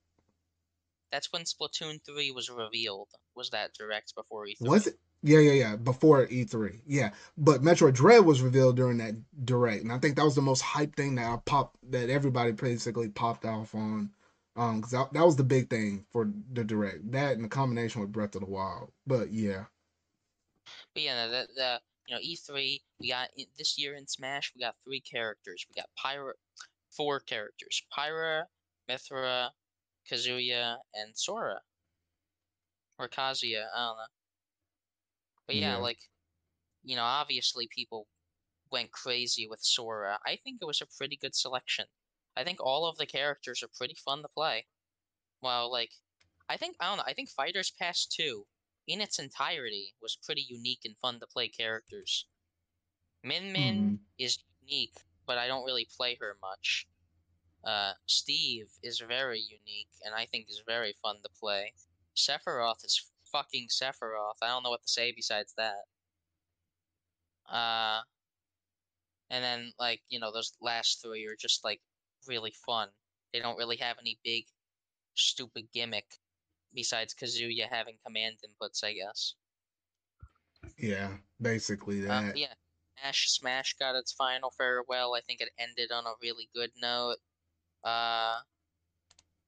That's when Splatoon three was revealed. Was that direct before E3? Was it? Yeah, yeah, yeah. Before E3. Yeah. But Metroid Dread was revealed during that direct. And I think that was the most hype thing that I popped that everybody basically popped off on. Um, cause that, that was the big thing for the direct. That and the combination with Breath of the Wild. But yeah. But yeah, the, the you know E three we got this year in Smash we got three characters. We got Pyra, four characters: Pyra, Mythra, Kazuya, and Sora. Or Kazuya, I don't know. But yeah, Yeah. like you know, obviously people went crazy with Sora. I think it was a pretty good selection. I think all of the characters are pretty fun to play. Well, like I think I don't know. I think Fighters Pass two in its entirety was pretty unique and fun to play characters. Min Min Mhm. is unique, but I don't really play her much. Uh, Steve is very unique and I think is very fun to play. Sephiroth is fucking Sephiroth. I don't know what to say besides that. Uh, and then like you know those last three are just like really fun. They don't really have any big, stupid gimmick besides Kazuya having command inputs, I guess. Yeah. Basically Uh, that. yeah, Smash Smash got its final farewell. I think it ended on a really good note. Uh,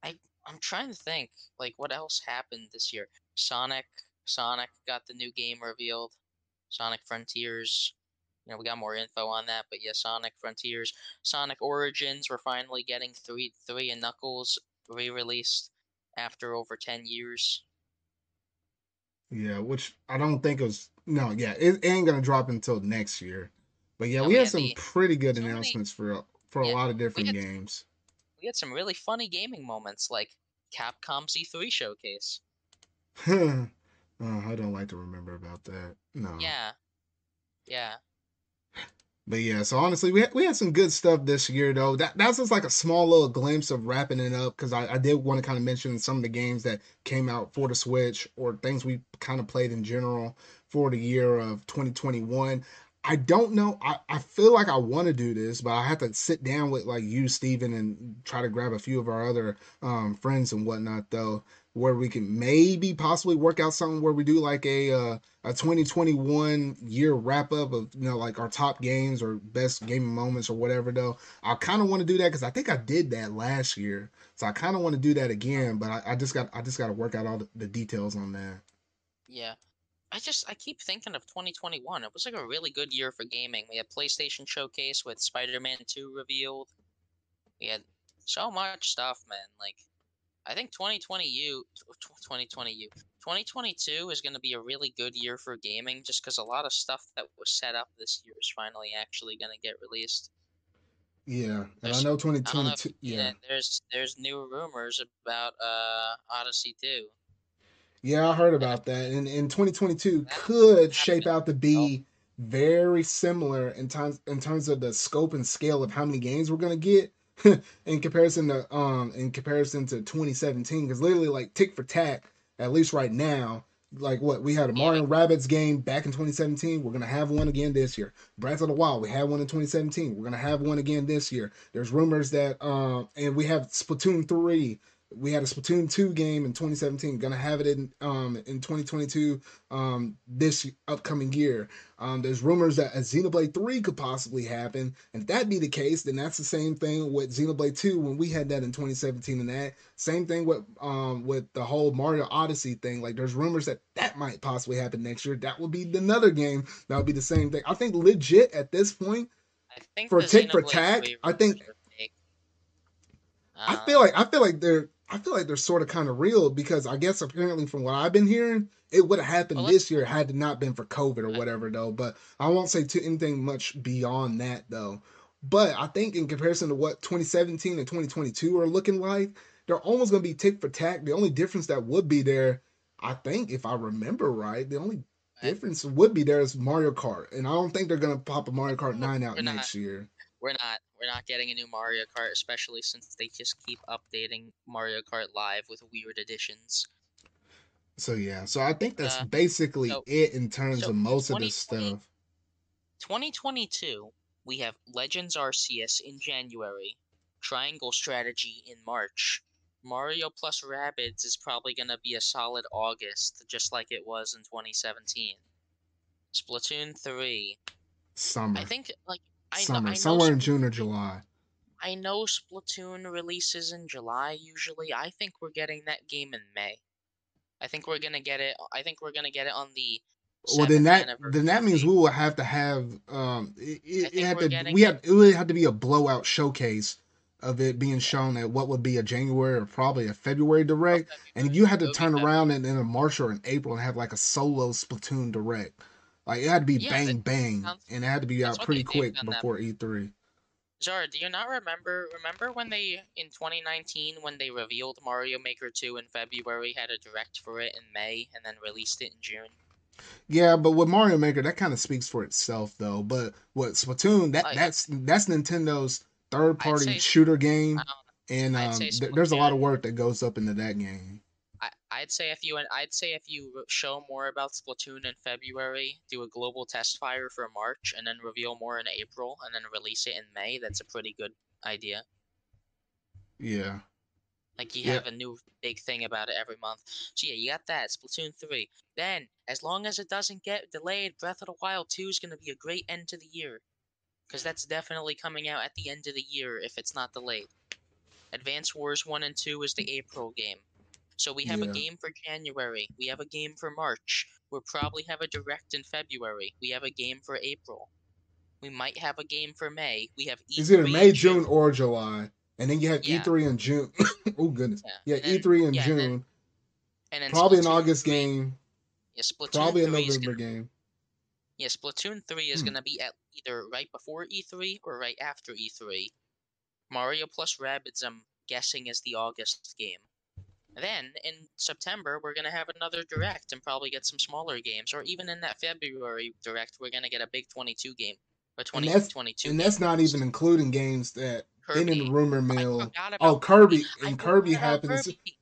I I'm trying to think like what else happened this year. Sonic Sonic got the new game revealed. Sonic Frontiers. You know, we got more info on that, but yeah, Sonic Frontiers, Sonic Origins. We're finally getting three three and Knuckles re-released after over ten years. Yeah, which I don't think it was. No, yeah, it, ain't gonna drop until next year. But yeah, No, we we had had some the- pretty good so many- announcements for for a lot of different had- games. We had some really funny gaming moments, like Capcom's E3 showcase. *laughs* oh, I don't like to remember about that. No. Yeah, yeah. But yeah, so honestly, we had, we had some good stuff this year though. That that's just like a small little glimpse of wrapping it up because I, I did want to kind of mention some of the games that came out for the Switch or things we kind of played in general for the year of 2021. I don't know. I, I feel like I want to do this, but I have to sit down with like you, Steven, and try to grab a few of our other um, friends and whatnot though, where we can maybe possibly work out something where we do like a uh, a 2021 year wrap up of you know like our top games or best gaming moments or whatever though i kind of want to do that because i think i did that last year so i kind of want to do that again but I, I just got i just got to work out all the, the details on that Yeah. I just I keep thinking of 2021. It was like a really good year for gaming. We had PlayStation Showcase with Spider-Man 2 revealed. We had so much stuff, man. Like I think 2020 U 2020 U 2022 is going to be a really good year for gaming just cuz a lot of stuff that was set up this year is finally actually going to get released. yeah and i There's- know I know if, 2022 yeah there's there's new rumors about uh Odyssey 2. yeah i heard about that and in 2022 That could shape out to be very similar in terms in terms of the scope and scale of how many games we're gonna get *laughs* in comparison to um in comparison to 2017 because literally like tick for tack at least right now like what we had a Mario Rabbids game back in 2017 we're gonna have one again this year. Breath of the Wild we had one in 2017 we're gonna have one again this year. There's rumors that um and we have Splatoon 3 we had a Splatoon 2 game in 2017 gonna have it in um in 2022 um this upcoming year um, there's rumors that a Xenoblade 3 could possibly happen. And if that be the case, then that's the same thing with Xenoblade 2 when we had that in 2017 and that. Same thing with um with the whole Mario Odyssey thing. Like there's rumors that that might possibly happen next year. That would be another game that would be the same thing. I think legit at this point, I think For tick for tack, I think- rumors are fake. I feel like I feel like they're I feel like they're sort of kind of real because I guess apparently from what I've been hearing, it would have happened Well, this year had it not been for COVID or whatever though. But I won't say to anything much beyond that though. But I think in comparison to what 2017 and 2022 are looking like, they're almost gonna be tick for tack. The only difference that would be there, I think, if I remember right, the only difference would be there is Mario Kart, and I don't think they're gonna pop a Mario Kart 9 out We're not. next year. we're not we're not getting a new Mario Kart, especially since they just keep updating Mario Kart Live with weird additions. So yeah, so I think that's Uh, basically so- it in terms so of most of this stuff. 2022, we have Legends Arceus in January, Triangle Strategy in March. Mario plus Rabbids is probably going to be a solid August, just like it was in 2017. Splatoon 3. Summer, I think, like, I summer, know, somewhere in June or July. I know Splatoon releases in July usually. I think we're getting that game in May. I think we're gonna get it. I think we're gonna get it on the. Well, then that then that means we will have to have um it, it, it had to we had it would have to be a blowout showcase of it being shown at what would be a January or probably a February direct, and you had to turn around in, in a March or an April and have like a solo Splatoon direct. Like it had to be Yeah, bang bang, sounds- and it had to be out pretty quick before E E3. Zard, do you not remember? Remember when they in 2019 when they revealed Mario Maker 2 in February, had a direct for it in May, and then released it in June? Yeah, but with Mario Maker, that kind of speaks for itself, though. But what Splatoon, that yeah. that's that's Nintendo's third party say- shooter game, and um, th- there's a lot of work that goes up into that game. I'd say if you and I'd say if you show more about Splatoon in February, do a global test fire for March, and then reveal more in April, and then release it in May. That's a pretty good idea. Yeah, Like you Yeah. have a new big thing about it every month. So yeah, you got that Splatoon three. Then, as long as it doesn't get delayed, Breath of the Wild two is gonna be a great end to the year, because that's definitely coming out at the end of the year if it's not delayed. Advance Wars one and two is the April game. So we have Yeah. a game for January. We have a game for March. We'll probably have a direct in February. We have a game for April. We might have a game for May. We have E3 it's either in May, June, or July, and then you have Yeah. E3 in June. *coughs* oh goodness, Yeah, yeah, then- E3 in yeah, and then- June, and then probably an August 3 game, Yeah, Splatoon probably a November gonna, game. yeah, Splatoon 3 is Hmm. going to be at either right before E3 or right after E3. Mario plus Rabbids, I'm guessing, is the August game. Then, in September, we're going to have another Direct and probably get some smaller games. Or even in that February Direct, we're going to get a big 22 game. Or And that's 22 and that's not even including games that in the rumor mill. Oh, Kirby and Kirby happens Kirby.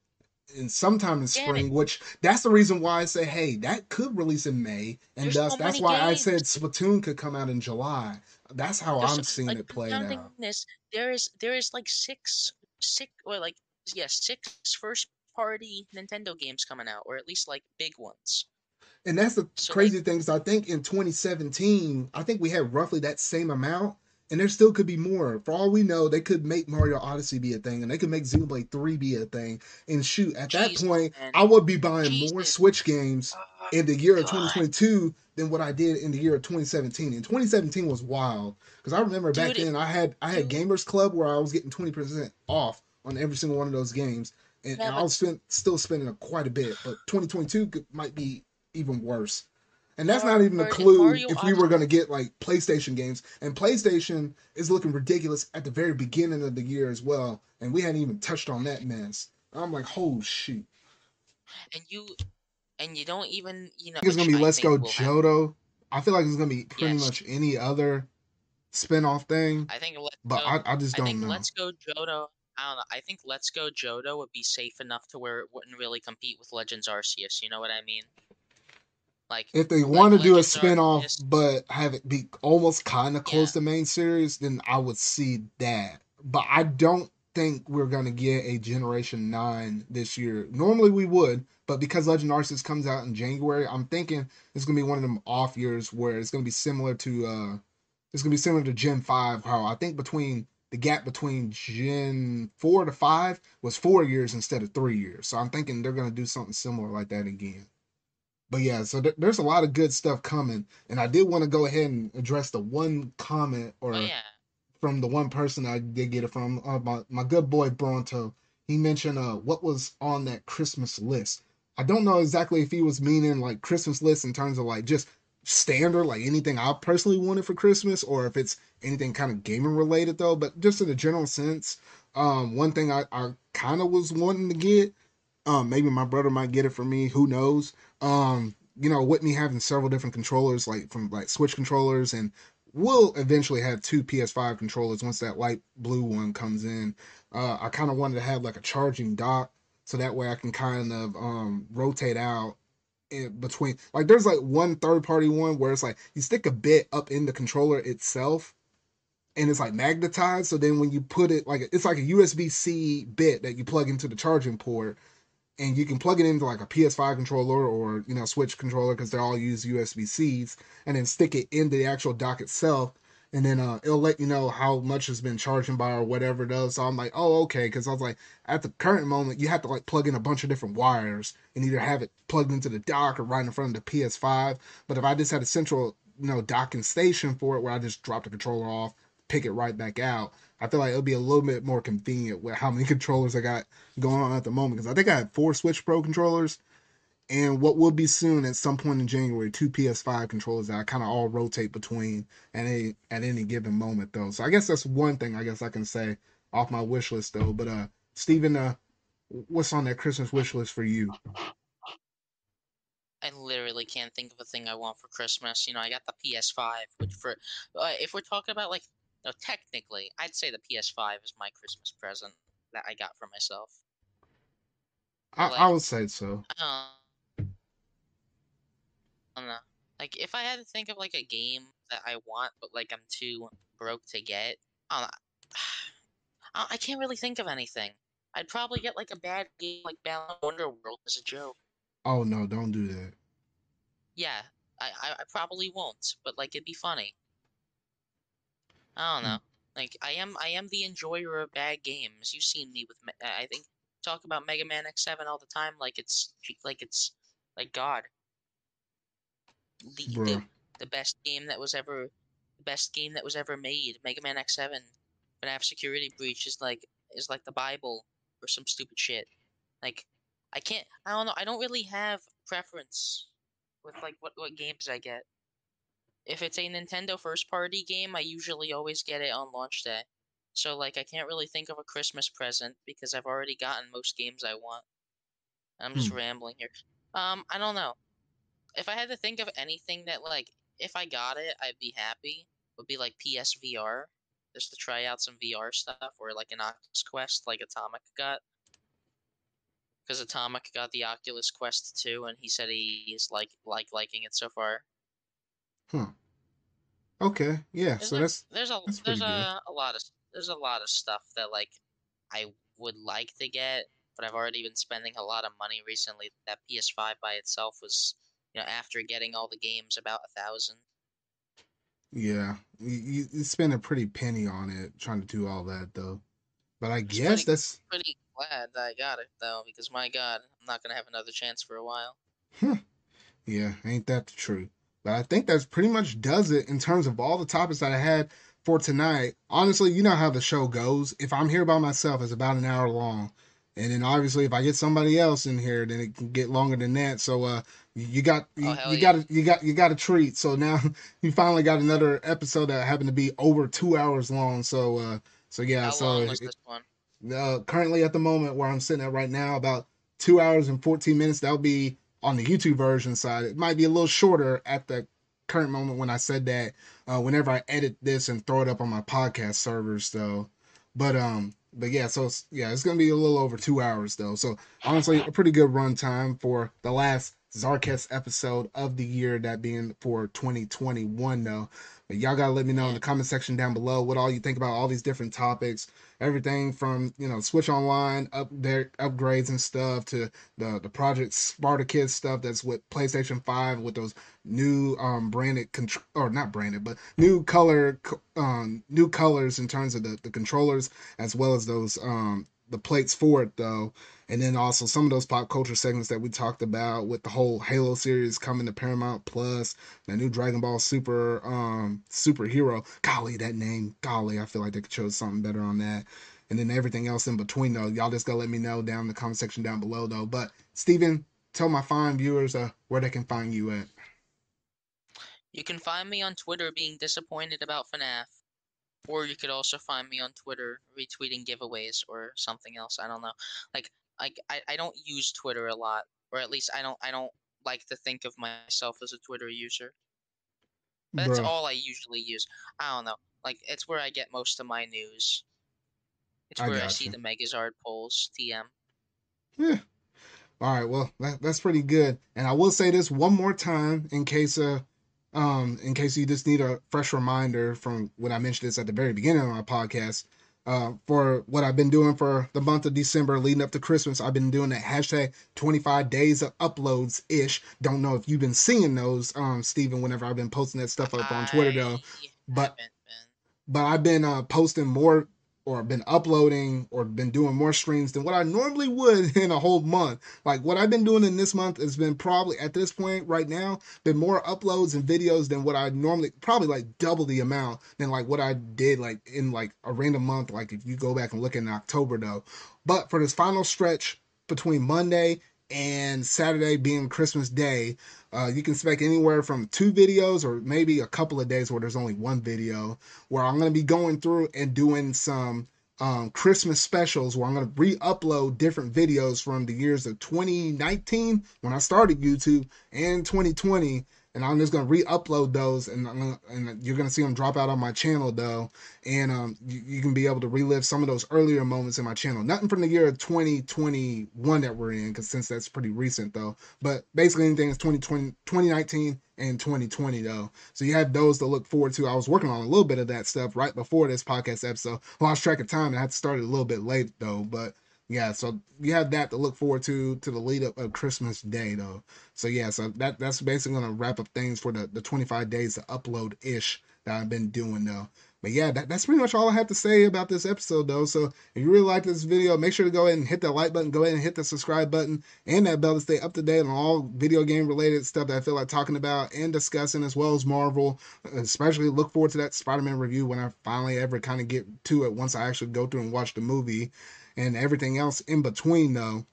in sometime in Damn spring, which that's the reason why I say, hey, that could release in May, and There's thus so that's why I said Splatoon could come out in July. That's how There's I'm so- seeing like, it play counting out. This, there is there is like six six or like yeah six first party Nintendo games coming out, or at least like big ones. And that's the So, crazy thing is I think in 2017, I think we had roughly that same amount, and there still could be more. For all we know, they could make Mario Odyssey be a thing, and they could make Xenoblade 3 be a thing. And shoot, at that point, man. I would be buying more Switch games Ah, in the year of 2022 than what I did in the year of 2017. And 2017 was wild because I remember back Dude, it- then I had I had. Gamers Club where I was getting 20% off on every single one of those games, and, Yeah, and I but- was spend, still spending quite a bit. But 2022 could, might be even worse. And that's not even a clue if we were going to get like PlayStation games. And PlayStation is looking ridiculous at the very beginning of the year as well. And we hadn't even touched on that mess. I'm like, oh shoot. and you and you don't even you know. It's gonna be Let's Go pretty will happen. Johto. I feel like it's gonna be pretty Yes. much any other spin-off thing, I think Let's but Go. I, I just I don't think know. Let's Go Johto. I don't know. I think Let's Go Johto would be safe enough to where it wouldn't really compete with Legends Arceus. You know what I mean? Like If they like want to do a spin-off Arceus- but have it be almost kind of close Yeah. to main series, then I would see that. But I don't think we're gonna get a Generation Nine this year. Normally we would, but because Legend Arceus comes out in January, I'm thinking it's gonna be one of them off years where it's gonna be similar to uh, it's gonna be similar to Gen Five. How I think between the gap between Gen four to five was four years instead of three years. So I'm thinking they're gonna do something similar like that again. But yeah, so th- there's a lot of good stuff coming, and I did want to go ahead and address the one comment or Oh yeah. from the one person I did get it from, uh, my my good boy Bronto. He mentioned uh what was on that Christmas list. I don't know exactly if he was meaning like Christmas list in terms of like just standard, like anything I personally wanted for Christmas, or if it's anything kind of gaming related though. But just in a general sense, um, one thing I, I kind of was wanting to get, um, maybe my brother might get it for me. Who knows? Um, you know, with me having several different controllers, like from like Switch controllers, and we'll eventually have two PS5 controllers once that light blue one comes in. Uh, I kind of wanted to have like a charging dock so that way I can kind of um rotate out in between. Like there's like one third party one where it's like you stick a bit up in the controller itself and it's like magnetized. So then when you put it like it's like a USB C bit that you plug into the charging port, and you can plug it into like a PS5 controller or you know Switch controller because they all use USB Cs, and then stick it into the actual dock itself. And then uh, it'll let you know how much has been charging by or whatever it does. So I'm like, oh, okay. Because I was like, at the current moment, you have to like plug in a bunch of different wires and either have it plugged into the dock or right in front of the PS5. But if I just had a central, you know, docking station for it where I just drop the controller off, pick it right back out. I feel like it'll be a little bit more convenient with how many *laughs* controllers I got going on at the moment. Because I think I have four Switch Pro controllers, and what will be soon at some point in January, two PS5 controllers that I kind of all rotate between at any at any given moment though. So I guess that's one thing I guess I can say off my wish list though. But uh, Steven, uh, what's on that Christmas wish list for you? I literally can't think of a thing I want for Christmas. You know, I got the PS5, which for uh, if we're talking about like no, technically, I'd say the PS5 is my Christmas present that I got for myself. I, like, I would say so. I don't know. Like, if I had to think of like a game that I want, but like I'm too broke to get, *sighs* I, I can't really think of anything. I'd probably get like a bad game like Balan Wonderworld as a joke. Oh no! Don't do that. Yeah, I, I, I probably won't, but like it'd be funny. I don't know. Mm. Like I am, I am the enjoyer of bad games. You've seen me with, I think, talk about Mega Man X7 all the time, like it's, like it's, like God. The, the, the best game that was ever, the best game that was ever made. Mega Man X7, FNAF Security Breach is like is like the Bible or some stupid shit. Like I can't, I don't know. I don't really have preference with like what what games I get. If it's a Nintendo first party game, I usually always get it on launch day. So like I can't really think of a Christmas present because I've already gotten most games I want. I'm just hmm. rambling here. Um, I don't know. If I had to think of anything that like if I got it, I'd be happy. Would be like PSVR, just to try out some VR stuff, or like an Oculus Quest, like Atomic got. Because Atomic got the Oculus Quest 2, and he said he's like like liking it so far. Huh. Okay. Yeah. There's so a, that's there's a that's there's a, a lot of there's a lot of stuff that like I would like to get, but I've already been spending a lot of money recently. That PS5 by itself was, you know, after getting all the games, about a thousand. Yeah, you, you spend a pretty penny on it trying to do all that though. But I guess pretty, that's pretty glad that I got it though, because my God, I'm not gonna have another chance for a while. Huh. Yeah, ain't that the truth? But I think that's pretty much does it in terms of all the topics that I had for tonight. Honestly, you know how the show goes. If I'm here by myself, it's about an hour long. And then obviously if I get somebody else in here, then it can get longer than that. So uh you got you, oh, you yeah. got a, you got you got a treat. So now *laughs* you finally got another episode that happened to be over two hours long. So uh so yeah, how so long was this one? Uh, currently at the moment where I'm sitting at right now, about two hours and 14 minutes. That'll be on the YouTube version side. It might be a little shorter at the current moment when I said that. Uh, whenever I edit this and throw it up on my podcast servers, though. But um, but yeah, so yeah, it's gonna be a little over two hours though. So honestly, a pretty good run time for the last Zardcast episode of the year, that being for 2021 though. But y'all gotta let me know in the comment section down below what all you think about all these different topics. Everything from you know Switch Online up their upgrades and stuff to the the Project Spartacus stuff that's with PlayStation Five with those new um branded contr- or not branded but new color um new colors in terms of the the controllers as well as those um the plates for it though and then also some of those pop culture segments that we talked about with the whole Halo series coming to Paramount Plus, the new Dragon Ball Super um superhero. Golly, that name, golly, I feel like they could choose something better on that. And then everything else in between though. Y'all just gotta let me know down in the comment section down below though. But Steven, tell my fine viewers uh, where they can find you at. You can find me on Twitter being disappointed about FNAF. Or you could also find me on Twitter retweeting giveaways or something else. I don't know. Like like I, I don't use Twitter a lot, or at least I don't I don't like to think of myself as a Twitter user. But that's Bruh. all I usually use. I don't know. Like it's where I get most of my news. It's where I, I see the Megazard polls. TM. Yeah. All right. Well, that, that's pretty good. And I will say this one more time in case uh um in case you just need a fresh reminder from when I mentioned this at the very beginning of my podcast. Uh, for what I've been doing for the month of December leading up to Christmas, I've been doing that hashtag 25 days of uploads ish. Don't know if you've been seeing those, um, Steven, whenever I've been posting that stuff up on Twitter though. But but I've been uh, posting more or been uploading or been doing more streams than what I normally would *laughs* in a whole month. Like what I've been doing in this month has been probably at this point right now been more uploads and videos than what I normally probably like double the amount than like what I did like in like a random month like if you go back and look in October though. But for this final stretch between Monday and Saturday being Christmas Day, uh, you can expect anywhere from two videos or maybe a couple of days where there's only one video where I'm going to be going through and doing some um, Christmas specials where I'm going to re upload different videos from the years of 2019 when I started YouTube and 2020 and I'm just gonna re-upload those, and gonna, and you're gonna see them drop out on my channel though, and um, you, you, can be able to relive some of those earlier moments in my channel. Nothing from the year of 2021 that we're in, because since that's pretty recent though. But basically anything is 2020, 2019 and 2020 though. So you have those to look forward to. I was working on a little bit of that stuff right before this podcast episode. Lost track of time and I had to start it a little bit late though, but yeah, so you have that to look forward to to the lead up of Christmas Day though. So yeah, so that that's basically gonna wrap up things for the the 25 days to upload ish that I've been doing though. But yeah, that, that's pretty much all I have to say about this episode though. So if you really like this video, make sure to go ahead and hit that like button, go ahead and hit the subscribe button and that bell to stay up to date on all video game related stuff that I feel like talking about and discussing as well as Marvel. Especially look forward to that Spider-Man review when I finally ever kind of get to it once I actually go through and watch the movie and everything else in between though.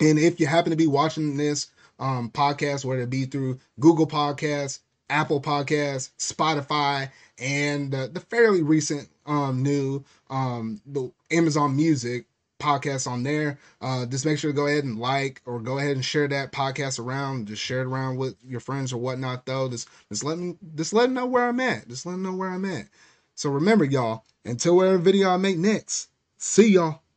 And if you happen to be watching this um, podcast, whether it be through Google Podcasts, Apple Podcasts, Spotify, and uh, the fairly recent um, new um, the Amazon Music podcast on there. Uh, just make sure to go ahead and like or go ahead and share that podcast around. Just share it around with your friends or whatnot. Though, just just let me just let them know where I'm at. Just let them know where I'm at. So remember, y'all. Until whatever video I make next. See y'all.